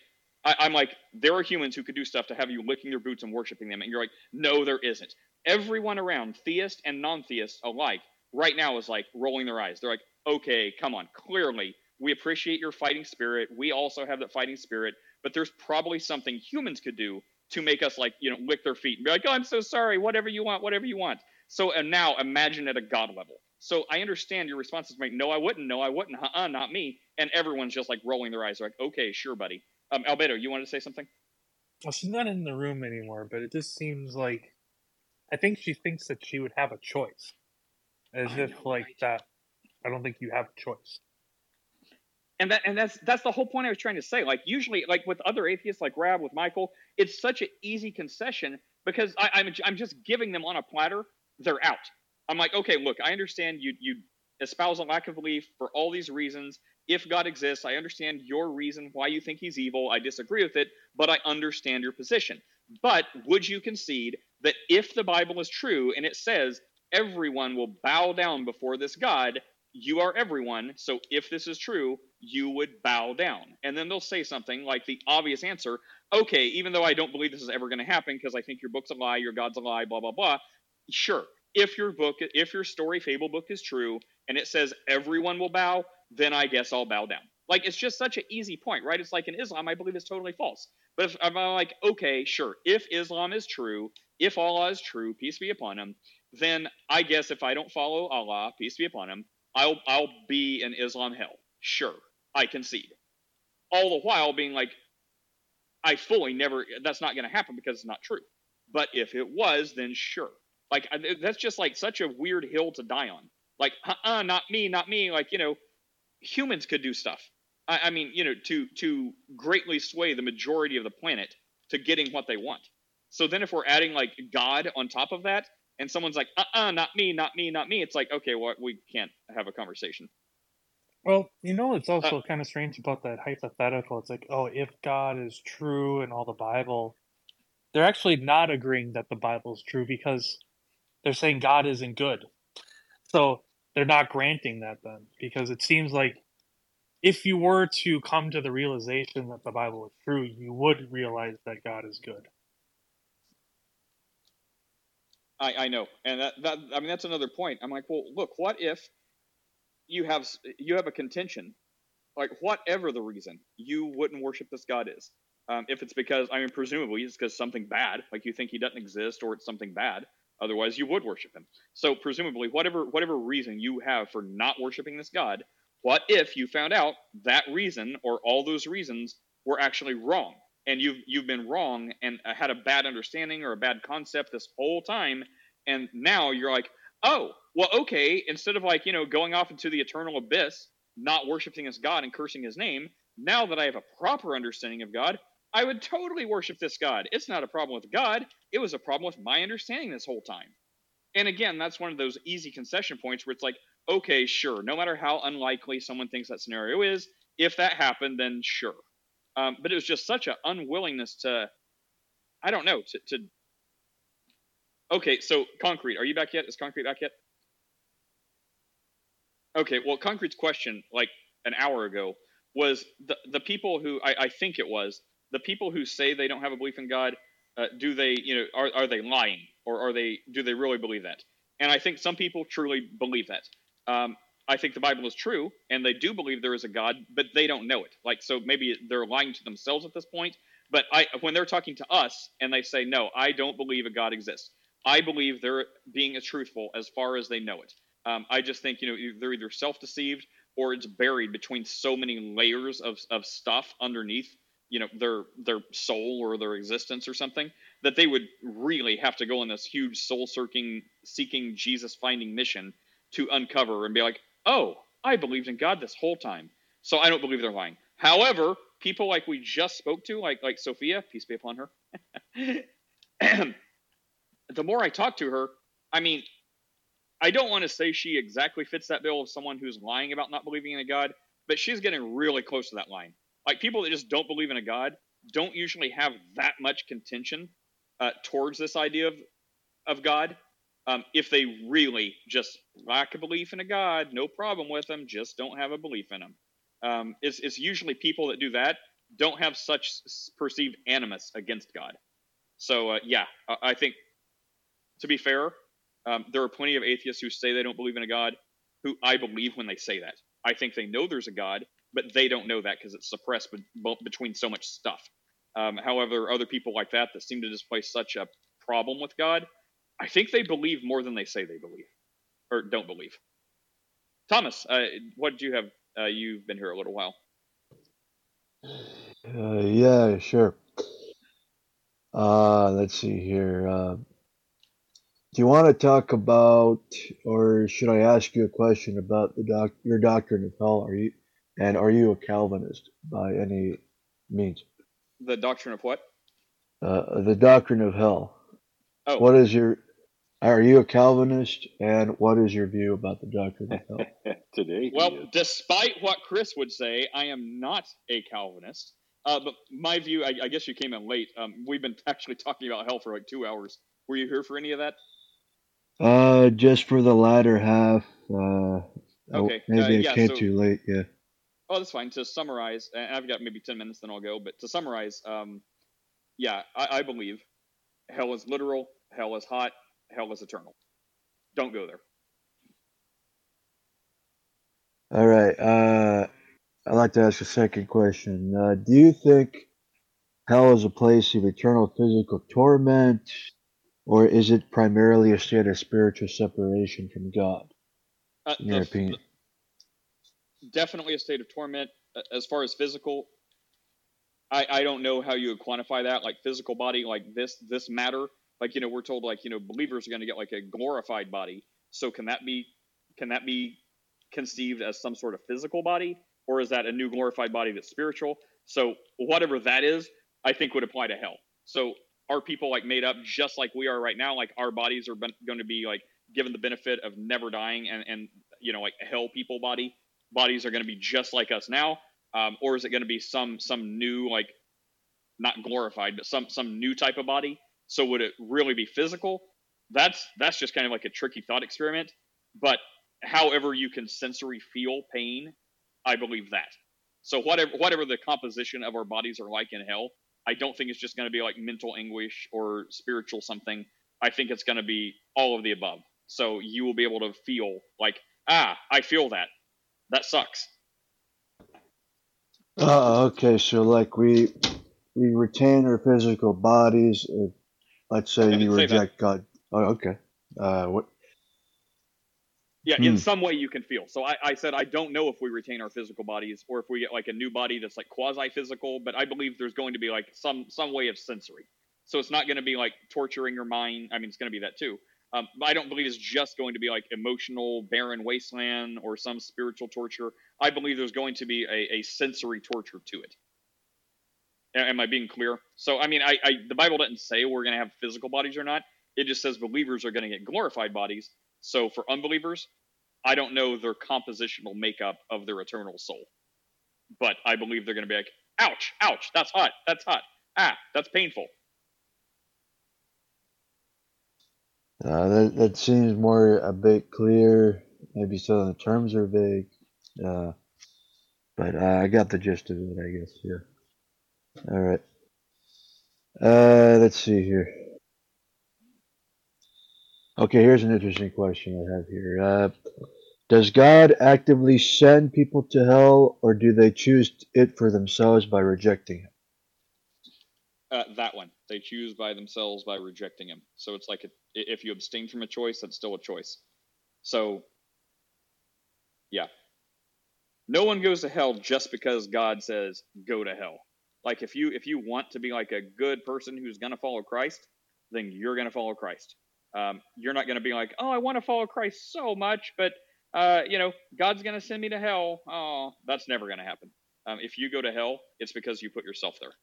I, I'm like, there are humans who could do stuff to have you licking their boots and worshiping them, and you're like, no, there isn't. Everyone around, theist and non-theist alike, right now is like rolling their eyes. They're like, okay, come on, clearly we appreciate your fighting spirit. We also have that fighting spirit, but there's probably something humans could do to make us like, you know, lick their feet and be like, oh, I'm so sorry, whatever you want, whatever you want. So, and now imagine at a God level. So I understand your responses make, no, I wouldn't, no, I wouldn't, uh-uh, not me. And everyone's just like rolling their eyes, like, okay, sure, buddy. Um, Albedo, you wanted to say something? Well, she's not in the room anymore, but it just seems like I think she thinks that she would have a choice, as I if know, like right? that. I don't think you have a choice. and that and that's that's the whole point I was trying to say. Like usually, like with other atheists, like Rab with Michael, it's such an easy concession because I, I'm I'm just giving them on a platter. They're out. I'm like, okay, look, I understand you you espouse a lack of belief for all these reasons. If God exists, I understand your reason why you think he's evil. I disagree with it, but I understand your position. But would you concede that if the Bible is true and it says everyone will bow down before this God, you are everyone. So if this is true, you would bow down. And then they'll say something like the obvious answer okay, even though I don't believe this is ever going to happen because I think your book's a lie, your God's a lie, blah, blah, blah. Sure. If your book, if your story fable book is true and it says everyone will bow, then I guess I'll bow down. Like it's just such an easy point, right? It's like in Islam, I believe it's totally false. But if I'm like, okay, sure, if Islam is true, if Allah is true, peace be upon him, then I guess if I don't follow Allah, peace be upon him, I'll I'll be in Islam hell. Sure, I concede. All the while being like, I fully never. That's not going to happen because it's not true. But if it was, then sure. Like that's just like such a weird hill to die on. Like, uh, not me, not me. Like you know, humans could do stuff. I, I mean, you know, to to greatly sway the majority of the planet to getting what they want. So then, if we're adding like God on top of that, and someone's like, uh, uh not me, not me, not me, it's like, okay, well, we can't have a conversation. Well, you know, it's Uh, also kind of strange about that hypothetical. It's like, oh, if God is true and all the Bible, they're actually not agreeing that the Bible is true because they're saying God isn't good. So they're not granting that then because it seems like if you were to come to the realization that the Bible is true, you would realize that God is good. I, I know, and that, that I mean that's another point. I'm like, well, look, what if you have you have a contention, like whatever the reason, you wouldn't worship this God is. Um, if it's because I mean, presumably it's because something bad, like you think he doesn't exist, or it's something bad. Otherwise, you would worship him. So presumably, whatever whatever reason you have for not worshiping this God, what if you found out that reason or all those reasons were actually wrong, and you've you've been wrong and had a bad understanding or a bad concept this whole time, and now you're like, oh, well, okay. Instead of like you know going off into the eternal abyss, not worshiping this God and cursing His name, now that I have a proper understanding of God, I would totally worship this God. It's not a problem with God. It was a problem with my understanding this whole time. And again, that's one of those easy concession points where it's like, okay, sure, no matter how unlikely someone thinks that scenario is, if that happened, then sure. Um, but it was just such an unwillingness to, I don't know, to, to. Okay, so concrete, are you back yet? Is concrete back yet? Okay, well, concrete's question, like an hour ago, was the the people who I, I think it was the people who say they don't have a belief in God. Uh, do they, you know, are are they lying or are they do they really believe that? And I think some people truly believe that. Um, I think the Bible is true, and they do believe there is a God, but they don't know it. Like, so maybe they're lying to themselves at this point. But I, when they're talking to us and they say, "No, I don't believe a God exists," I believe they're being as truthful as far as they know it. Um, I just think you know they're either self-deceived or it's buried between so many layers of of stuff underneath you know their their soul or their existence or something that they would really have to go on this huge soul searching seeking jesus finding mission to uncover and be like oh i believed in god this whole time so i don't believe they're lying however people like we just spoke to like like sophia peace be upon her the more i talk to her i mean i don't want to say she exactly fits that bill of someone who's lying about not believing in a god but she's getting really close to that line like people that just don't believe in a god don't usually have that much contention uh, towards this idea of of God. Um, if they really just lack a belief in a God, no problem with them. Just don't have a belief in them. Um, it's it's usually people that do that don't have such perceived animus against God. So uh, yeah, I, think to be fair, um, there are plenty of atheists who say they don't believe in a God, who I believe when they say that. I think they know there's a God, but they don't know that because it's suppressed be- between so much stuff. Um, however, other people like that that seem to display such a problem with God, I think they believe more than they say they believe or don't believe. Thomas, uh, what did you have? Uh, you've been here a little while. Uh, yeah, sure. Uh, let's see here. Uh, do you want to talk about, or should I ask you a question about the doc, your doctrine of hell? Are you, and are you a Calvinist by any means? The doctrine of what? Uh, the doctrine of hell. Oh. What is your, are you a Calvinist, and what is your view about the doctrine of hell? Today. Well, despite what Chris would say, I am not a Calvinist. Uh, but my view, I, I guess you came in late. Um, we've been actually talking about hell for like two hours. Were you here for any of that? Uh, just for the latter half. Uh, Okay, maybe uh, I yeah, came so- too late. Yeah. Oh, that's fine. To summarize, and I've got maybe 10 minutes, then I'll go. But to summarize, um, yeah, I, I believe hell is literal, hell is hot, hell is eternal. Don't go there. All right. Uh, I'd like to ask a second question. Uh, do you think hell is a place of eternal physical torment, or is it primarily a state of spiritual separation from God? Uh, In your opinion? definitely a state of torment. As far as physical, I, I don't know how you would quantify that. Like physical body, like this this matter. Like you know, we're told like you know believers are going to get like a glorified body. So can that be can that be conceived as some sort of physical body, or is that a new glorified body that's spiritual? So whatever that is, I think would apply to hell. So are people like made up just like we are right now? Like our bodies are going to be like given the benefit of never dying, and and you know like hell people body bodies are going to be just like us now, um, or is it going to be some some new like not glorified, but some some new type of body? So would it really be physical? That's that's just kind of like a tricky thought experiment. But however you can sensory feel pain, I believe that. So whatever whatever the composition of our bodies are like in hell, I don't think it's just going to be like mental anguish or spiritual something. I think it's going to be all of the above. So you will be able to feel like, ah, I feel that. That sucks. Oh, okay. So like we we retain our physical bodies. If, let's say you say that. reject God. Oh, okay. Uh, what? Yeah, in Hmm. some way you can feel. So I, I said I don't know if we retain our physical bodies or if we get like a new body that's like quasi physical, but I believe there's going to be like some some way of sensory. So it's not going to be like torturing your mind. I mean, it's going to be that too. Um, but I don't believe it's just going to be like emotional, barren wasteland or some spiritual torture. I believe there's going to be a, a sensory torture to it. Am I being clear? So I mean, I, I the Bible doesn't say we're going to have physical bodies or not. It just says believers are going to get glorified bodies. So for unbelievers, I don't know their compositional makeup of their eternal soul, but I believe they're going to be like, "Ouch, ouch, that's hot, that's hot, ah, that's painful." Uh, that that seems more a bit clear. Maybe some of the terms are vague. Uh, but uh, I got the gist of it, I guess. Yeah. All right. Uh, let's see here. Okay, here's an interesting question I have here. Uh, does God actively send people to hell, or do they choose it for themselves by rejecting Him? Uh, that one, they choose by themselves by rejecting him. So it's like a, if you abstain from a choice, that's still a choice. So, yeah, no one goes to hell just because God says go to hell. Like if you if you want to be like a good person who's gonna follow Christ, then you're gonna follow Christ. Um, you're not gonna be like, oh, I want to follow Christ so much, but uh, you know, God's gonna send me to hell. Oh, that's never gonna happen. Um, if you go to hell, it's because you put yourself there.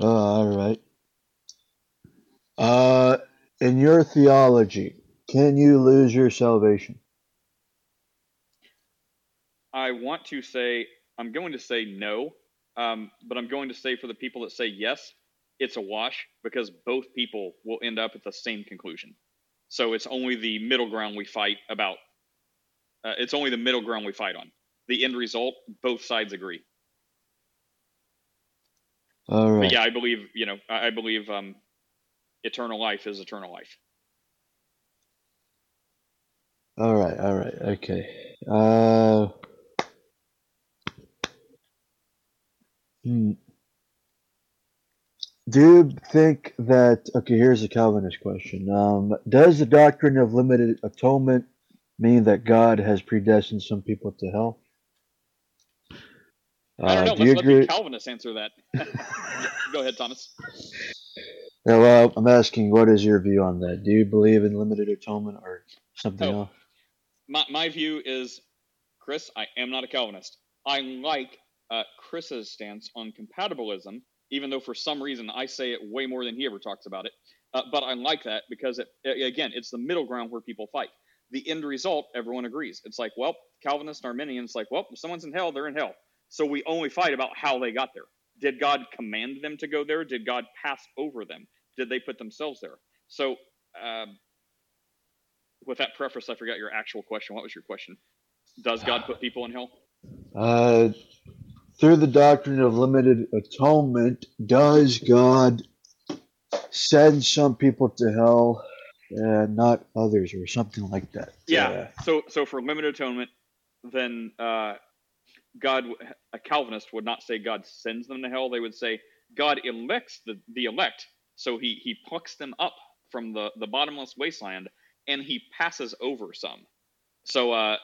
Oh, all right. Uh, in your theology, can you lose your salvation? I want to say I'm going to say no, um, but I'm going to say for the people that say yes, it's a wash because both people will end up at the same conclusion. So it's only the middle ground we fight about. Uh, it's only the middle ground we fight on. The end result, both sides agree. All right. But yeah, I believe you know. I, I believe um, eternal life is eternal life. All right, all right, okay. Uh, hmm. Do you think that, okay, here's a Calvinist question. Um, does the doctrine of limited atonement mean that God has predestined some people to hell? I don't Uh, know. do you Let's let the agree? Calvinists answer that. Go ahead, Thomas. Yeah, well, I'm asking, what is your view on that? Do you believe in limited atonement or something Oh, else? my, my view is, Chris, I am not a Calvinist. I like uh, Chris's stance on compatibilism, even though for some reason I say it way more than he ever talks about it. Uh, but I like that because, it, again, it's the middle ground where people fight. The end result, everyone agrees. It's like, well, Calvinists and Arminians, like, well, if someone's in hell, they're in hell. So we only fight about how they got there. Did God command them to go there? Did God pass over them? Did they put themselves there? So, um, with that preface, I forgot your actual question. What was your question? Does God put people in hell? Uh, through the doctrine of limited atonement, does God send some people to hell and not others, or something like that? Yeah. So, so for limited atonement, then uh, God, a Calvinist would not say God sends them to hell. They would say God elects the, the elect. So he he plucks them up from the the bottomless wasteland and he passes over some. So uh,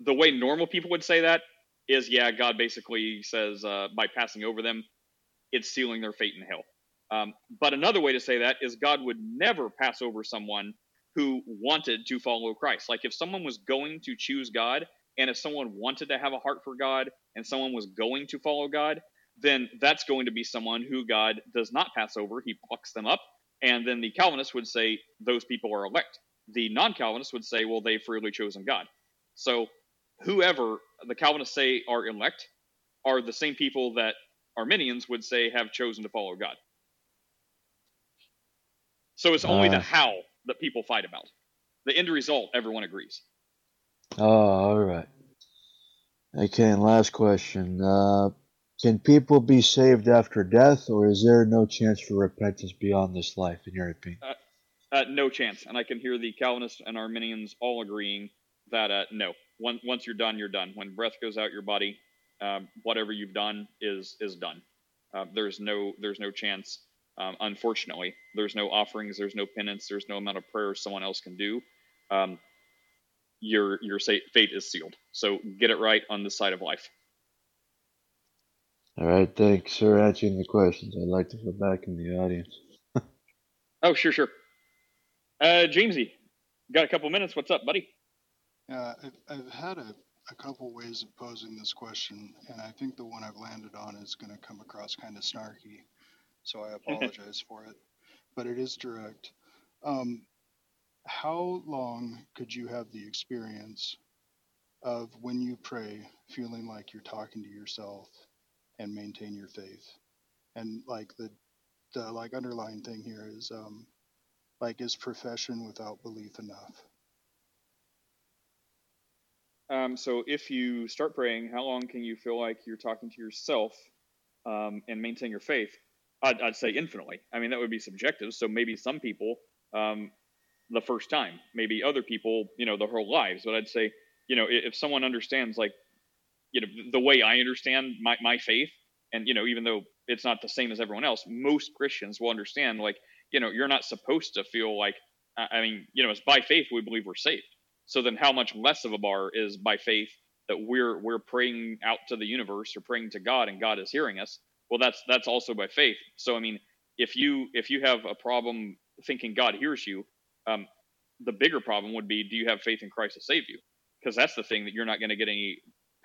the way normal people would say that is, yeah, God basically says uh, by passing over them, it's sealing their fate in hell. Um, but another way to say that is God would never pass over someone who wanted to follow Christ. Like if someone was going to choose God, and if someone wanted to have a heart for God, and someone was going to follow God, then that's going to be someone who God does not pass over. He plucks them up. And then the Calvinists would say those people are elect. The non Calvinists would say, well, they've freely chosen God. So whoever the Calvinists say are elect are the same people that Arminians would say have chosen to follow God. So it's only the Uh, how that people fight about. The end result, everyone agrees. oh, all right. Okay, and last question. Uh, can people be saved after death, or is there no chance for repentance beyond this life, in your opinion? Uh, uh, no chance. And I can hear the Calvinists and Arminians all agreeing that uh, no. Once once you're done, you're done. When breath goes out your body, um, whatever you've done is is done. Uh, there's no there's no chance. Um, unfortunately, there's no offerings, there's no penance, there's no amount of prayer someone else can do. Um, your your fate is sealed. So get it right on this side of life. All right, thanks for answering the questions. I'd like to go back in the audience. Oh sure sure. Uh, Jamesy, got a couple minutes? What's up, buddy? Uh, I've, I've had a, a couple ways of posing this question, and I think the one I've landed on is going to come across kind of snarky, so I apologize for it. But it is direct. Um, how long could you have the experience of when you pray feeling like you're talking to yourself and maintain your faith? And like the the like underlying thing here is um, like is profession without belief enough? Um, so if you start praying, how long can you feel like you're talking to yourself um, and maintain your faith? I'd, I'd say infinitely. I mean, that would be subjective. So maybe some people, um, the first time, maybe other people, you know, their whole lives. But I'd say, you know, i- if someone understands, like, you know, the way I understand my, my faith, and, you know, even though it's not the same as everyone else, most Christians will understand, like, you know, you're not supposed to feel like, I I mean, you know, it's by faith we believe we're saved. So then, how much less of a bar is by faith that we're we're praying out to the universe or praying to God and God is hearing us? Well, that's that's also by faith. So I mean, if you if you have a problem thinking God hears you, um, the bigger problem would be, do you have faith in Christ to save you? Because that's the thing that you're not going to get any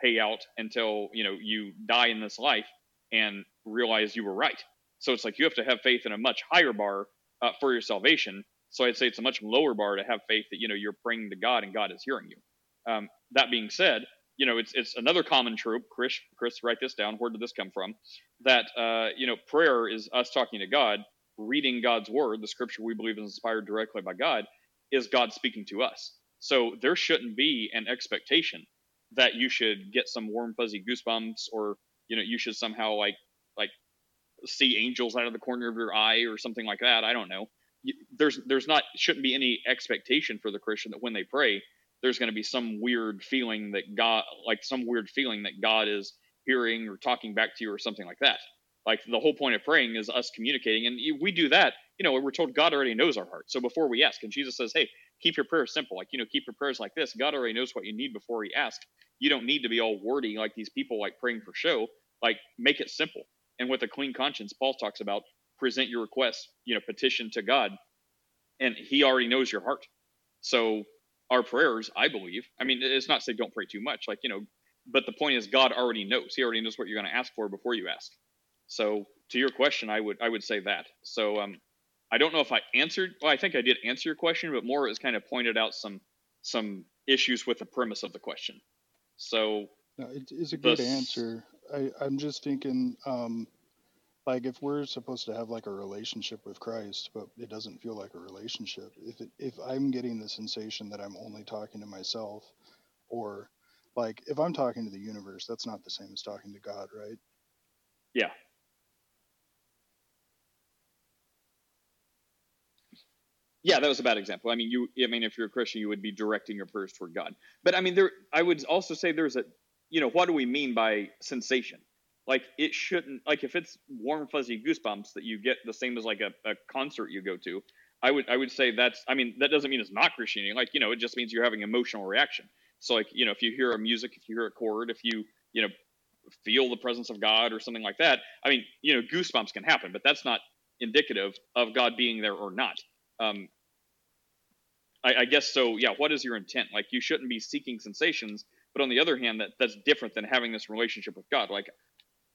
payout until you know you die in this life and realize you were right. So it's like you have to have faith in a much higher bar uh, for your salvation. So I'd say it's a much lower bar to have faith that you know you're praying to God and God is hearing you. Um, that being said, you know it's it's another common trope. Chris, Chris, write this down. Where did this come from? That uh, you know prayer is us talking to God, reading God's word, the scripture we believe is inspired directly by God, is God speaking to us. So there shouldn't be an expectation that you should get some warm fuzzy goosebumps or you know you should somehow like like see angels out of the corner of your eye or something like that. I don't know. There's there's not shouldn't be any expectation for the Christian that when they pray there's going to be some weird feeling that God, like some weird feeling that God is hearing or talking back to you or something like that. Like the whole point of praying is us communicating, and we do that. You know, we're told God already knows our heart. So before we ask, and Jesus says, "Hey, keep your prayers simple. Like you know, keep your prayers like this. God already knows what you need before He asks. You don't need to be all wordy like these people like praying for show. Like make it simple. And with a clean conscience, Paul talks about present your request, you know, petition to God, and He already knows your heart. So our prayers, I believe. I mean, it's not say don't pray too much, like you know, but the point is God already knows. He already knows what you're going to ask for before you ask. So to your question, I would I would say that. So um, I don't know if I answered. Well, I think I did answer your question, but more is kind of pointed out some some issues with the premise of the question. So no, it is a good answer. I, I'm just thinking, um, like if we're supposed to have like a relationship with Christ, but it doesn't feel like a relationship. If it, if I'm getting the sensation that I'm only talking to myself, or like if I'm talking to the universe, that's not the same as talking to God, right? Yeah. Yeah, that was a bad example. I mean, you. I mean, if you're a Christian, you would be directing your prayers toward God. But I mean, there. I would also say there's a. You know, what do we mean by sensation? Like, it shouldn't. Like, if it's warm, fuzzy goosebumps that you get the same as like a, a concert you go to, I would. I would say that's. I mean, that doesn't mean it's not Christianity. Like, you know, it just means you're having emotional reaction. So, like, you know, if you hear a music, if you hear a chord, if you, you know, feel the presence of God or something like that. I mean, you know, goosebumps can happen, but that's not indicative of God being there or not. Um, I, I, guess so. Yeah. What is your intent? Like, you shouldn't be seeking sensations, but on the other hand, that that's different than having this relationship with God. Like,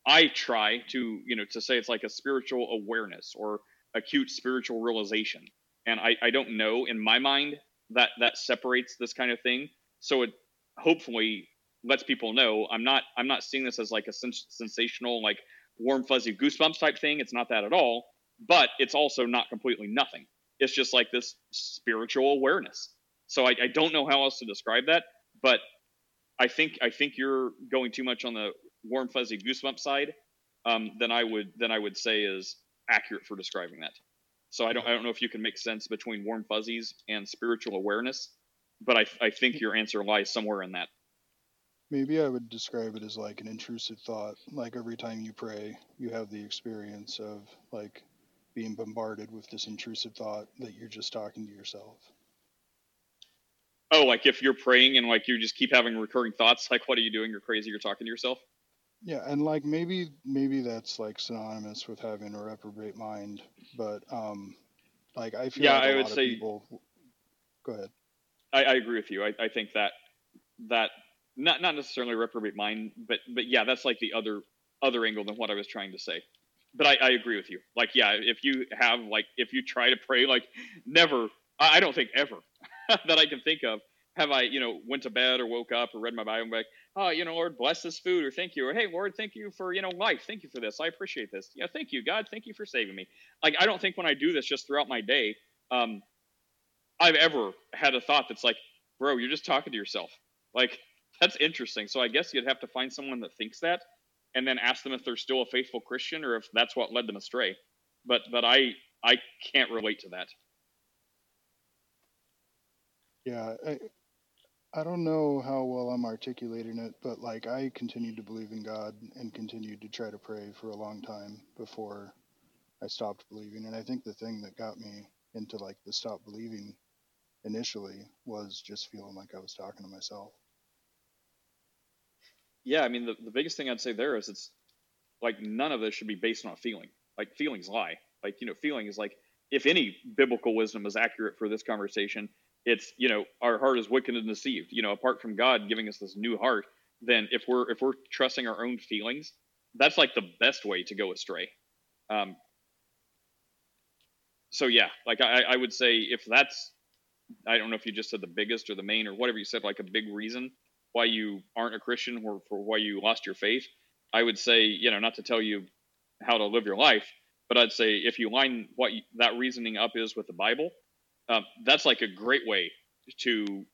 I try to, you know, to say it's like a spiritual awareness or acute spiritual realization, and I, I don't know in my mind that that separates this kind of thing. So it hopefully lets people know I'm not I'm not seeing this as like a sens- sensational like warm fuzzy goosebumps type thing. It's not that at all, but it's also not completely nothing. It's just like this spiritual awareness. So I, I don't know how else to describe that, but I think I think you're going too much on the warm fuzzy goosebump side um, than I would than I would say is accurate for describing that. So I don't I don't know if you can make sense between warm fuzzies and spiritual awareness, but I I think your answer lies somewhere in that. Maybe I would describe it as like an intrusive thought. Like every time you pray, you have the experience of like being bombarded with this intrusive thought that you're just talking to yourself. Oh, like if you're praying and like you just keep having recurring thoughts, like what are you doing? You're crazy. You're talking to yourself. Yeah, and like maybe maybe that's like synonymous with having a reprobate mind, but um, like I feel yeah, like a I would say. people. Go ahead. I, I agree with you. I, I think that that not not necessarily reprobate mind, but but yeah, that's like the other other angle than what I was trying to say. But I, I agree with you. Like, yeah, if you have like if you try to pray, like never, I don't think ever that I can think of have I, you know, went to bed or woke up or read my Bible and be like, oh, you know, Lord, bless this food or thank you or hey, Lord, thank you for you know life, thank you for this, I appreciate this. Yeah, thank you, God, thank you for saving me. Like, I don't think when I do this just throughout my day, um, I've ever had a thought that's like, bro, you're just talking to yourself. Like, that's interesting. So I guess you'd have to find someone that thinks that, and then ask them if they're still a faithful Christian or if that's what led them astray. But but I I can't relate to that. Yeah, I don't know how well I'm articulating it, but like I continued to believe in God and continued to try to pray for a long time before I stopped believing. And I think the thing that got me into like the stop believing initially was just feeling like I was talking to myself. Yeah, I mean the, the biggest thing I'd say there is it's like none of this should be based on feeling. Like feelings lie. Like, you know, feeling is like if any biblical wisdom is accurate for this conversation, it's, you know, our heart is wicked and deceived. You know, apart from God giving us this new heart, then if we're if we're trusting our own feelings, that's like the best way to go astray. Um, so yeah, like I, I would say if that's I don't know if you just said the biggest or the main or whatever you said, like a big reason why you aren't a Christian or for why you lost your faith, I would say, you know, not to tell you how to live your life, but I'd say if you line what you, that reasoning up is with the Bible, um, that's like a great way to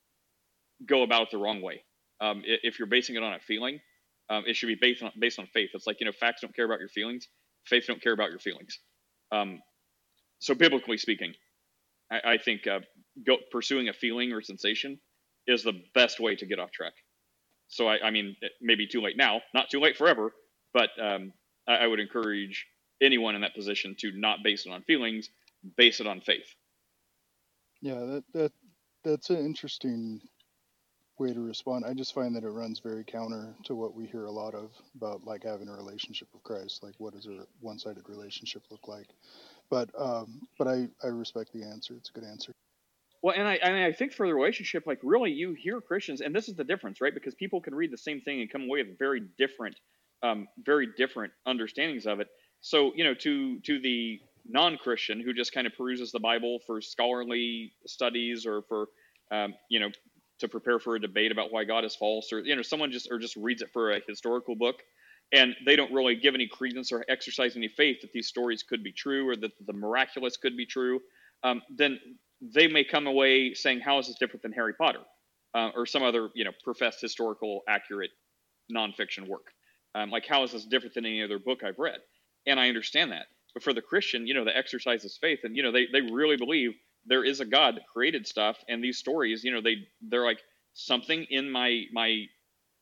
go about it the wrong way. Um, if you're basing it on a feeling, um, it should be based on based on faith. It's like you know, facts don't care about your feelings. Faith don't care about your feelings. Um, so biblically speaking, I, I think uh, go, pursuing a feeling or sensation is the best way to get off track. So I, I mean, it may be too late now, not too late forever, but um, I, I would encourage anyone in that position to not base it on feelings, base it on faith. Yeah, that that that's an interesting way to respond. I just find that it runs very counter to what we hear a lot of about like having a relationship with Christ. Like, what does a one-sided relationship look like? But um, but I I respect the answer. It's a good answer. Well, and I, I I think for the relationship, like really, you hear Christians, and this is the difference, right? Because people can read the same thing and come away with very different, um, very different understandings of it. So, you know, to to the non-Christian who just kind of peruses the Bible for scholarly studies or for, um, you know, to prepare for a debate about why God is false, or you know, someone just or just reads it for a historical book, and they don't really give any credence or exercise any faith that these stories could be true or that the miraculous could be true. Um, then they may come away saying, "How is this different than Harry Potter?" Uh, or some other, you know, professed historical, accurate nonfiction work. Um, like, how is this different than any other book I've read? And I understand that. But for the Christian, you know, the exercise is faith, and you know, they they really believe there is a God that created stuff, and these stories, you know, they they're like something in my my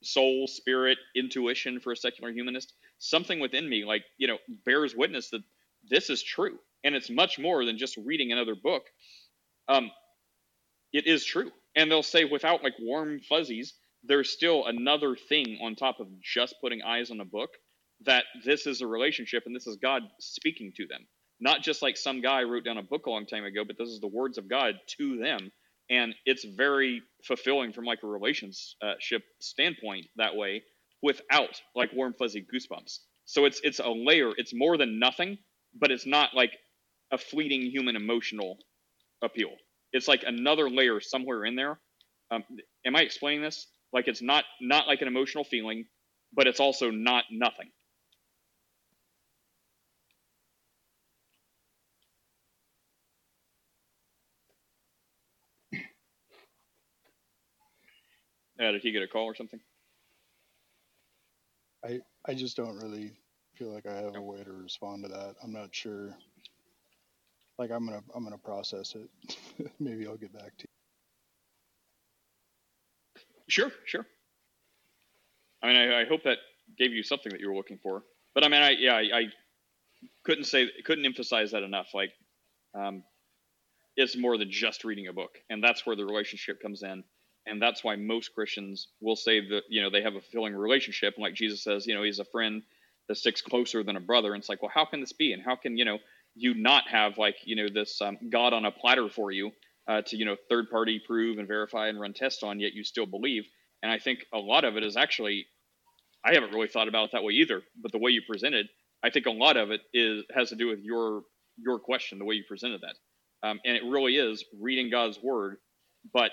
soul, spirit, intuition for a secular humanist, something within me, like you know, bears witness that this is true, and it's much more than just reading another book. Um, it is true, and they'll say without like warm fuzzies, there's still another thing on top of just putting eyes on a book that this is a relationship and this is God speaking to them. Not just like some guy wrote down a book a long time ago, but this is the words of God to them. And it's very fulfilling from like a relationship standpoint that way without like warm fuzzy goosebumps. So it's it's a layer, it's more than nothing, but it's not like a fleeting human emotional appeal. It's like another layer somewhere in there. Um, am I explaining this? Like it's not not like an emotional feeling, but it's also not nothing. Yeah, did he get a call or something? I I just don't really feel like I have a way to respond to that. I'm not sure. Like I'm gonna I'm gonna process it. Maybe I'll get back to you. Sure, sure. I mean, I, I hope that gave you something that you were looking for. But I mean, I yeah, I, I couldn't say couldn't emphasize that enough. Like, um, it's more than just reading a book, and that's where the relationship comes in and that's why most Christians will say that you know they have a fulfilling relationship, and like Jesus says, you know, he's a friend that sticks closer than a brother. And it's like, well, how can this be? And how can you know you not have like you know this um, God on a platter for you uh, to you know third party prove and verify and run tests on, yet you still believe? And I think a lot of it is actually, I haven't really thought about it that way either. But the way you presented, I think a lot of it is has to do with your your question, the way you presented that, um, and it really is reading God's word, but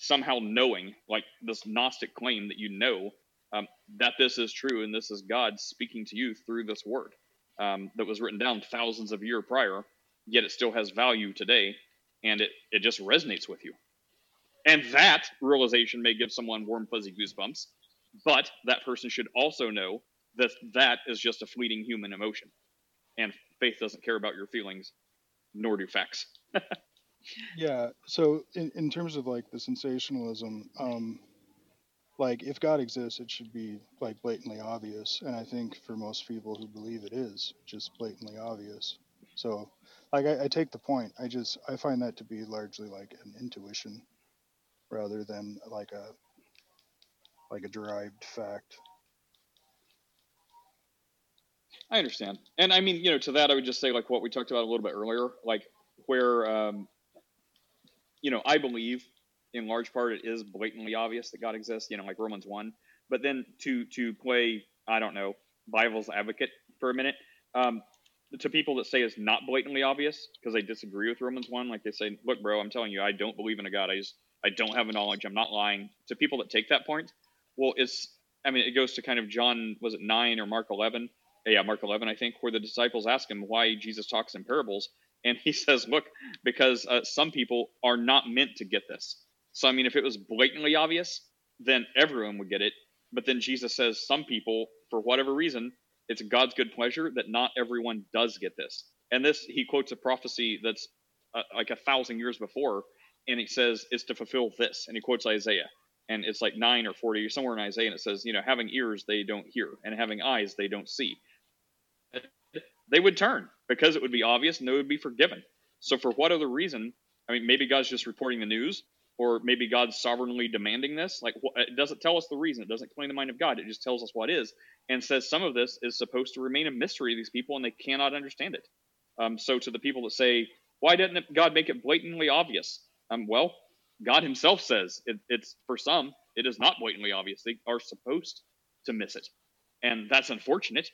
somehow knowing, like this Gnostic claim that you know um, that this is true and this is God speaking to you through this word um, that was written down thousands of years prior, yet it still has value today and it, it just resonates with you. And that realization may give someone warm, fuzzy goosebumps, but that person should also know that that is just a fleeting human emotion. And faith doesn't care about your feelings, nor do facts. Yeah. So in, in terms of like the sensationalism, um, like if God exists, it should be like blatantly obvious. And I think for most people who believe it is just blatantly obvious. So like I, I take the point. I just I find that to be largely like an intuition rather than like a like a derived fact. I understand. And I mean, you know, to that, I would just say, like what we talked about a little bit earlier, like where, um, you know, I believe in large part it is blatantly obvious that God exists, you know, like Romans 1. But then to, to play, I don't know, Bible's advocate for a minute, um, to people that say it's not blatantly obvious because they disagree with Romans 1, like they say, look, bro, I'm telling you, I don't believe in a God. I just, I don't have a knowledge. I'm not lying. To people that take that point, well, it's, I mean, it goes to kind of John, was it 9 or Mark 11? Yeah, Mark 11, I think, where the disciples ask him why Jesus talks in parables. And he says, look, because uh, some people are not meant to get this. So, I mean, if it was blatantly obvious, then everyone would get it. But then Jesus says, some people, for whatever reason, it's God's good pleasure that not everyone does get this. And this, he quotes a prophecy that's uh, like a thousand years before. and he says it's to fulfill this, and he quotes Isaiah, and it's like nine or forty somewhere in Isaiah, and it says, you know, having ears they don't hear, and having eyes they don't see. They would turn because it would be obvious and they would be forgiven. So for what other reason? I mean, maybe God's just reporting the news, or maybe God's sovereignly demanding this. Like, it doesn't tell us the reason. It doesn't explain the mind of God. It just tells us what is, and says some of this is supposed to remain a mystery to these people, and they cannot understand it. Um, so to the people that say, why didn't God make it blatantly obvious? Um, well, God Himself says it, it's for some it is not blatantly obvious. They are supposed to miss it, and that's unfortunate.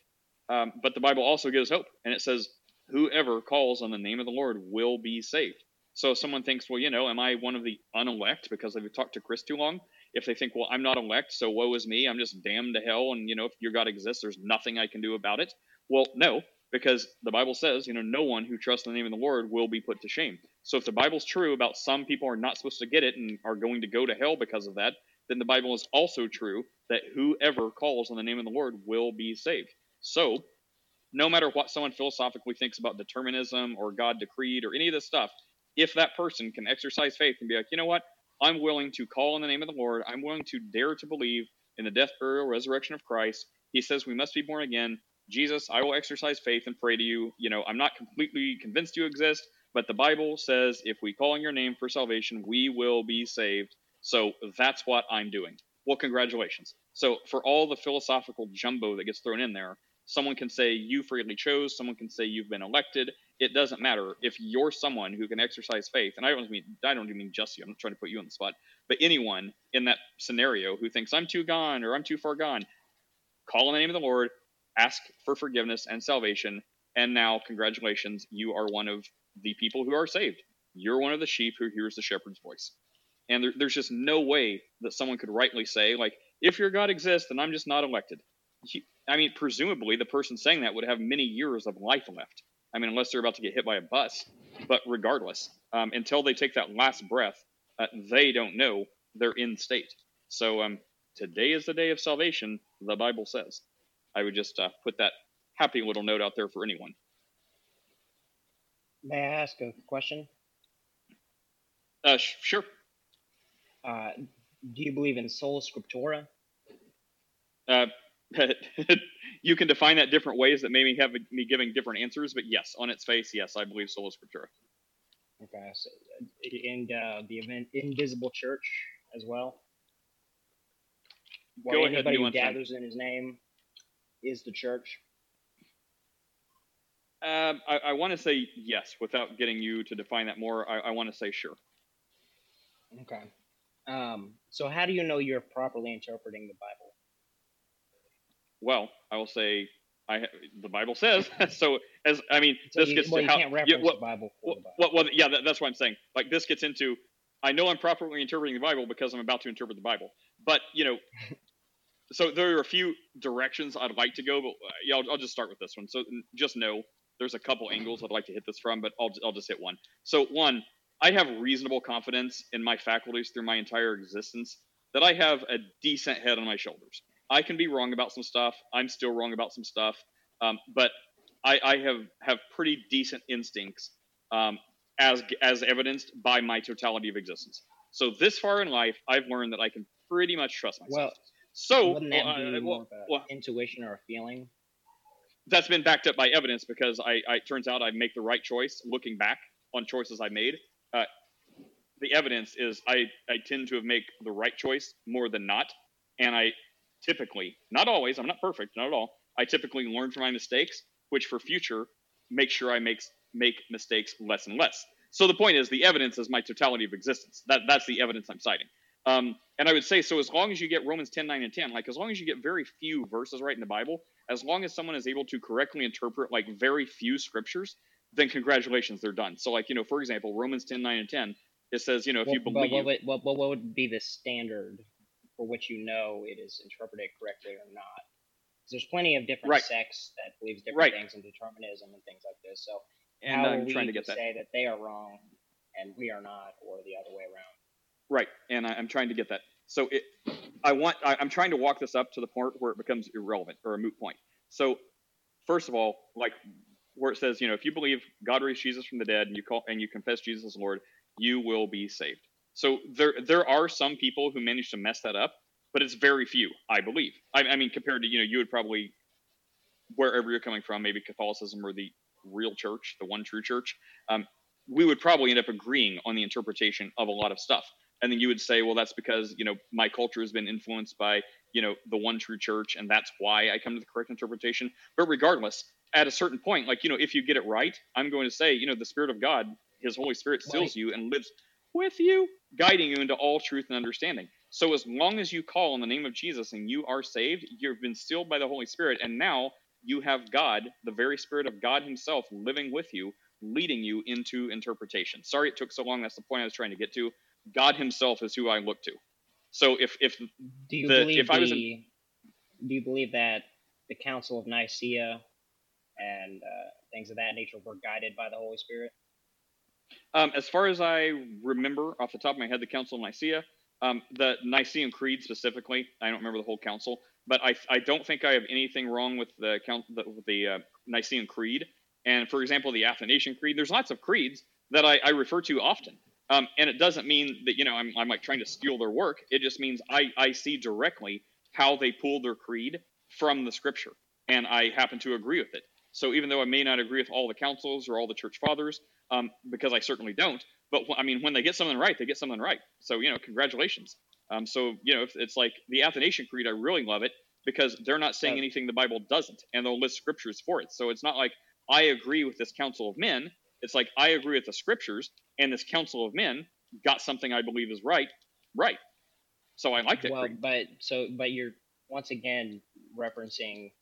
Um, but the Bible also gives hope, and it says, "Whoever calls on the name of the Lord will be saved." So if someone thinks, well, you know, am I one of the unelect because I've talked to Chris too long? If they think, well, I'm not elect, so woe is me, I'm just damned to hell, and you know, if your God exists, there's nothing I can do about it. Well, no, because the Bible says, you know, no one who trusts in the name of the Lord will be put to shame. So if the Bible's true about some people are not supposed to get it and are going to go to hell because of that, then the Bible is also true that whoever calls on the name of the Lord will be saved. So, no matter what someone philosophically thinks about determinism or God decreed or any of this stuff, if that person can exercise faith and be like, you know what, I'm willing to call on the name of the Lord, I'm willing to dare to believe in the death, burial, resurrection of Christ. He says we must be born again. Jesus, I will exercise faith and pray to you. You know, I'm not completely convinced you exist, but the Bible says if we call on your name for salvation, we will be saved. So that's what I'm doing. Well, congratulations. So for all the philosophical jumbo that gets thrown in there, someone can say you freely chose, someone can say you've been elected. It doesn't matter if you're someone who can exercise faith. And I don't mean I don't mean just you. I'm not trying to put you on the spot, but anyone in that scenario who thinks I'm too gone or I'm too far gone, call on the name of the Lord, ask for forgiveness and salvation, and now congratulations, you are one of the people who are saved. You're one of the sheep who hears the shepherd's voice. And there, there's just no way that someone could rightly say, like, if your God exists, then I'm just not elected. He, I mean, presumably the person saying that would have many years of life left. I mean, unless they're about to get hit by a bus. But regardless, um, until they take that last breath, uh, they don't know they're in state. So um, today is the day of salvation, the Bible says. I would just uh, put that happy little note out there for anyone. May I ask a question? Uh, sh- sure. Uh, do you believe in sola scriptura? Uh, you can define that different ways that maybe have me giving different answers, but yes, on its face, yes, I believe sola scriptura. Okay, so, and uh, the event invisible church as well. Go Where ahead, anybody who that. gathers in His name is the church. Um, I, I want to say yes, without getting you to define that more. I, I want to say sure. Okay. Um, so how do you know you're properly interpreting the Bible? Well, I will say I the Bible says so. As I mean, So this you, gets well, to how can't yeah, well, the Bible for the Bible. well, well, yeah, that, that's what I'm saying. Like this gets into I know I'm properly interpreting the Bible because I'm about to interpret the Bible. But you know, so there are a few directions I'd like to go, but uh, yeah, I'll, I'll just start with this one. So just know there's a couple angles I'd like to hit this from, but I'll I'll just hit one. So one, I have reasonable confidence in my faculties through my entire existence that I have a decent head on my shoulders. I can be wrong about some stuff. I'm still wrong about some stuff, um, but I, I have have pretty decent instincts um, as as evidenced by my totality of existence. So this far in life, I've learned that I can pretty much trust myself. Well, so wouldn't that uh, be well, more well, intuition or a feeling? that's been backed up by evidence because I, I it turns out I make the right choice looking back on choices I made. Uh, the evidence is I, I tend to have make the right choice more than not, and I typically, not always, I'm not perfect, not at all. I typically learn from my mistakes, which for future make sure I make make mistakes less and less. So the point is, the evidence is my totality of existence. That that's the evidence I'm citing. Um, and I would say, so as long as you get Romans 10, 9, and 10, like as long as you get very few verses right in the Bible, as long as someone is able to correctly interpret like very few scriptures, then congratulations, they're done. So like, you know, for example, Romans 10, 9, and 10, it says, you know, if Well, you believe, what, what, what, what would be the standard for which you know it is interpreted correctly or not. there's plenty of different Right. sects that believes different Right. things in determinism and things like this. So And how I'm are we trying to get that. say that they are wrong and we are not, or the other way around? Right, and I, I'm trying to get that. So it, I want, I, I'm trying to walk this up to the point where it becomes irrelevant or a moot point. So, first of all, like where it says, you know, if you believe God raised Jesus from the dead and you call and you confess Jesus as Lord, you will be saved. So there there are some people who manage to mess that up, but it's very few, I believe. I, I mean, compared to you know, you would probably wherever you're coming from, maybe Catholicism or the real church, the one true church. Um, we would probably end up agreeing on the interpretation of a lot of stuff. And then you would say, well, that's because you know my culture has been influenced by you know the one true church, and that's why I come to the correct interpretation. But regardless, at a certain point, like you know, if you get it right, I'm going to say, you know, the Spirit of God, His Holy Spirit, seals you and lives with you, guiding you into all truth and understanding. So as long as you call on the name of Jesus and you are saved, you've been sealed by the Holy Spirit, and now you have God, the very Spirit of God Himself, living with you, leading you into interpretation. Sorry it took so long. That's the point I was trying to get to. God Himself is who I look to. So if if Do you the believe if I was in, Do you believe that the Council of Nicaea and uh, things of that nature were guided by the Holy Spirit? Um, as far as I remember off the top of my head, the Council of Nicaea, um, the Nicene Creed specifically, I don't remember the whole council, but I, I don't think I have anything wrong with the the, the uh, Nicene Creed. And for example, the Athanasian Creed, there's lots of creeds that I, I refer to often. Um, and it doesn't mean that, you know, I'm, I'm like trying to steal their work. It just means I, I see directly how they pull their creed from the scripture. And I happen to agree with it. So even though I may not agree with all the councils or all the church fathers, um, because I certainly don't, but I mean, when they get something right, they get something right. So, you know, congratulations. Um, so, you know, if it's like the Athanasian Creed, I really love it because they're not saying anything the Bible doesn't, and they'll list scriptures for it. So it's not like I agree with this council of men. It's like I agree with the scriptures, and this council of men got something I believe is right, right. So I like that Well, creed. but so but you're once again referencing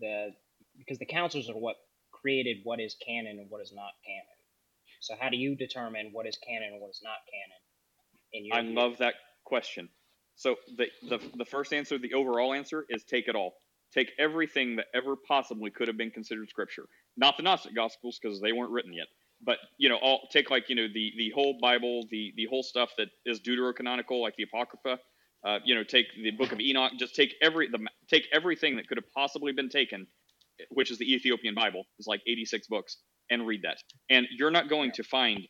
the because the councils are what created what is canon and what is not canon. So how do you determine what is canon and what is not canon? In your I view? love that question. So the, the the first answer, the overall answer, is take it all. Take everything that ever possibly could have been considered scripture. Not the Gnostic Gospels because they weren't written yet, but you know, all take like you know the the whole Bible, the the whole stuff that is deuterocanonical, like the Apocrypha. Uh, you know, take the Book of Enoch. Just take every the take everything that could have possibly been taken, which is the Ethiopian Bible. It's like 86 books, and read that. And you're not going to find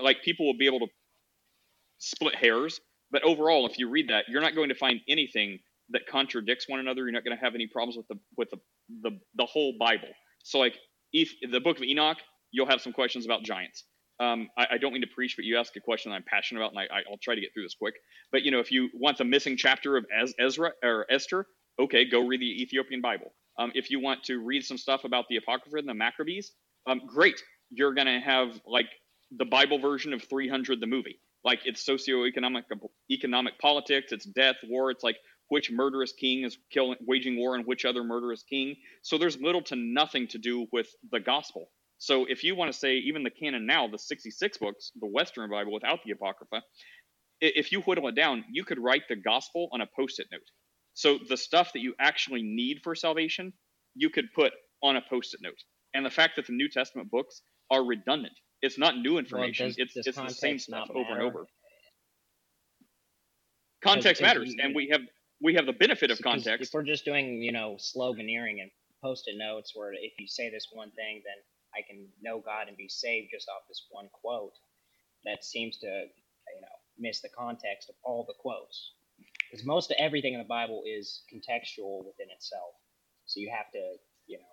like people will be able to split hairs, but overall, if you read that, you're not going to find anything that contradicts one another. You're not going to have any problems with the with the the, the whole Bible. So like if the book of Enoch, you'll have some questions about giants. Um, I, I don't mean to preach, but you ask a question I'm passionate about, and I, I'll try to get through this quick. But you know, if you want the missing chapter of Ez- Ezra or Esther, okay, go read the Ethiopian Bible. Um, if you want to read some stuff about the Apocrypha and the Maccabees, um, great. You're going to have like the Bible version of 300, the movie. Like it's socioeconomic, economic politics, it's death, war. It's like which murderous king is killing, waging war on which other murderous king. So there's little to nothing to do with the gospel. So if you want to say even the canon now, the 66 books, the Western Bible without the Apocrypha, if you whittle it down, you could write the gospel on a post-it note. So the stuff that you actually need for salvation, you could put on a post-it note. And the fact that the New Testament books are redundant, it's not new information. does- it's does it's the same stuff not over and over. Context matters, you- and we have we have the benefit of context. If we're just doing, you know, sloganeering and post-it notes, where if you say this one thing, then I can know God and be saved just off this one quote, that seems to, you know, miss the context of all the quotes. Because most of everything in the Bible is contextual within itself, so you have to, you know,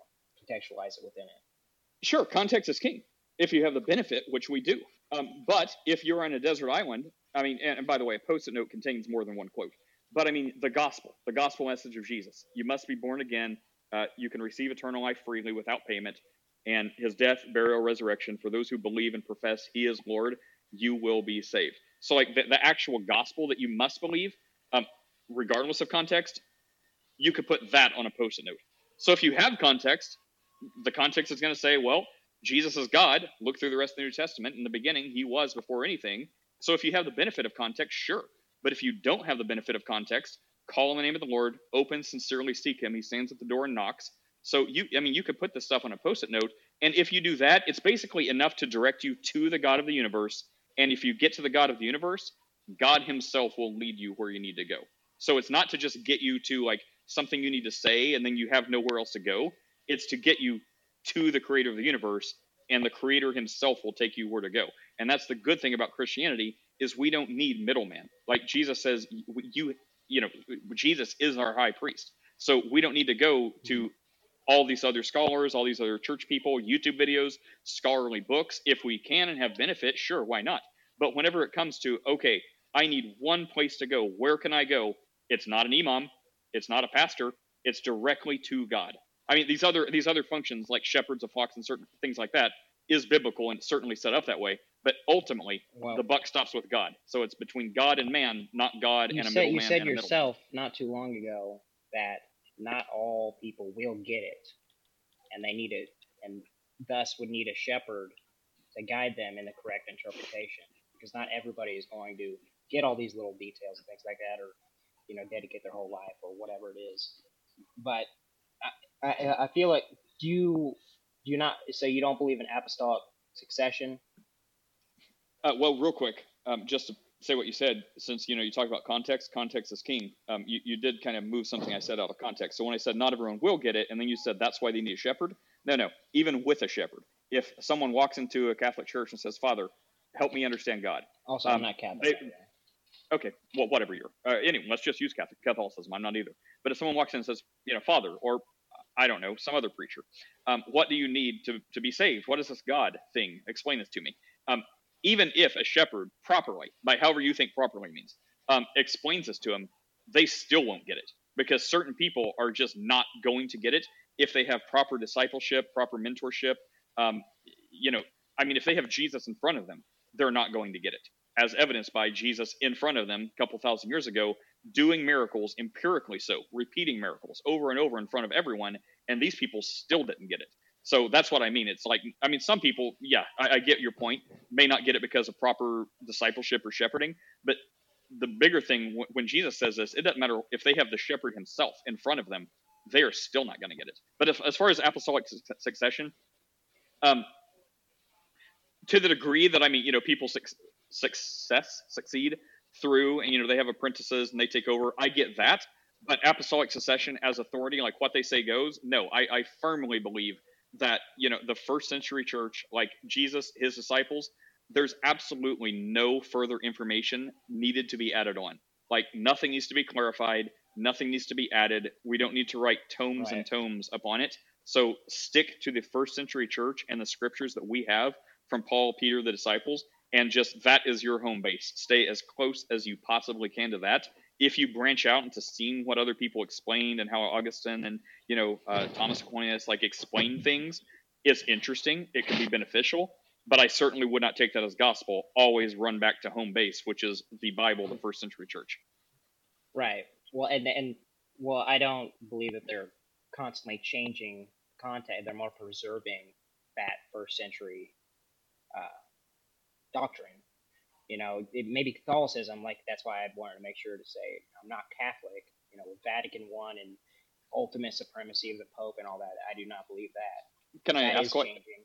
contextualize it within it. Sure, context is king if you have the benefit, which we do. Um, but if you're on a desert island, I mean, and, and by the way, a post-it note contains more than one quote. But I mean, the gospel, the gospel message of Jesus. You must be born again. Uh, you can receive eternal life freely without payment. And his death, burial, resurrection, for those who believe and profess he is Lord, you will be saved. So, like the, the actual gospel that you must believe, regardless of context, you could put that on a post-it note. So if you have context, the context is going to say, well, Jesus is God. Look through the rest of the New Testament. In the beginning, he was before anything. So if you have the benefit of context, sure. But if you don't have the benefit of context, call on the name of the Lord, open, sincerely seek him. He stands at the door and knocks. So you, I mean, you could put this stuff on a post-it note, and if you do that, it's basically enough to direct you to the God of the universe. And if you get to the God of the universe, God Himself will lead you where you need to go. So it's not to just get you to like something you need to say and then you have nowhere else to go. It's to get you to the creator of the universe and the Creator Himself will take you where to go. And that's the good thing about Christianity is we don't need middleman. Like Jesus says, you you know, Jesus is our high priest, so we don't need to go to mm-hmm. all these other scholars, all these other church people, YouTube videos, scholarly books. If we can and have benefit, sure, why not? But whenever it comes to, okay, I need one place to go, where can I go? It's not an imam, it's not a pastor, it's directly to God. I mean, these other these other functions like shepherds of flocks and certain things like that is biblical and certainly set up that way. But ultimately, Well- the buck stops with God. So it's between God and man, not God You and a middleman. you said yourself not too long ago that not all people will get it, and they need it, and thus would need a shepherd to guide them in the correct interpretation. Because not everybody is going to get all these little details and things like that, or you know, dedicate their whole life or whatever it is. But I, I, I feel like do you do you not so you don't believe in apostolic succession? Uh, well, real quick, um, just to say what you said, since you know you talk about context, context is king. Um, you, you did kind of move something I said out of context. So when I said not everyone will get it, and then you said that's why they need a shepherd. No, no. Even with a shepherd, if someone walks into a Catholic church and says, "Father, help me understand God," Also, um, I'm not Catholic. they- okay, well, whatever you're. Uh, anyway, let's just use Catholic Catholicism. I'm not either. But if someone walks in and says, you know, Father, or I don't know, some other preacher, um, what do you need to to be saved? What is this God thing? Explain this to me. Um, even if a shepherd properly, by however you think properly means, um, explains this to him, they still won't get it because certain people are just not going to get it if they have proper discipleship, proper mentorship. Um, you know, I mean, if they have Jesus in front of them, they're not going to get it, as evidenced by Jesus in front of them a couple thousand years ago, doing miracles empirically so, repeating miracles over and over in front of everyone, and these people still didn't get it. So that's what I mean. It's like, I mean, some people, yeah, I, I get your point, may not get it because of proper discipleship or shepherding, but the bigger thing wh- when Jesus says this, it doesn't matter if they have the shepherd himself in front of them, they are still not going to get it. But if, as far as apostolic su- succession, um, to the degree that I mean, you know, people suc success succeed through, and you know, they have apprentices and they take over. I get that, but apostolic succession as authority, like what they say goes. No, I, I firmly believe that you know the first century church, like Jesus, his disciples, there's absolutely no further information needed to be added on. Like nothing needs to be clarified, nothing needs to be added. We don't need to write tomes and tomes upon it. So stick to the first century church and the scriptures that we have from Paul, Peter, the disciples, and just that is your home base. Stay as close as you possibly can to that. If you branch out into seeing what other people explained and how Augustine and you know uh, Thomas Aquinas like explain things, it's interesting. It can be beneficial, but I certainly would not take that as gospel. Always run back to home base, which is the Bible, the first century church. Right. Well, and and well, I don't believe that they're constantly changing content. They're more preserving that first century uh, doctrine. You know, it maybe Catholicism. Like that's why I wanted to make sure to say I'm not Catholic. You know, with Vatican One and ultimate supremacy of the Pope and all that. I do not believe that. Can I That ask what changing.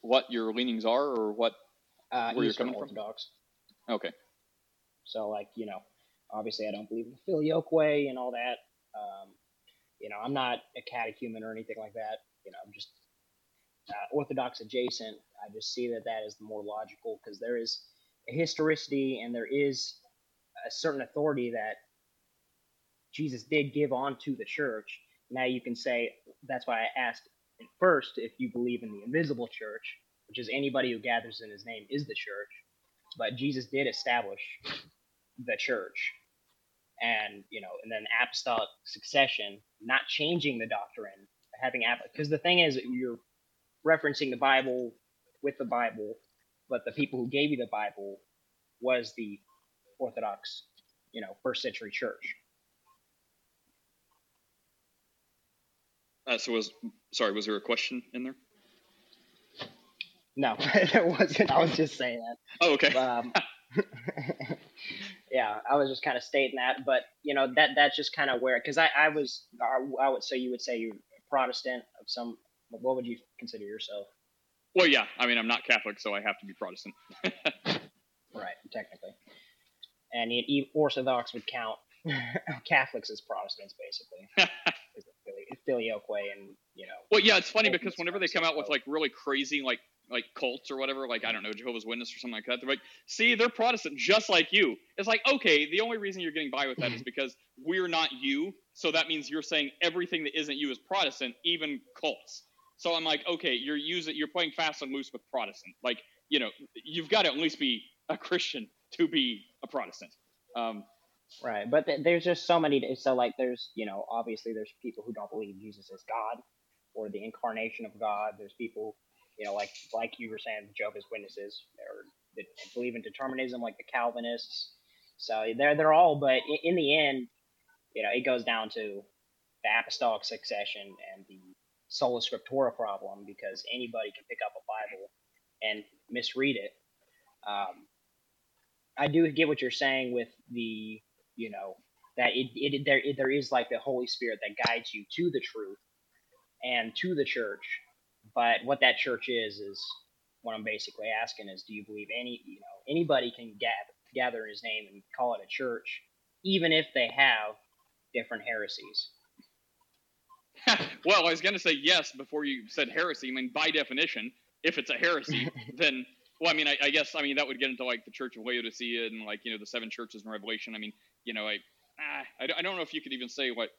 what your leanings are, or what Uh, where you're coming from? Orthodox. Okay. So like you know, obviously I don't believe in the filioque way and all that. Um, you know, I'm not a catechumen or anything like that. You know, I'm just uh, Orthodox adjacent. I just see that that is the more logical because there is a historicity and there is a certain authority that Jesus did give on to the church. Now you can say that's why I asked first if you believe in the invisible church, which is anybody who gathers in his name is the church. But Jesus did establish the church. And, you know, and then apostolic succession, not changing the doctrine, having because the thing is you're referencing the Bible with the Bible, but the people who gave you the Bible was the Orthodox, you know, first century church. Uh, so was sorry, was there a question in there? No, there wasn't. I was just saying that. Oh, okay. Um, yeah, I was just kind of stating that, but you know that that's just kind of where because I I was I would say you would say you're a Protestant of some. What would you consider yourself? Well, yeah. I mean, I'm not Catholic, so I have to be Protestant. Right, technically. And Orthodox would count Catholics as Protestants, basically. Is the affili- filioque and you know. Well, yeah, it's funny because whenever they come out with like really crazy like like cults or whatever, like I don't know Jehovah's Witness or something like that, they're like, see, they're Protestant just like you. It's like, okay, the only reason you're getting by with that is because we're not you, so that means you're saying everything that isn't you is Protestant, even cults. So I'm like, okay, you're using you're playing fast and loose with Protestant. Like, you know, you've got to at least be a Christian to be a Protestant. Um, Right, but th- there's just so many. So like, there's you know, obviously there's people who don't believe Jesus is God or the incarnation of God. There's people, you know, like like you were saying, Jehovah's Witnesses, or that believe in determinism, like the Calvinists. So they're they're all, but in, in the end, you know, it goes down to the apostolic succession and the sola scriptura problem because anybody can pick up a Bible and misread it. Um, I do get what you're saying with the, you know, that it, it there it, there is like the Holy Spirit that guides you to the truth and to the church. But what that church is is what I'm basically asking is, do you believe any you know anybody can gather gather in His name and call it a church, even if they have different heresies? well, I was going to say yes before you said heresy. I mean, by definition, if it's a heresy, then well, I mean, I, I guess I mean that would get into like the Church of Laodicea and like you know the seven churches in Revelation. I mean, you know, I ah, I, don't- I don't know if you could even say what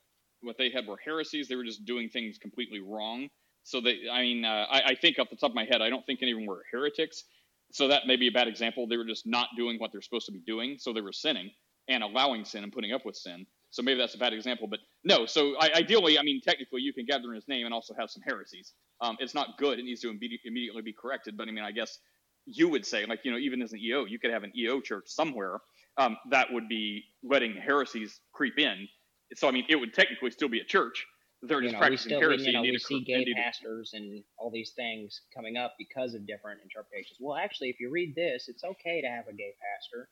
what they had were heresies. They were just doing things completely wrong. So they, I mean, uh, I, I think off the top of my head, I don't think any of them were heretics. So that may be a bad example. They were just not doing what they're supposed to be doing. So they were sinning and allowing sin and putting up with sin. So maybe that's a bad example, but no. So I, ideally, I mean, technically, you can gather in his name and also have some heresies. Um, it's not good; it needs to immedi- immediately be corrected. But I mean, I guess you would say, like you know, even as an EO, you could have an EO church somewhere um, that would be letting heresies creep in. So I mean, it would technically still be a church. They're You just know, we practicing still heresy. you know we see gay pastors and all these things coming up because of different interpretations. Well, actually, if you read this, it's okay to have a gay pastor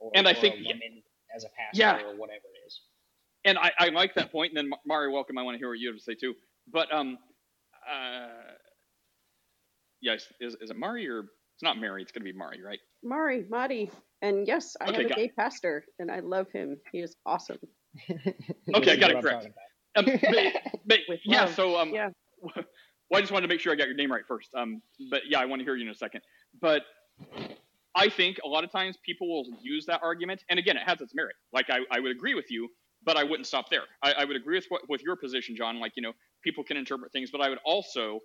or, And I think- a woman as a pastor Yeah. or whatever it is. And I, I like that point. And then Ma- Mario, welcome. I want to hear what you have to say too. But um, uh, yes, is is it Mari or it's not Mary? It's gonna be Mari, right? Mari, Madi, and yes, I Okay, have a got gay pastor, and I love him. He is awesome. Okay, I got it correct. Um, but, but yeah, so um, Yeah. well, I just wanted to make sure I got your name right first. Um, but yeah, I want to hear you in a second. But I think a lot of times people will use that argument, and again, it has its merit. Like I, I would agree with you, but I wouldn't stop there. I, I would agree with what, with your position, John. Like you know, people can interpret things, but I would also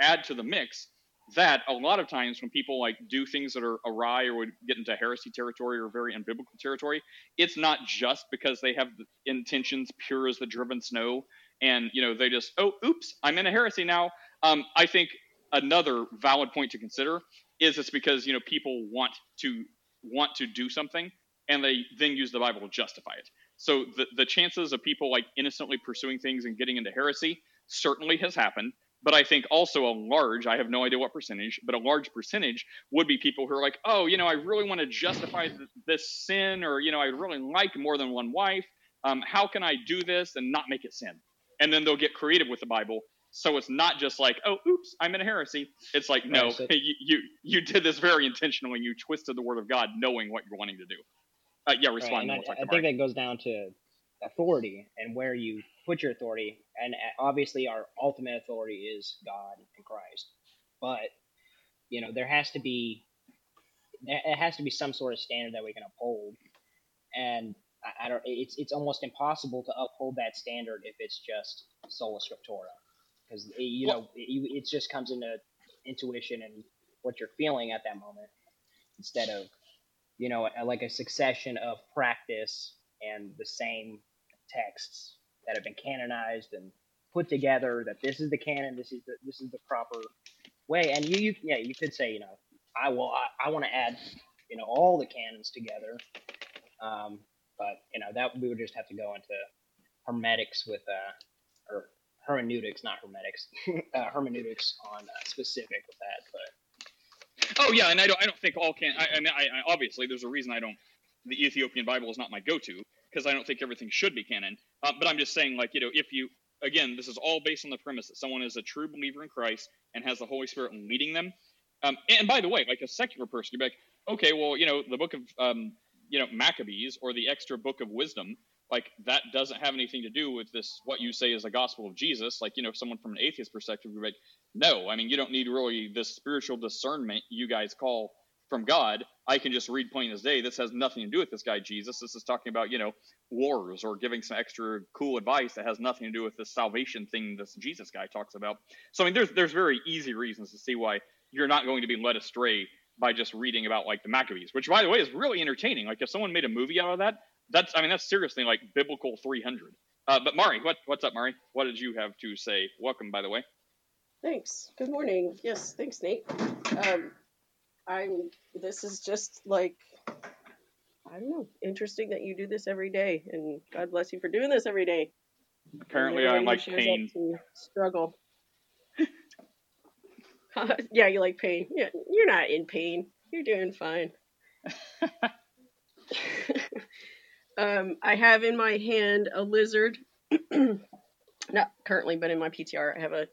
add to the mix that a lot of times when people like do things that are awry or would get into heresy territory or very unbiblical territory, it's not just because they have intentions pure as the driven snow and you know they just oh oops i'm in a heresy now um, i think another valid point to consider is it's because you know people want to want to do something and they then use the bible to justify it so the, the chances of people like innocently pursuing things and getting into heresy certainly has happened. But i think also a large i have no idea what percentage but a large percentage would be people who are like oh you know i really want to justify th- this sin or you know i really like more than one wife. Um, how can i do this and not make it sin? And then they'll get creative with the bible. So it's not just like oh oops i'm in a heresy. It's like no you, you you did this very intentionally. You twisted the word of god knowing what you're wanting to do uh, yeah Right, respond and I, I think that goes down to authority and where you put your authority. And uh, obviously, our ultimate authority is God and Christ. But you know, there has to be it has to be some sort of standard that we can uphold. And I, I don't. It's it's almost impossible to uphold that standard if it's just sola scriptura, because you know it, it just comes into intuition and what you're feeling at that moment instead of you know, like a succession of practice and the same texts that have been canonized and put together. That this is the canon, this is the this is the proper way. And you, you yeah, you could say, you know, I will, I, I want to add, you know, all the canons together. Um, but you know, that we would just have to go into hermetics with, uh, or hermeneutics, not hermetics, uh, hermeneutics on uh, specific with that. But Oh yeah, and I don't I don't think all can. I, I mean, I, I obviously there's a reason I don't. The Ethiopian Bible is not my go-to because I don't think everything should be canon. Uh, but I'm just saying, like you know, if you again, this is all based on the premise that someone is a true believer in Christ and has the Holy Spirit leading them. Um, and by the way, like a secular person, you're like, okay, well, you know, the book of um, you know Maccabees or the extra book of wisdom. like that doesn't have anything to do with this what you say is the gospel of jesus like you know someone from an atheist perspective would be like no i mean you don't need really this spiritual discernment you guys call from god i can just read plain as day this has nothing to do with this guy jesus this is talking about you know wars or giving some extra cool advice that has nothing to do with this salvation thing this jesus guy talks about so i mean there's there's very easy reasons to see why you're not going to be led astray by just reading about like the Maccabees, which by the way is really entertaining. Like if someone made a movie out of that, that's I mean that's seriously like biblical 300. Uh, but Mari, what what's up, Mari? What did you have to say? Welcome, by the way. Thanks. Good morning. Yes, thanks, Nate. Um, I'm. This is just like I don't know. Interesting that you do this every day, and God bless you for doing this every day. Apparently, I'm like pain. Struggle. yeah, you like pain. Yeah, you're not in pain. You're doing fine. um, I have in my hand a lizard. not currently, but in my PTR, I have a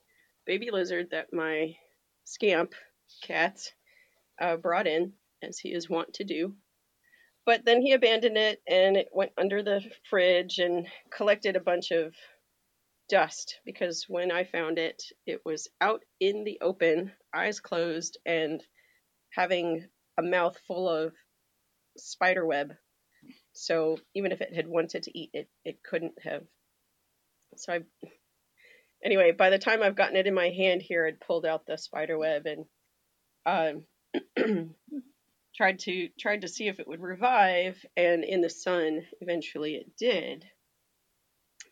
baby lizard that my scamp cat uh, brought in, as he is wont to do. But then he abandoned it and it went under the fridge and collected a bunch of dust because when I found it, it was out in the open, eyes closed, and having a mouth full of spider web. So even if it had wanted to eat it, it couldn't have. So I, anyway, by the time I've gotten it in my hand here, I'd pulled out the spider web and um, tried to tried to see if it would revive, and in the sun, eventually it did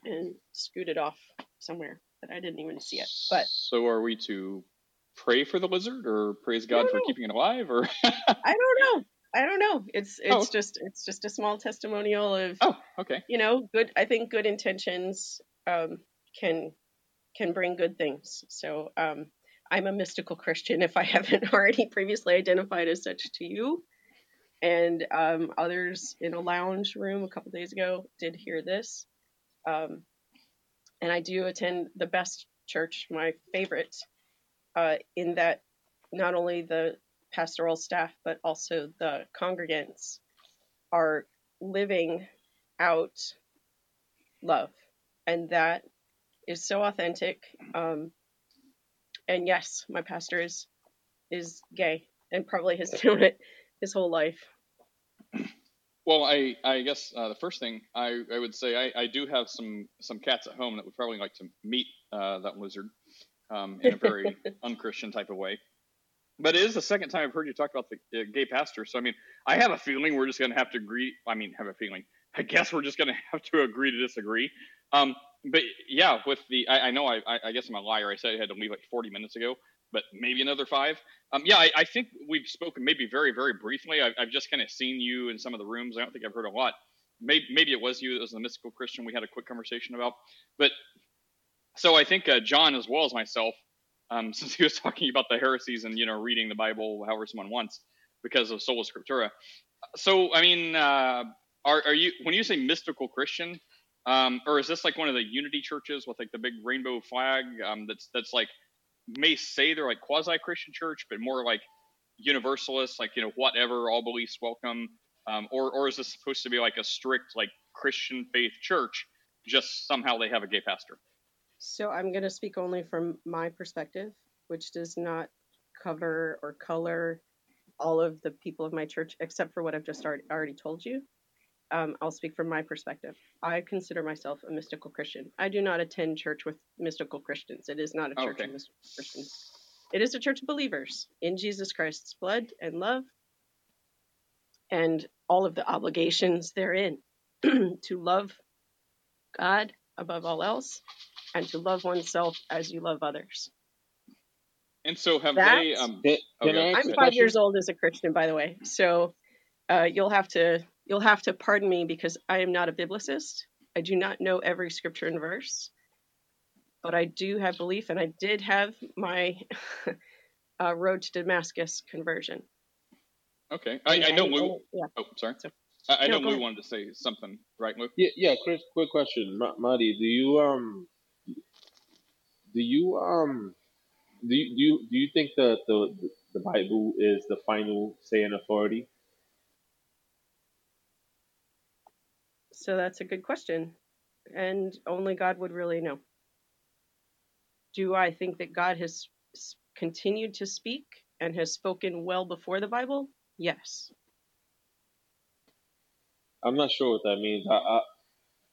and scooted off somewhere that I didn't even see it. But so are we to pray for the lizard or praise God for know. keeping it alive or I don't know. I don't know. It's it's Oh. just it's just a small testimonial of oh okay you know good. I think good intentions um, can can bring good things. So um, I'm a mystical Christian if I haven't already previously identified as such to you. And um, others in a lounge room a couple days ago did hear this. Um, and I do attend the best church, my favorite, uh, in that not only the pastoral staff but also the congregants are living out love, and that is so authentic. Um, and yes, my pastor is is gay and probably has known it his whole life. Well, I I guess uh, the first thing I, I would say I, I do have some some cats at home that would probably like to meet uh, that lizard um, in a very unchristian type of way. But it is the second time I've heard you talk about the uh, gay pastor. So I mean, I have a feeling we're just going to have to agree. I mean, have a feeling. I guess we're just going to have to agree to disagree. Um, but yeah, with the I, I know I, I guess I'm a liar. I said I had to leave like 40 minutes ago, but maybe another five. Um, yeah, I, I think we've spoken maybe very very briefly. I've, I've just kind of seen you in some of the rooms. I don't think I've heard a lot. Maybe maybe it was you. It was the mystical Christian we had a quick conversation about. But so I think uh, John as well as myself, um, since he was talking about the heresies and you know reading the Bible however someone wants because of sola scriptura. So I mean, uh, are are you when you say mystical Christian, um, or is this like one of the Unity churches with like the big rainbow flag? Um, that's that's like may say they're like quasi Christian church, but more like universalist, like you know whatever, all beliefs welcome. Um, or or is this supposed to be like a strict like Christian faith church? Just somehow they have a gay pastor. So I'm going to speak only from my perspective, which does not cover or color all of the people of my church, except for what I've just already, already told you. Um, I'll speak from my perspective. I consider myself a mystical Christian. I do not attend church with mystical Christians. It is not a church Okay. of mystical Christians. It is a church of believers in Jesus Christ's blood and love and all of the obligations therein to love God above all else and to love oneself as you love others. And so have That- they? Um, Can, can okay. I ask I'm five years old as a Christian, by the way, so uh, you'll have to you'll have to pardon me because I am not a biblicist. I do not know every scripture and verse, but I do have belief, and I did have my uh, road to Damascus conversion. Okay, I, I know and- Lou. yeah. Oh, sorry. I, I No, know go Lou wanted to say something, right, Lou? Yeah, yeah. Chris, quick question, Ma- Marty. Do you um, do you um, do you do you, do you think that the the Bible is the final say and authority? So that's a good question. And only God would really know. Do I think that God has continued to speak and has spoken well before the Bible? Yes. I'm not sure what that means. I, I,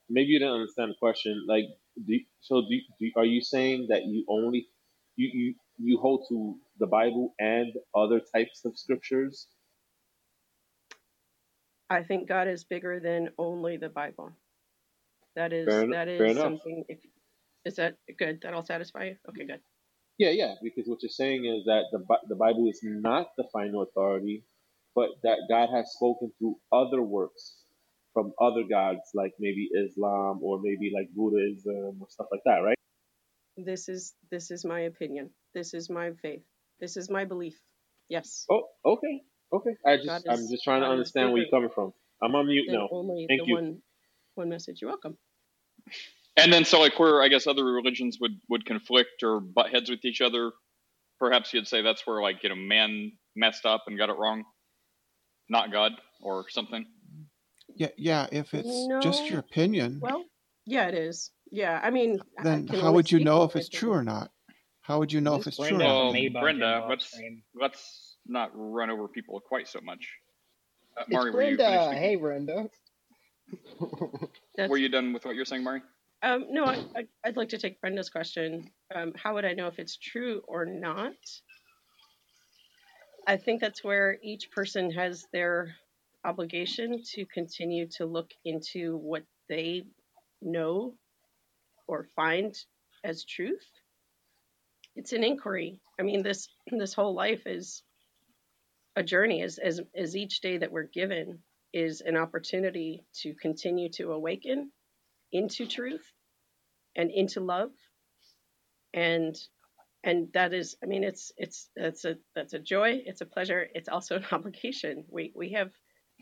maybe you didn't understand the question. Like, do, so do, do, are you saying that you only you, you you hold to the Bible and other types of scriptures? I think God is bigger than only the Bible. That is Fair, that is something if is that good? That'll satisfy you? Okay, good. Yeah, yeah. Because what you're saying is that the the Bible is not the final authority, but that God has spoken through other works from other gods, like maybe Islam or maybe like Buddhism or stuff like that, right? This is this is my opinion. This is my faith. This is my belief. Yes. Oh, okay, okay. I God just I'm just trying to God is understand where you're coming from. I'm on mute than now. Thank you. one one message. You're welcome. And then, so like where I guess other religions would would conflict or butt heads with each other, perhaps you'd say that's where like you know man messed up and got it wrong, not God or something. Yeah, yeah. If it's just your opinion, Well, yeah, it is. Yeah, I mean, then can how would you know if it's true or not? How would you know if it's true or Brenda not? Well, Brenda, let's let's not run over people quite so much. Uh, It's Mari, were you Brenda. finished? Hey, Brenda. That's Were you done with what you're saying, Mari? um no, I, I I'd like to take Brenda's question. Um, how would I know if it's true or not? I think that's where each person has their obligation to continue to look into what they know or find as truth. It's an inquiry. I mean, this this whole life is a journey. As as as each day that we're given is an opportunity to continue to awaken into truth and into love, and and that is, I mean, it's it's that's a that's a joy. It's a pleasure. It's also an obligation. We we have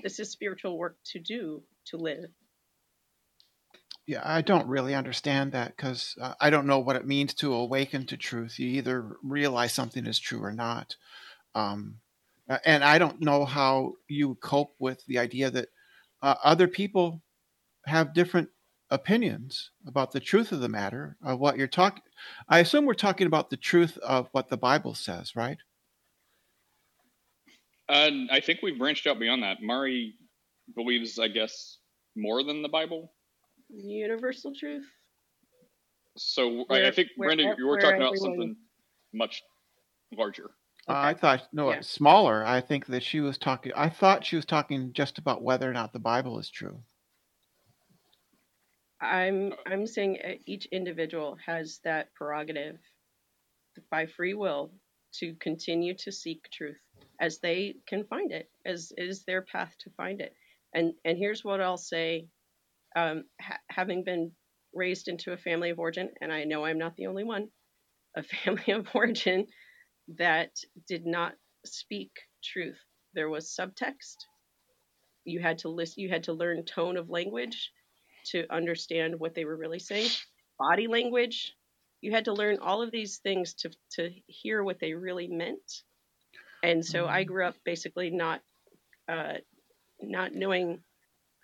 this is spiritual work to do to live. Yeah, I don't really understand that because uh, I don't know what it means to awaken to truth. You either realize something is true or not. Um, uh, and I don't know how you cope with the idea that uh, other people have different opinions about the truth of the matter of what you're talking. I assume we're talking about the truth of what the Bible says, right? Uh, I think we've branched out beyond that. Mari believes, I guess, more than the Bible. Universal truth. So I, I think, where Brenda, ev- you were talking about everyone something much larger. Uh, I thought no, Yeah. smaller. I think that she was talking. I thought she was talking just about whether or not the Bible is true. I'm I'm saying uh, each individual has that prerogative by free will to continue to seek truth as they can find it, as is their path to find it. And and here's what I'll say: um, ha- having been raised into a family of origin, and I know I'm not the only one, a family of origin that did not speak truth. There was subtext. You had to listen. You had to learn tone of language to understand what they were really saying. Body language. You had to learn all of these things to to hear what they really meant. And so I grew up basically not uh, not knowing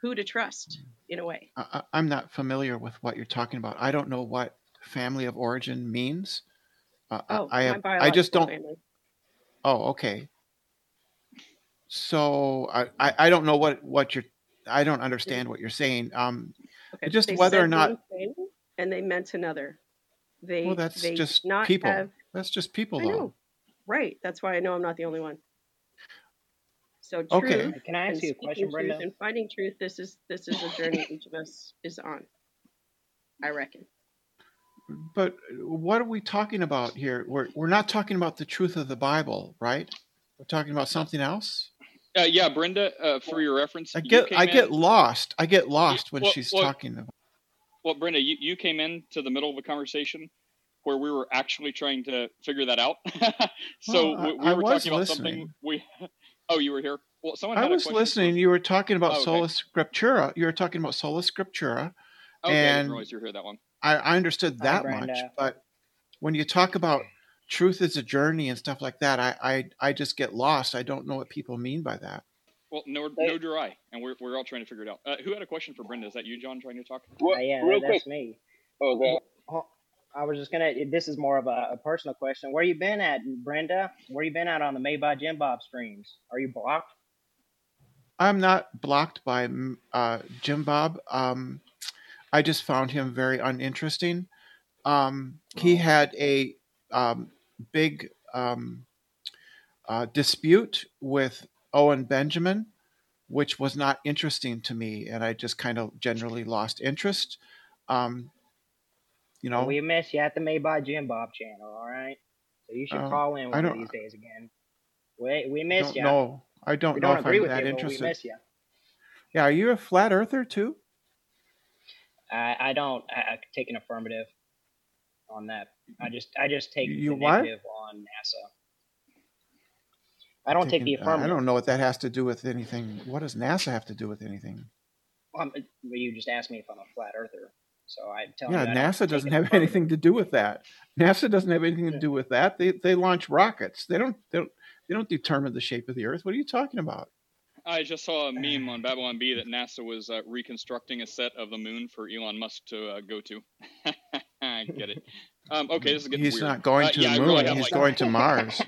who to trust in a way. I, I'm not familiar with what you're talking about. I don't know what family of origin means. Uh, I Oh, I my have. I just don't. family. Oh, okay. So I, I, I don't know what what you're. I don't understand what you're saying. Um, Okay. just They whether or not. one thing and they meant another. They Well, that's they just not people. have That's just people, I though. know. Right. That's why I know I'm not the only one. So Okay. truth Can I ask you a speaking question, truth Brenda? and finding truth, this is this is a journey each of us is on. I reckon. But what are we talking about here? We're we're not talking about the truth of the Bible, right? We're talking about something else. Uh, yeah, Brenda, uh, for your reference, I get I in. get lost. I get lost when well, she's well, talking about. Well, Brenda, you, you came into the middle of a conversation where we were actually trying to figure that out. so Well, I- we, we I were talking about something we. Oh, you were here. Well, someone I was listening. You were talking about Oh, okay. sola scriptura. You were talking about sola scriptura, Okay, I didn't and you were that long. I, I understood Hi, that much. But when you talk about truth is a journey and stuff like that, I, I I just get lost. I don't know what people mean by that. Well, nor, They- nor do I, and we're, we're all trying to figure it out. Uh, who had a question for Brenda? Is that you, John, trying to talk? Uh, yeah, real that's quick. me. Oh, God. I was just gonna. This is more of a, a personal question. Where you been at, Brenda? Where you been at on the Made by Jim Bob streams? Are you blocked? I'm not blocked by uh, Jim Bob. Um, I just found him very uninteresting. Um, he had a um, big um, uh, dispute with Owen Benjamin, which was not interesting to me, and I just kind of generally lost interest. Um, you know, We miss you at the Made by Jim Bob channel. All right. So you should Uh, call in one of these days again. We we miss you. No, I don't we know don't if I'm that you, interested. we miss you. Yeah, are you a flat earther too? I, I don't I, I take an affirmative on that. I just I just take You the what? negative on NASA. I don't take the Taking- uh, I don't know what that has to do with anything. What does NASA have to do with anything? Um, well, you just asked me if I'm a flat earther, so I tell Yeah, you don't NASA doesn't have anything to do with that. NASA doesn't have anything to do with that. They they launch rockets. They don't they don't they don't determine the shape of the Earth. What are you talking about? I just saw a meme on Babylon Bee that NASA was uh, reconstructing a set of the moon for Elon Musk to uh, go to. I get it. Um, okay, this is getting He's weird. not going Uh, to yeah, I the really moon. have, He's like- going to Mars.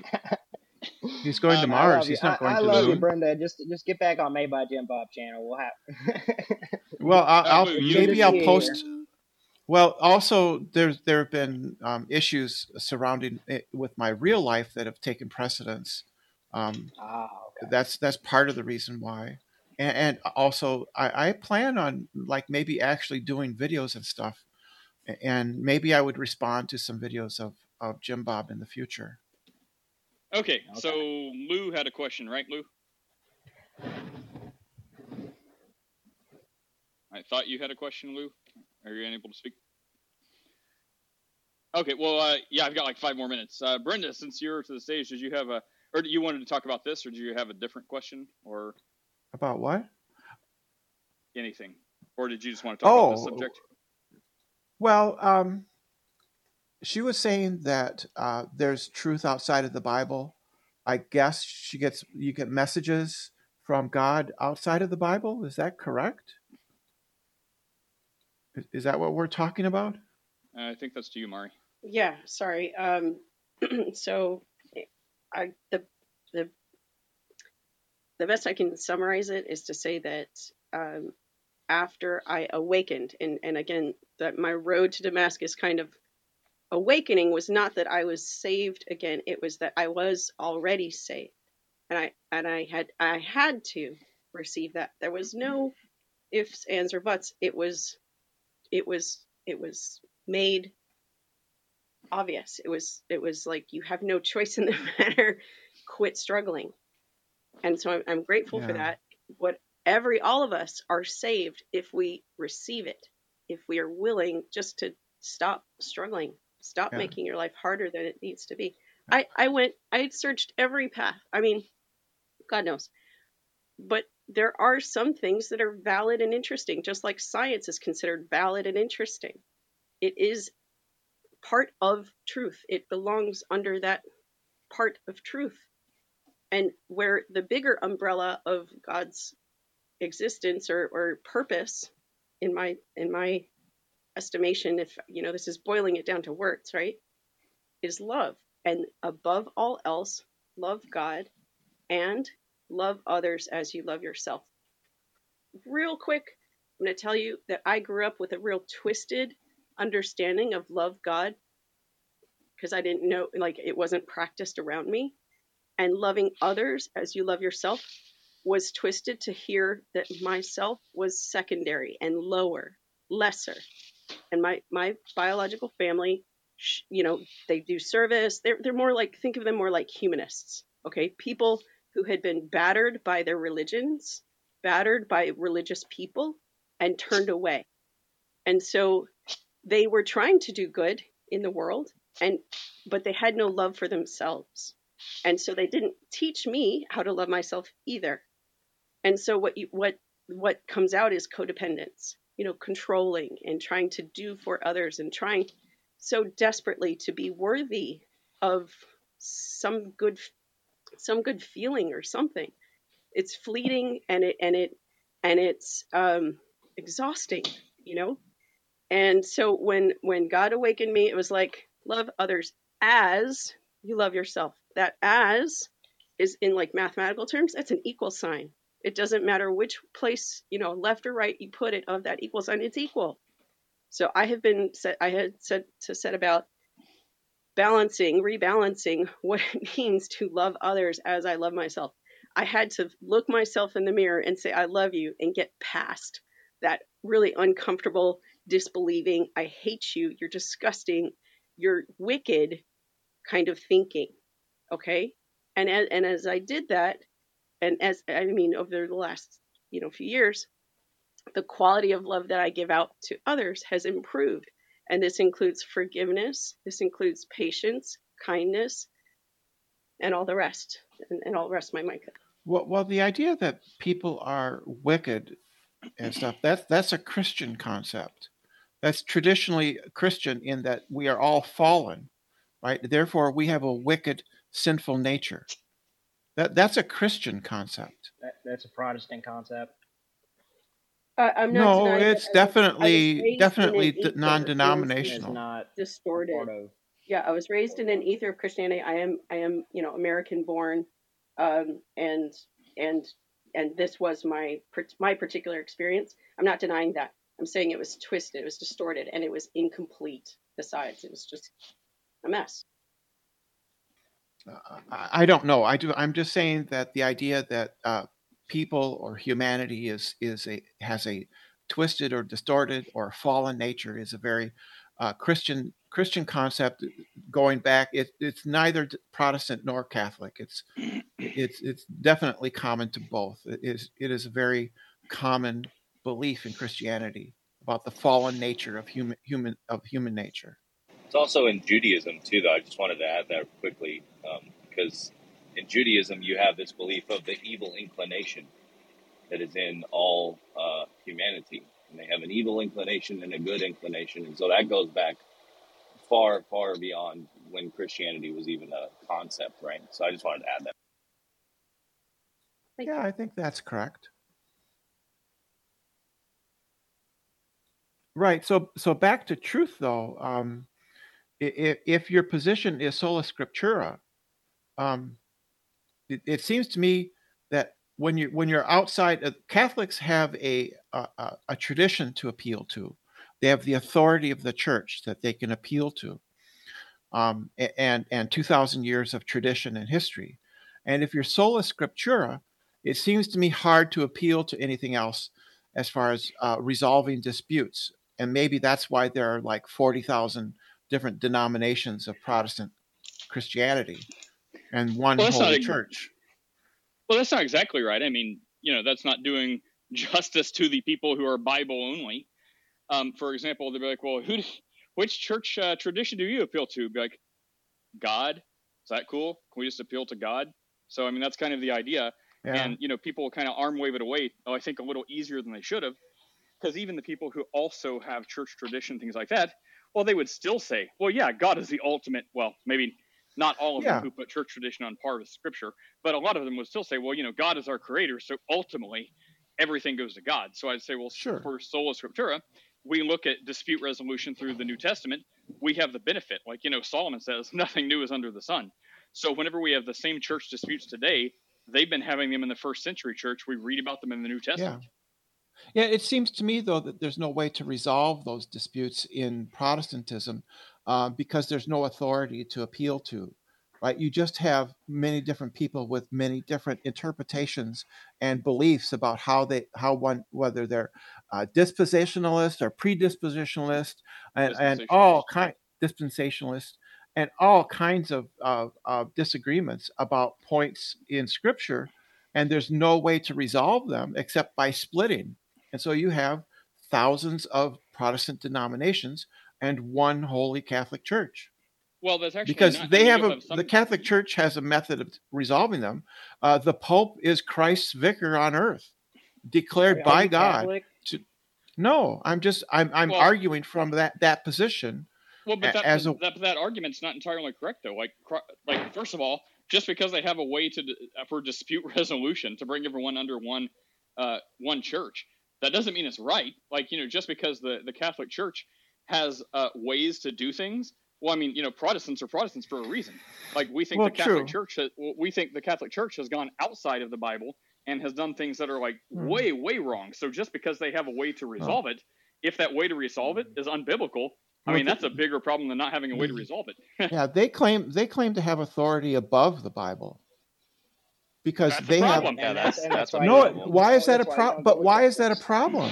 He's going to Um, I Mars. He's not I, going I to the moon. I love you. Brenda. Just just get back on Made by Jim Bob channel. We'll have. Well, I'll, I'll maybe I'll post. Well, also there's there have been um, issues surrounding it with my real life that have taken precedence. Um, ah, okay. That's that's part of the reason why, and, and also I, I plan on like maybe actually doing videos and stuff, and maybe I would respond to some videos of of Jim Bob in the future. Okay, so Lou had a question, right, Lou? I thought you had a question, Lou. Are you unable to speak? Okay, well, uh, yeah, I've got like five more minutes. Uh, Brenda, since you're to the stage, did you have a, or you wanted to talk about this, or do you have a different question, or About what? anything, or did you just want to talk about this Oh, subject? Well, um, she was saying that uh, there's truth outside of the Bible. I guess she gets you get messages from God outside of the Bible. Is that correct? Is, is that what we're talking about? Uh, I think that's to you, Mari. Yeah, sorry. Um, so I the the the best I can summarize it is to say that um, after I awakened, and and again that my road to Damascus kind of awakening was not that I was saved again; it was that I was already saved, and I and I had I had to receive that. There was no ifs, ands, or buts. It was it was it was made obvious. It was it was like you have no choice in the matter. Quit struggling. And so I'm, I'm grateful for that. What every all of us are saved if we receive it. If we are willing just to stop struggling, stop Yeah. making your life harder than it needs to be. I I went I searched every path. I mean, God knows. But there are some things that are valid and interesting, just like science is considered valid and interesting. It is part of truth. It belongs under that part of truth. And where the bigger umbrella of God's existence or, or purpose, in my in my estimation, if you know this is boiling it down to words, right, is love. And above all else, love God and love others as you love yourself. Real quick, I'm going to tell you that I grew up with a real twisted understanding of love God because I didn't know, like, it wasn't practiced around me. And loving others as you love yourself was twisted to hear that myself was secondary and lower, lesser. And my, my biological family, you know, they do service. They're, they're more like, think of them more like humanists, okay? People who had been battered by their religions, battered by religious people, and turned away. And so they were trying to do good in the world and but they had no love for themselves. And so they didn't teach me how to love myself either. And so what you what what comes out is codependence you know controlling and trying to do for others and trying so desperately to be worthy of some good some good feeling or something. It's fleeting and it and it and it's um, exhausting, you know. And so when when God awakened me, it was like love others as you love yourself. That as is in like mathematical terms, that's an equal sign. It doesn't matter which place, you know, left or right you put it of that equal sign, it's equal. So I have been set I had said to set about balancing, rebalancing what it means to love others as I love myself. I had to look myself in the mirror and say, I love you, and get past that really uncomfortable disbelieving, I hate you, you're disgusting, you're wicked kind of thinking. Okay? And as, and as I did that, and as I mean, over the last you know few years, the quality of love that I give out to others has improved. And this includes forgiveness, this includes patience, kindness, and all the rest. And, and I'll rest my mic. Well, well, the idea that people are wicked and stuff that's that's a Christian concept. That's traditionally Christian in that we are all fallen, right? Therefore, we have a wicked, sinful nature. That that's a Christian concept. That, that's a Protestant concept. I, I'm not No, denying that it's I was, I was definitely definitely d- ether of It's non-denominational. not distorted. of. Yeah, I was raised in an ether of Christianity. I am, I am, you know, American born, um, and and and this was my my particular experience. I'm not denying that. I'm saying it was twisted, it was distorted, and it was incomplete. Besides, it was just a mess. I I don't know. I do. I'm just saying that the idea that uh, people or humanity is is a has a twisted or distorted or fallen nature is a very uh, Christian Christian concept going back. It, it's neither Protestant nor Catholic. It's it's it's definitely common to both. It is it is a very common belief in Christianity about the fallen nature of human human of human nature. It's also in Judaism too, though. I just wanted to add that quickly um, because in Judaism you have this belief of the evil inclination that is in all uh, humanity, and they have an evil inclination and a good inclination, and so that goes back far, far beyond when Christianity was even a concept, right? So I just wanted to add that. Yeah. I think that's correct. Right. So so back to truth though. Um, if, if your position is sola scriptura, um, it, it seems to me that when you when you're outside, uh, Catholics have a, a a tradition to appeal to. They have the authority of the church that they can appeal to, um, and and two thousand years of tradition and history. And if you're sola scriptura, it seems to me hard to appeal to anything else as far as uh, resolving disputes. And maybe that's why there are like forty thousand different denominations of Protestant Christianity and one Well, that's not holy church. well, that's not exactly right. I mean, you know, that's not doing justice to the people who are Bible only. Um, for example, they'd be like, well, who, which church uh, tradition do you appeal to? Be like, God. Is that cool? Can we just appeal to God? So, I mean, that's kind of the idea. Yeah. And, you know, people kind of arm wave it away, oh, I think a little easier than they should have. Because even the people who also have church tradition, things like that, well, they would still say, well, yeah, God is the ultimate. Well, maybe not all of Yeah. them who put church tradition on par with scripture, but a lot of them would still say, well, you know, God is our creator. So ultimately, everything goes to God. So I'd say, well, Sure. for sola scriptura, we look at dispute resolution through the New Testament. We have the benefit. Like, you know, Solomon says, nothing new is under the sun. So whenever we have the same church disputes today, they've been having them in the first century church. We read about them in the New Yeah. Yeah, it seems to me though that there's no way to resolve those disputes in Protestantism uh, because there's no authority to appeal to, right? You just have many different people with many different interpretations and beliefs about how they, how one, whether they're uh, dispositionalist or predispositionalist, and, and all kind dispensationalist, and all kinds of, of, of disagreements about points in Scripture, and there's no way to resolve them except by splitting. And so you have thousands of Protestant denominations and one holy Catholic Church. Well, that's actually Because not. They have a, have some. the Catholic Church has a method of resolving them. Uh, the Pope is Christ's vicar on earth, declared Are by God. To, no, I'm just I'm I'm Well- arguing from that that position Well, but that, as a that that argument's not entirely correct though. Like, like first of all, just because they have a way to for dispute resolution to bring everyone under one uh, one church, that doesn't mean it's right. Like you know, just because the the Catholic Church has uh, ways to do things. Well, I mean, you know, Protestants are Protestants for a reason. Like we think Well, the Catholic true. Church, has, we think the Catholic Church has gone outside of the Bible and has done things that are like Mhm. way, way wrong. So just because they have a way to resolve it, if that way to resolve it is unbiblical, I mean, that's a bigger problem than not having a way to resolve it. yeah, they claim they claim to have authority above the Bible because That's a they have. problem. And that's, that's why No, you why is that a that's why you problem? But why is that a problem?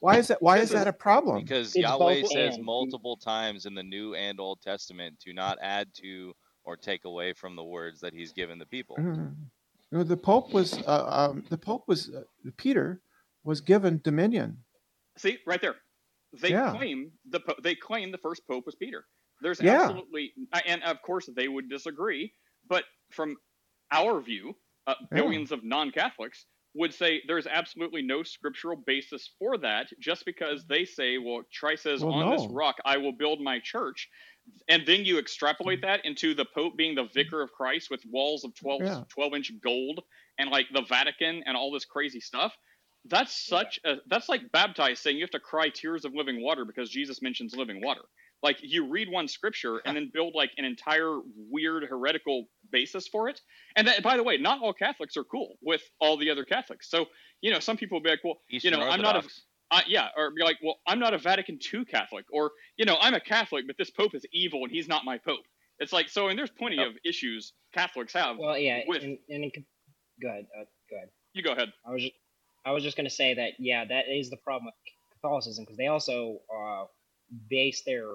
Why is that? Why is that a problem? Because It's Yahweh says and. multiple times in the New and Old Testament to not add to or take away from the words that He's given the people. Mm. You know, the Pope was uh, um, the Pope was uh, Peter was given dominion. See, right there. They Yeah. claim the po- they claim the first pope was Peter. There's Yeah. absolutely, and of course they would disagree. But from our view, uh, Yeah. billions of non-Catholics would say there's absolutely no scriptural basis for that. Just because they say, "Well, Christ says, Well, on this rock I will build my church," and then you extrapolate that into the Pope being the vicar of Christ with walls of 12, Yeah. 12 inch gold and like the Vatican and all this crazy stuff. That's such a that's like baptized saying you have to cry tears of living water because Jesus mentions living water. Like you read one scripture and then build like an entire weird heretical basis for it. And that, by the way, not all Catholics are cool with all the other Catholics. So you know, some people will be like, well, Eastern you know, I'm not a uh, yeah, or be like, well, I'm not a Vatican II Catholic, or you know, I'm a Catholic, but this Pope is evil and he's not my Pope. It's like so, and there's plenty Yep. of issues Catholics have Well, yeah, with. and, and it, go ahead, uh, go ahead. You go ahead. I was just, I was just gonna say that yeah, that is the problem with Catholicism because they also uh, base their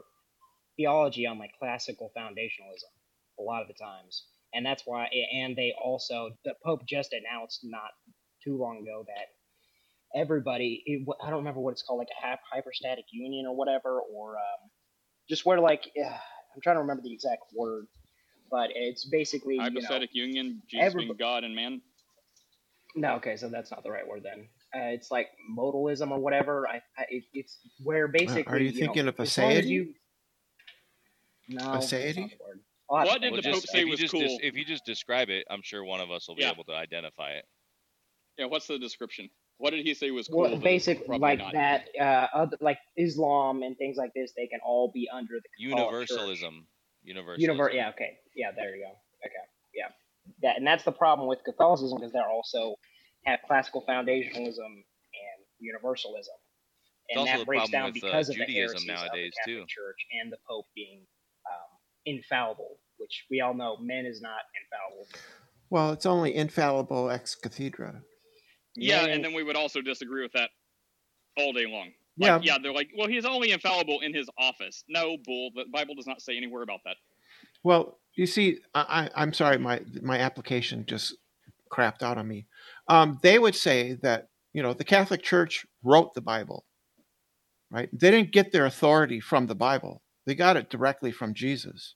theology on like classical foundationalism a lot of the times, and that's why. And they also the Pope just announced not too long ago that everybody, it, I don't remember what it's called, like a hy- hyperstatic union or whatever, or um, just where like I'm trying to remember the exact word, but it's basically you know, Hypostatic union, Jesus being God and man. no, okay, so that's not the right word then. Uh, it's like modalism or whatever. I, I it, it's where basically. are you know, thinking of a as long as aseity? you- No, that's not Aseity? I'll have What did look the it up. Pope say if you was just cool? des- if you just describe it, I'm sure one of us will be Yeah. able to identify it. Yeah, what's the description? What did he say was cool? Well, basic like not? that, uh, other, like Islam and things like this, they can all be under the Universalism. Universalism. Univer- yeah, okay. Yeah, there you go. Okay. Yeah. That and that's the problem with Catholicism because they're also have classical foundationalism and universalism. It's And also that the breaks problem down with, uh, because of Judaism heresies nowadays, of the Catholic too. Church and the Pope being infallible, which we all know men is not infallible. Well, it's only infallible ex cathedra. Yeah, Man- and then we would also disagree with that all day long. Yeah. Like, yeah, they're like, well, he's only infallible in his office. No, bull. The Bible does not say anywhere about that. Well, you see, I, I, I'm sorry, my my application just crapped out on me. Um, they would say that you know the Catholic Church wrote the Bible, right? They didn't get their authority from the Bible; they got it directly from Jesus.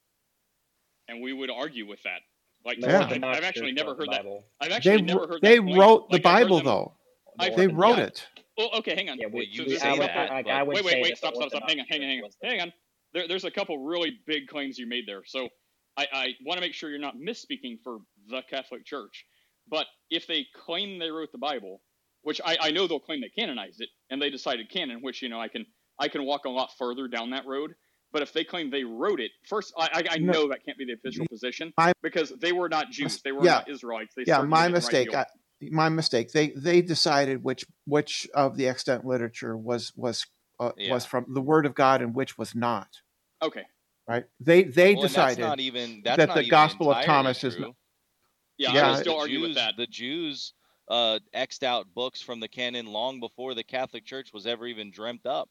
and we would argue with that. Like, Yeah. I've, Orthodox I've actually Church never wrote the heard that. I've They actually never heard they that claim. wrote the Like, Bible them- though. The They wrote yeah. it. Well, okay, hang on. Yeah, we, Wait, so we, there's I a would, say that, like, I would Wait, wait, wait. Stop, stop, stop. Hang on, hang on, hang on. Hang on. There, there's a couple really big claims you made there. So I, I want to make sure you're not misspeaking for the Catholic Church. But if they claim they wrote the Bible, which I, I know they'll claim they canonized it, and they decided canon, which you know I can I can walk a lot further down that road. But if they claim they wrote it, first I, I, I No. know that can't be the official position My- because they were not Jews, they were Yeah. not Israelites. They Yeah, my didn't write the mistake. Old- I, my mistake. They they decided which which of the extant literature was was uh, Yeah. was from the Word of God and which was not. Okay. Right? They they Well, decided that's not even that's that not the even Gospel of entirely Thomas is not. Yeah, Yeah, I would still argue Jews, with that. the Jews uh, xed out books from the canon long before the Catholic Church was ever even dreamt up.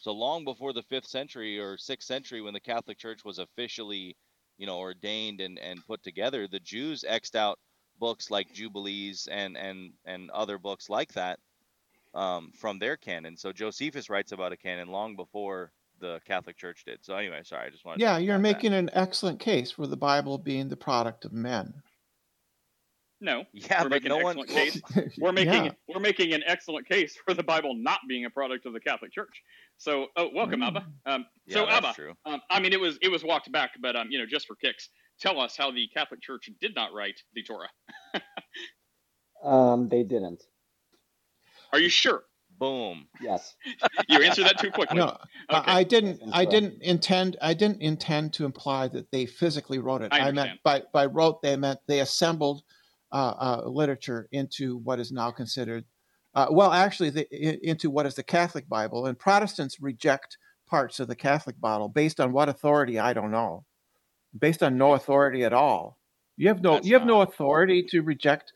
So long before the fifth century or sixth century, when the Catholic Church was officially, you know, ordained and, and put together, the Jews xed out books like Jubilees and and and other books like that um, from their canon. So Josephus writes about a canon long before the Catholic Church did. So anyway, sorry, I just wanted. Yeah, to you're add that. making an excellent case for the Bible being the product of men. No. Yeah, we're but making no an excellent well, case. We're making Yeah. we're making an excellent case for the Bible not being a product of the Catholic Church. So, oh, welcome, Mm. Abba. Um, Yeah, so that's Abba, true. um, I mean, it was it was walked back, but um, you know, just for kicks. tell us how the Catholic Church did not write the Torah. Um, they didn't. Are you sure? Boom. Yes. You answered that too quickly. No, I- Okay. I didn't. I didn't intend. I didn't intend to imply that they physically wrote it. I meant by by wrote they meant they assembled uh, uh, literature into what is now considered. Uh, well, actually, the, into what is the Catholic Bible, and Protestants reject parts of the Catholic Bible based on what authority I don't know, based on no authority at all. You have no That's you have no authority to reject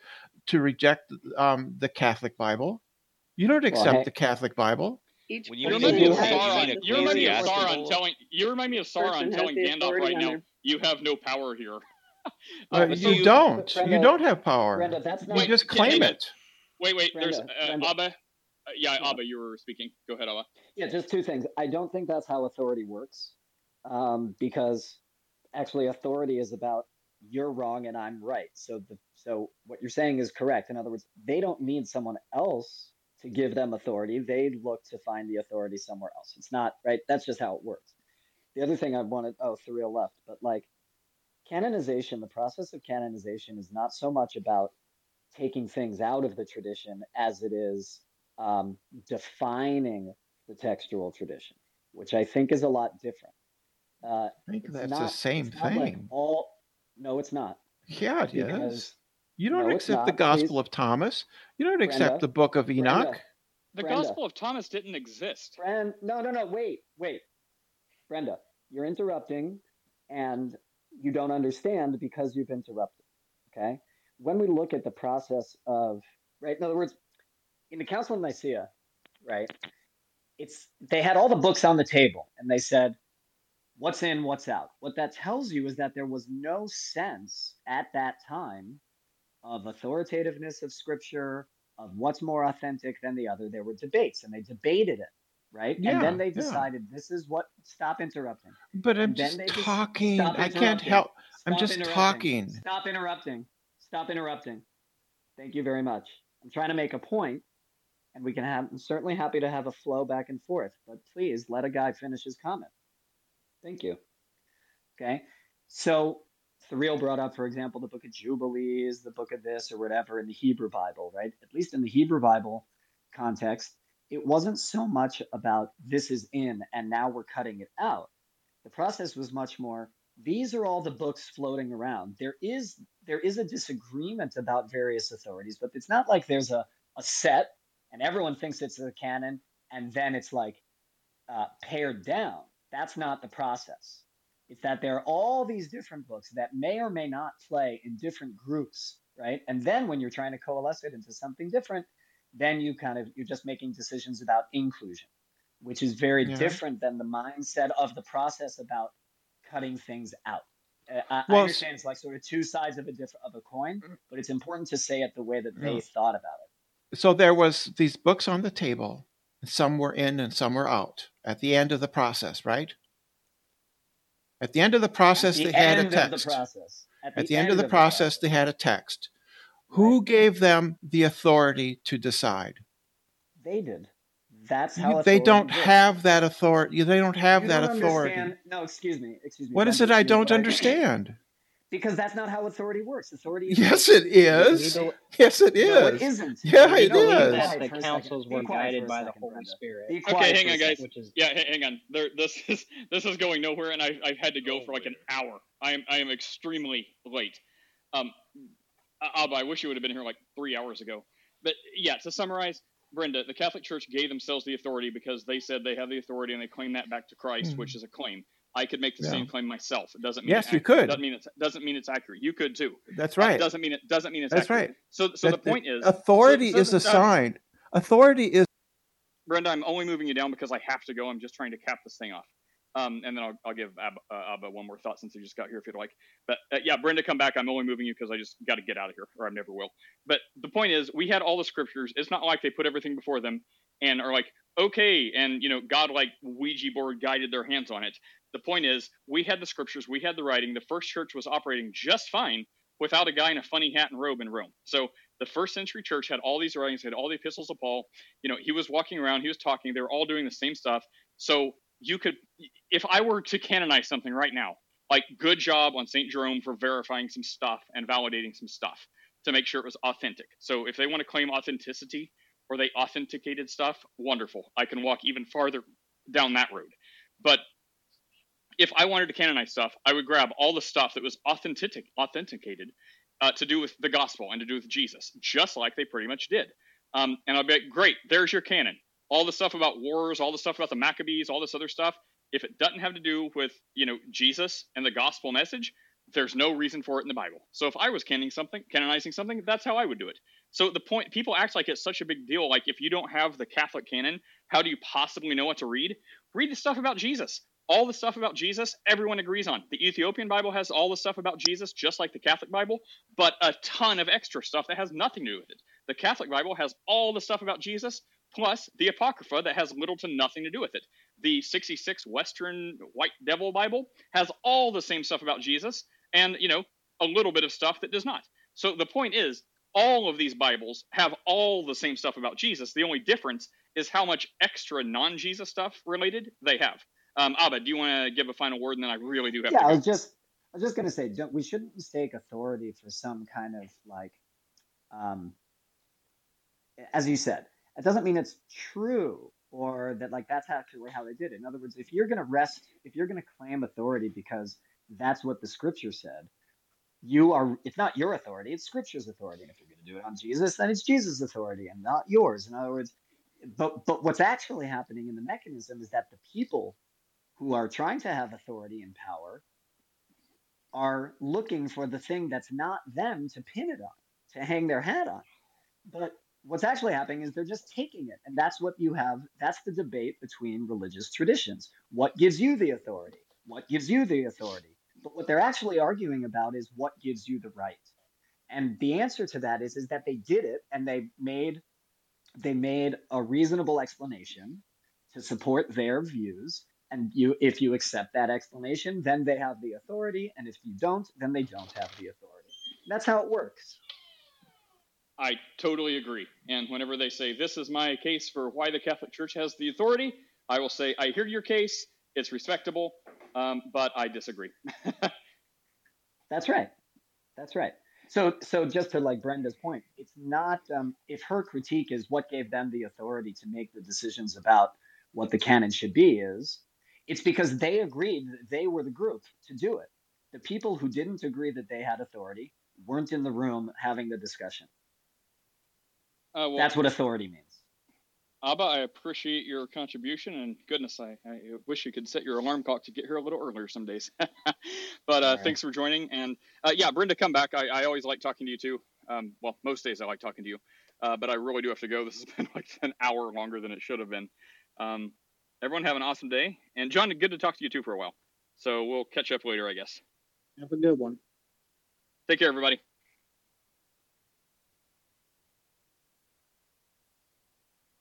to reject um, the Catholic Bible. You don't accept hey- the Catholic Bible. Each When you You remind me of Sauron. you remind me of Sauron telling. You remind me of Sauron telling Gandalf right on now, "You have no power here." Uh, Uh, so you you- don't. you don't have power. Brenda, that's not. you just claim hang it. Wait, wait. There's uh, Abba. Uh, yeah, Yeah. Abba, you were speaking. Go ahead, Abba. Yeah, just two things. I don't think that's how authority works, um, because actually authority is about you're wrong and I'm right. So the so what you're saying is correct. In other words, they don't need someone else to give them authority. They look to find the authority somewhere else. It's not right. That's just how it works. The other thing I wanted, oh, Surreal left, but like canonization, the process of canonization is not so much about taking things out of the tradition as it is um, defining the textual tradition, which I think is a lot different. Uh, I think that's not, the same it's not like thing. all. No, it's not Yeah, it is. because You don't no, accept the. Gospel Please, of Thomas. You don't accept the Book of Enoch. Brenda, The Brenda, Gospel of Thomas didn't exist. Brand. No, no, no. Wait, wait, Brenda, you're interrupting, and you don't understand because you've interrupted. Okay. When we look at the process of right, in other words, in the Council of Nicaea, right? It's they had all the books on the table, and they said, "What's in, what's out." What that tells you is that there was no sense at that time of authoritativeness of Scripture, of what's more authentic than the other. There were debates, and they debated it, right? Yeah, and then they yeah. decided this is what. Stop interrupting. But I'm just talking. I can't help. I'm just talking. Stop interrupting. Stop interrupting. Thank you very much. I'm trying to make a point, and we can have. I'm certainly happy to have a flow back and forth, but please let a guy finish his comment. Thank you. Okay. So Thriel brought up, for example, the book of Jubilees, the book of this or whatever in the Hebrew Bible, right? At least in the Hebrew Bible context, it wasn't so much about this is in and now we're cutting it out. The process was much more these are all the books floating around. There is there is a disagreement about various authorities, but it's not like there's a, a set and everyone thinks it's the canon and then it's like uh, pared down. That's not the process. It's that there are all these different books that may or may not play in different groups, right? And then when you're trying to coalesce it into something different, then you kind of you're just making decisions about inclusion, which is very Yeah. different than the mindset of the process about cutting things out. Uh, I, I Well, s- understand it's like sort of two sides of a different of a coin, but it's important to say it the way that they Yeah. thought about it. So there was these books on the table. Some were in and some were out at the end of the process, right? At the end of the process, the they had a end of the text. process. At the end of the process, they had a text. Who gave them the authority to decide? They did. That's how they don't works. have that authority. They don't have You that don't authority. understand- No, excuse me. Excuse me. What is it I don't but I- understand? Because that's not how authority works. Authority is Yes, it is. No, Yes, it No, it is. isn't. Yeah, Be it quiet is. the councils were guided for a by the Holy Brenda. Spirit. Okay, hang on, guys. is Yeah, hang on. There, this is this is going nowhere, and I, I've had to go for like an hour. I am I am extremely late. Um, Abba, I wish you would have been here like three hours ago. But yeah, to summarize, Brenda, the Catholic Church gave themselves the authority because they said they have the authority and they claim that back to Christ, Mhm. which is a claim. I could make the Yeah. same claim myself. It doesn't mean Yes, it you could. Doesn't mean it's doesn't mean it's accurate. You could too. That's Uh, right. doesn't mean it doesn't mean it's That's accurate. right. So so the That- that point is authority so, is so, uh, assigned. Authority is Brenda, I'm only moving you down because I have to go. I'm just trying to cap this thing off. Um, and then I'll, I'll give Abba, uh, Abba one more thought since he just got here, if you'd like. But uh, yeah, Brenda, come back. I'm only moving you because I just got to get out of here, or I never will. But the point is, we had all the scriptures. It's not like they put everything before them and are like, okay, and you know, God like Ouija board guided their hands on it. The point is, we had the scriptures, we had the writing. The first church was operating just fine without a guy in a funny hat and robe in Rome. So the first century church had all these writings, had all the epistles of Paul. You know, he was walking around, he was talking. They were all doing the same stuff. So you could, if I were to canonize something right now, Like, good job on St. Jerome for verifying some stuff and validating some stuff to make sure it was authentic. So if they want to claim authenticity or they authenticated stuff, wonderful. I can walk even farther down that road. But if I wanted to canonize stuff, I would grab all the stuff that was authentic, authenticated uh, to do with the gospel and to do with Jesus, just like they pretty much did. Um, and I'll be like, great, there's your canon. All the stuff about wars, all the stuff about the Maccabees, all this other stuff. If it doesn't have to do with you know Jesus and the gospel message, there's no reason for it in the Bible. So if I was canonizing something, canonizing something, that's how I would do it. So the point people act like it's such a big deal. Like if you don't have the Catholic canon, how do you possibly know what to read? Read the stuff about Jesus. All the stuff about Jesus, everyone agrees on. The Ethiopian Bible has all the stuff about Jesus, just like the Catholic Bible, but a ton of extra stuff that has nothing to do with it. The Catholic Bible has all the stuff about Jesus, plus the Apocrypha that has little to nothing to do with it. The 66 Western White Devil Bible has all the same stuff about Jesus, and you know a little bit of stuff that does not. So the point is, all of these Bibles have all the same stuff about Jesus. The only difference is how much extra non-Jesus stuff related they have. Um, Abba, do you want to give a final word, and then I really do have Yeah, to I was just I was just gonna say, don't, we shouldn't mistake authority for some kind of like, um, as you said, it doesn't mean it's true or that like that's actually how they did it. In other words, if you're gonna rest, if you're gonna claim authority because that's what the scripture said, you are it's not your authority, it's scripture's authority. And if you're gonna do it on Jesus, then it's Jesus' authority and not yours. In other words, but but what's actually happening in the mechanism is that the people who are trying to have authority and power are looking for the thing that's not them to pin it on, to hang their hat on. But what's actually happening is they're just taking it. And that's what you have. That's the debate between religious traditions. What gives you the authority? What gives you the authority? But what they're actually arguing about is what gives you the right. And the answer to that is, is that they did it and they made they made a reasonable explanation to support their views and you if you accept that explanation then they have the authority and if you don't then they don't have the authority that's how it works I totally agree. And whenever they say this is my case for why the Catholic Church has the authority, I will say I hear your case. It's respectable, um, but I disagree. that's right that's right so so just to like brenda's point it's not um, if her critique is what gave them the authority to make the decisions about what the canon should be is it's because they agreed that they were the group to do it the people who didn't agree that they had authority weren't in the room having the discussion Uh, well, that's what authority means Abba, I appreciate your contribution, and goodness, I, I wish you could set your alarm clock to get here a little earlier some days. but uh, All right. thanks for joining, and uh, yeah, Brenda, come back. I, I always like talking to you too. Um, well, most days I like talking to you, uh, but I really do have to go. This has been like an hour longer than it should have been. Um, everyone have an awesome day, and John, good to talk to you too for a while. So we'll catch up later, I guess. Have a good one. Take care, everybody.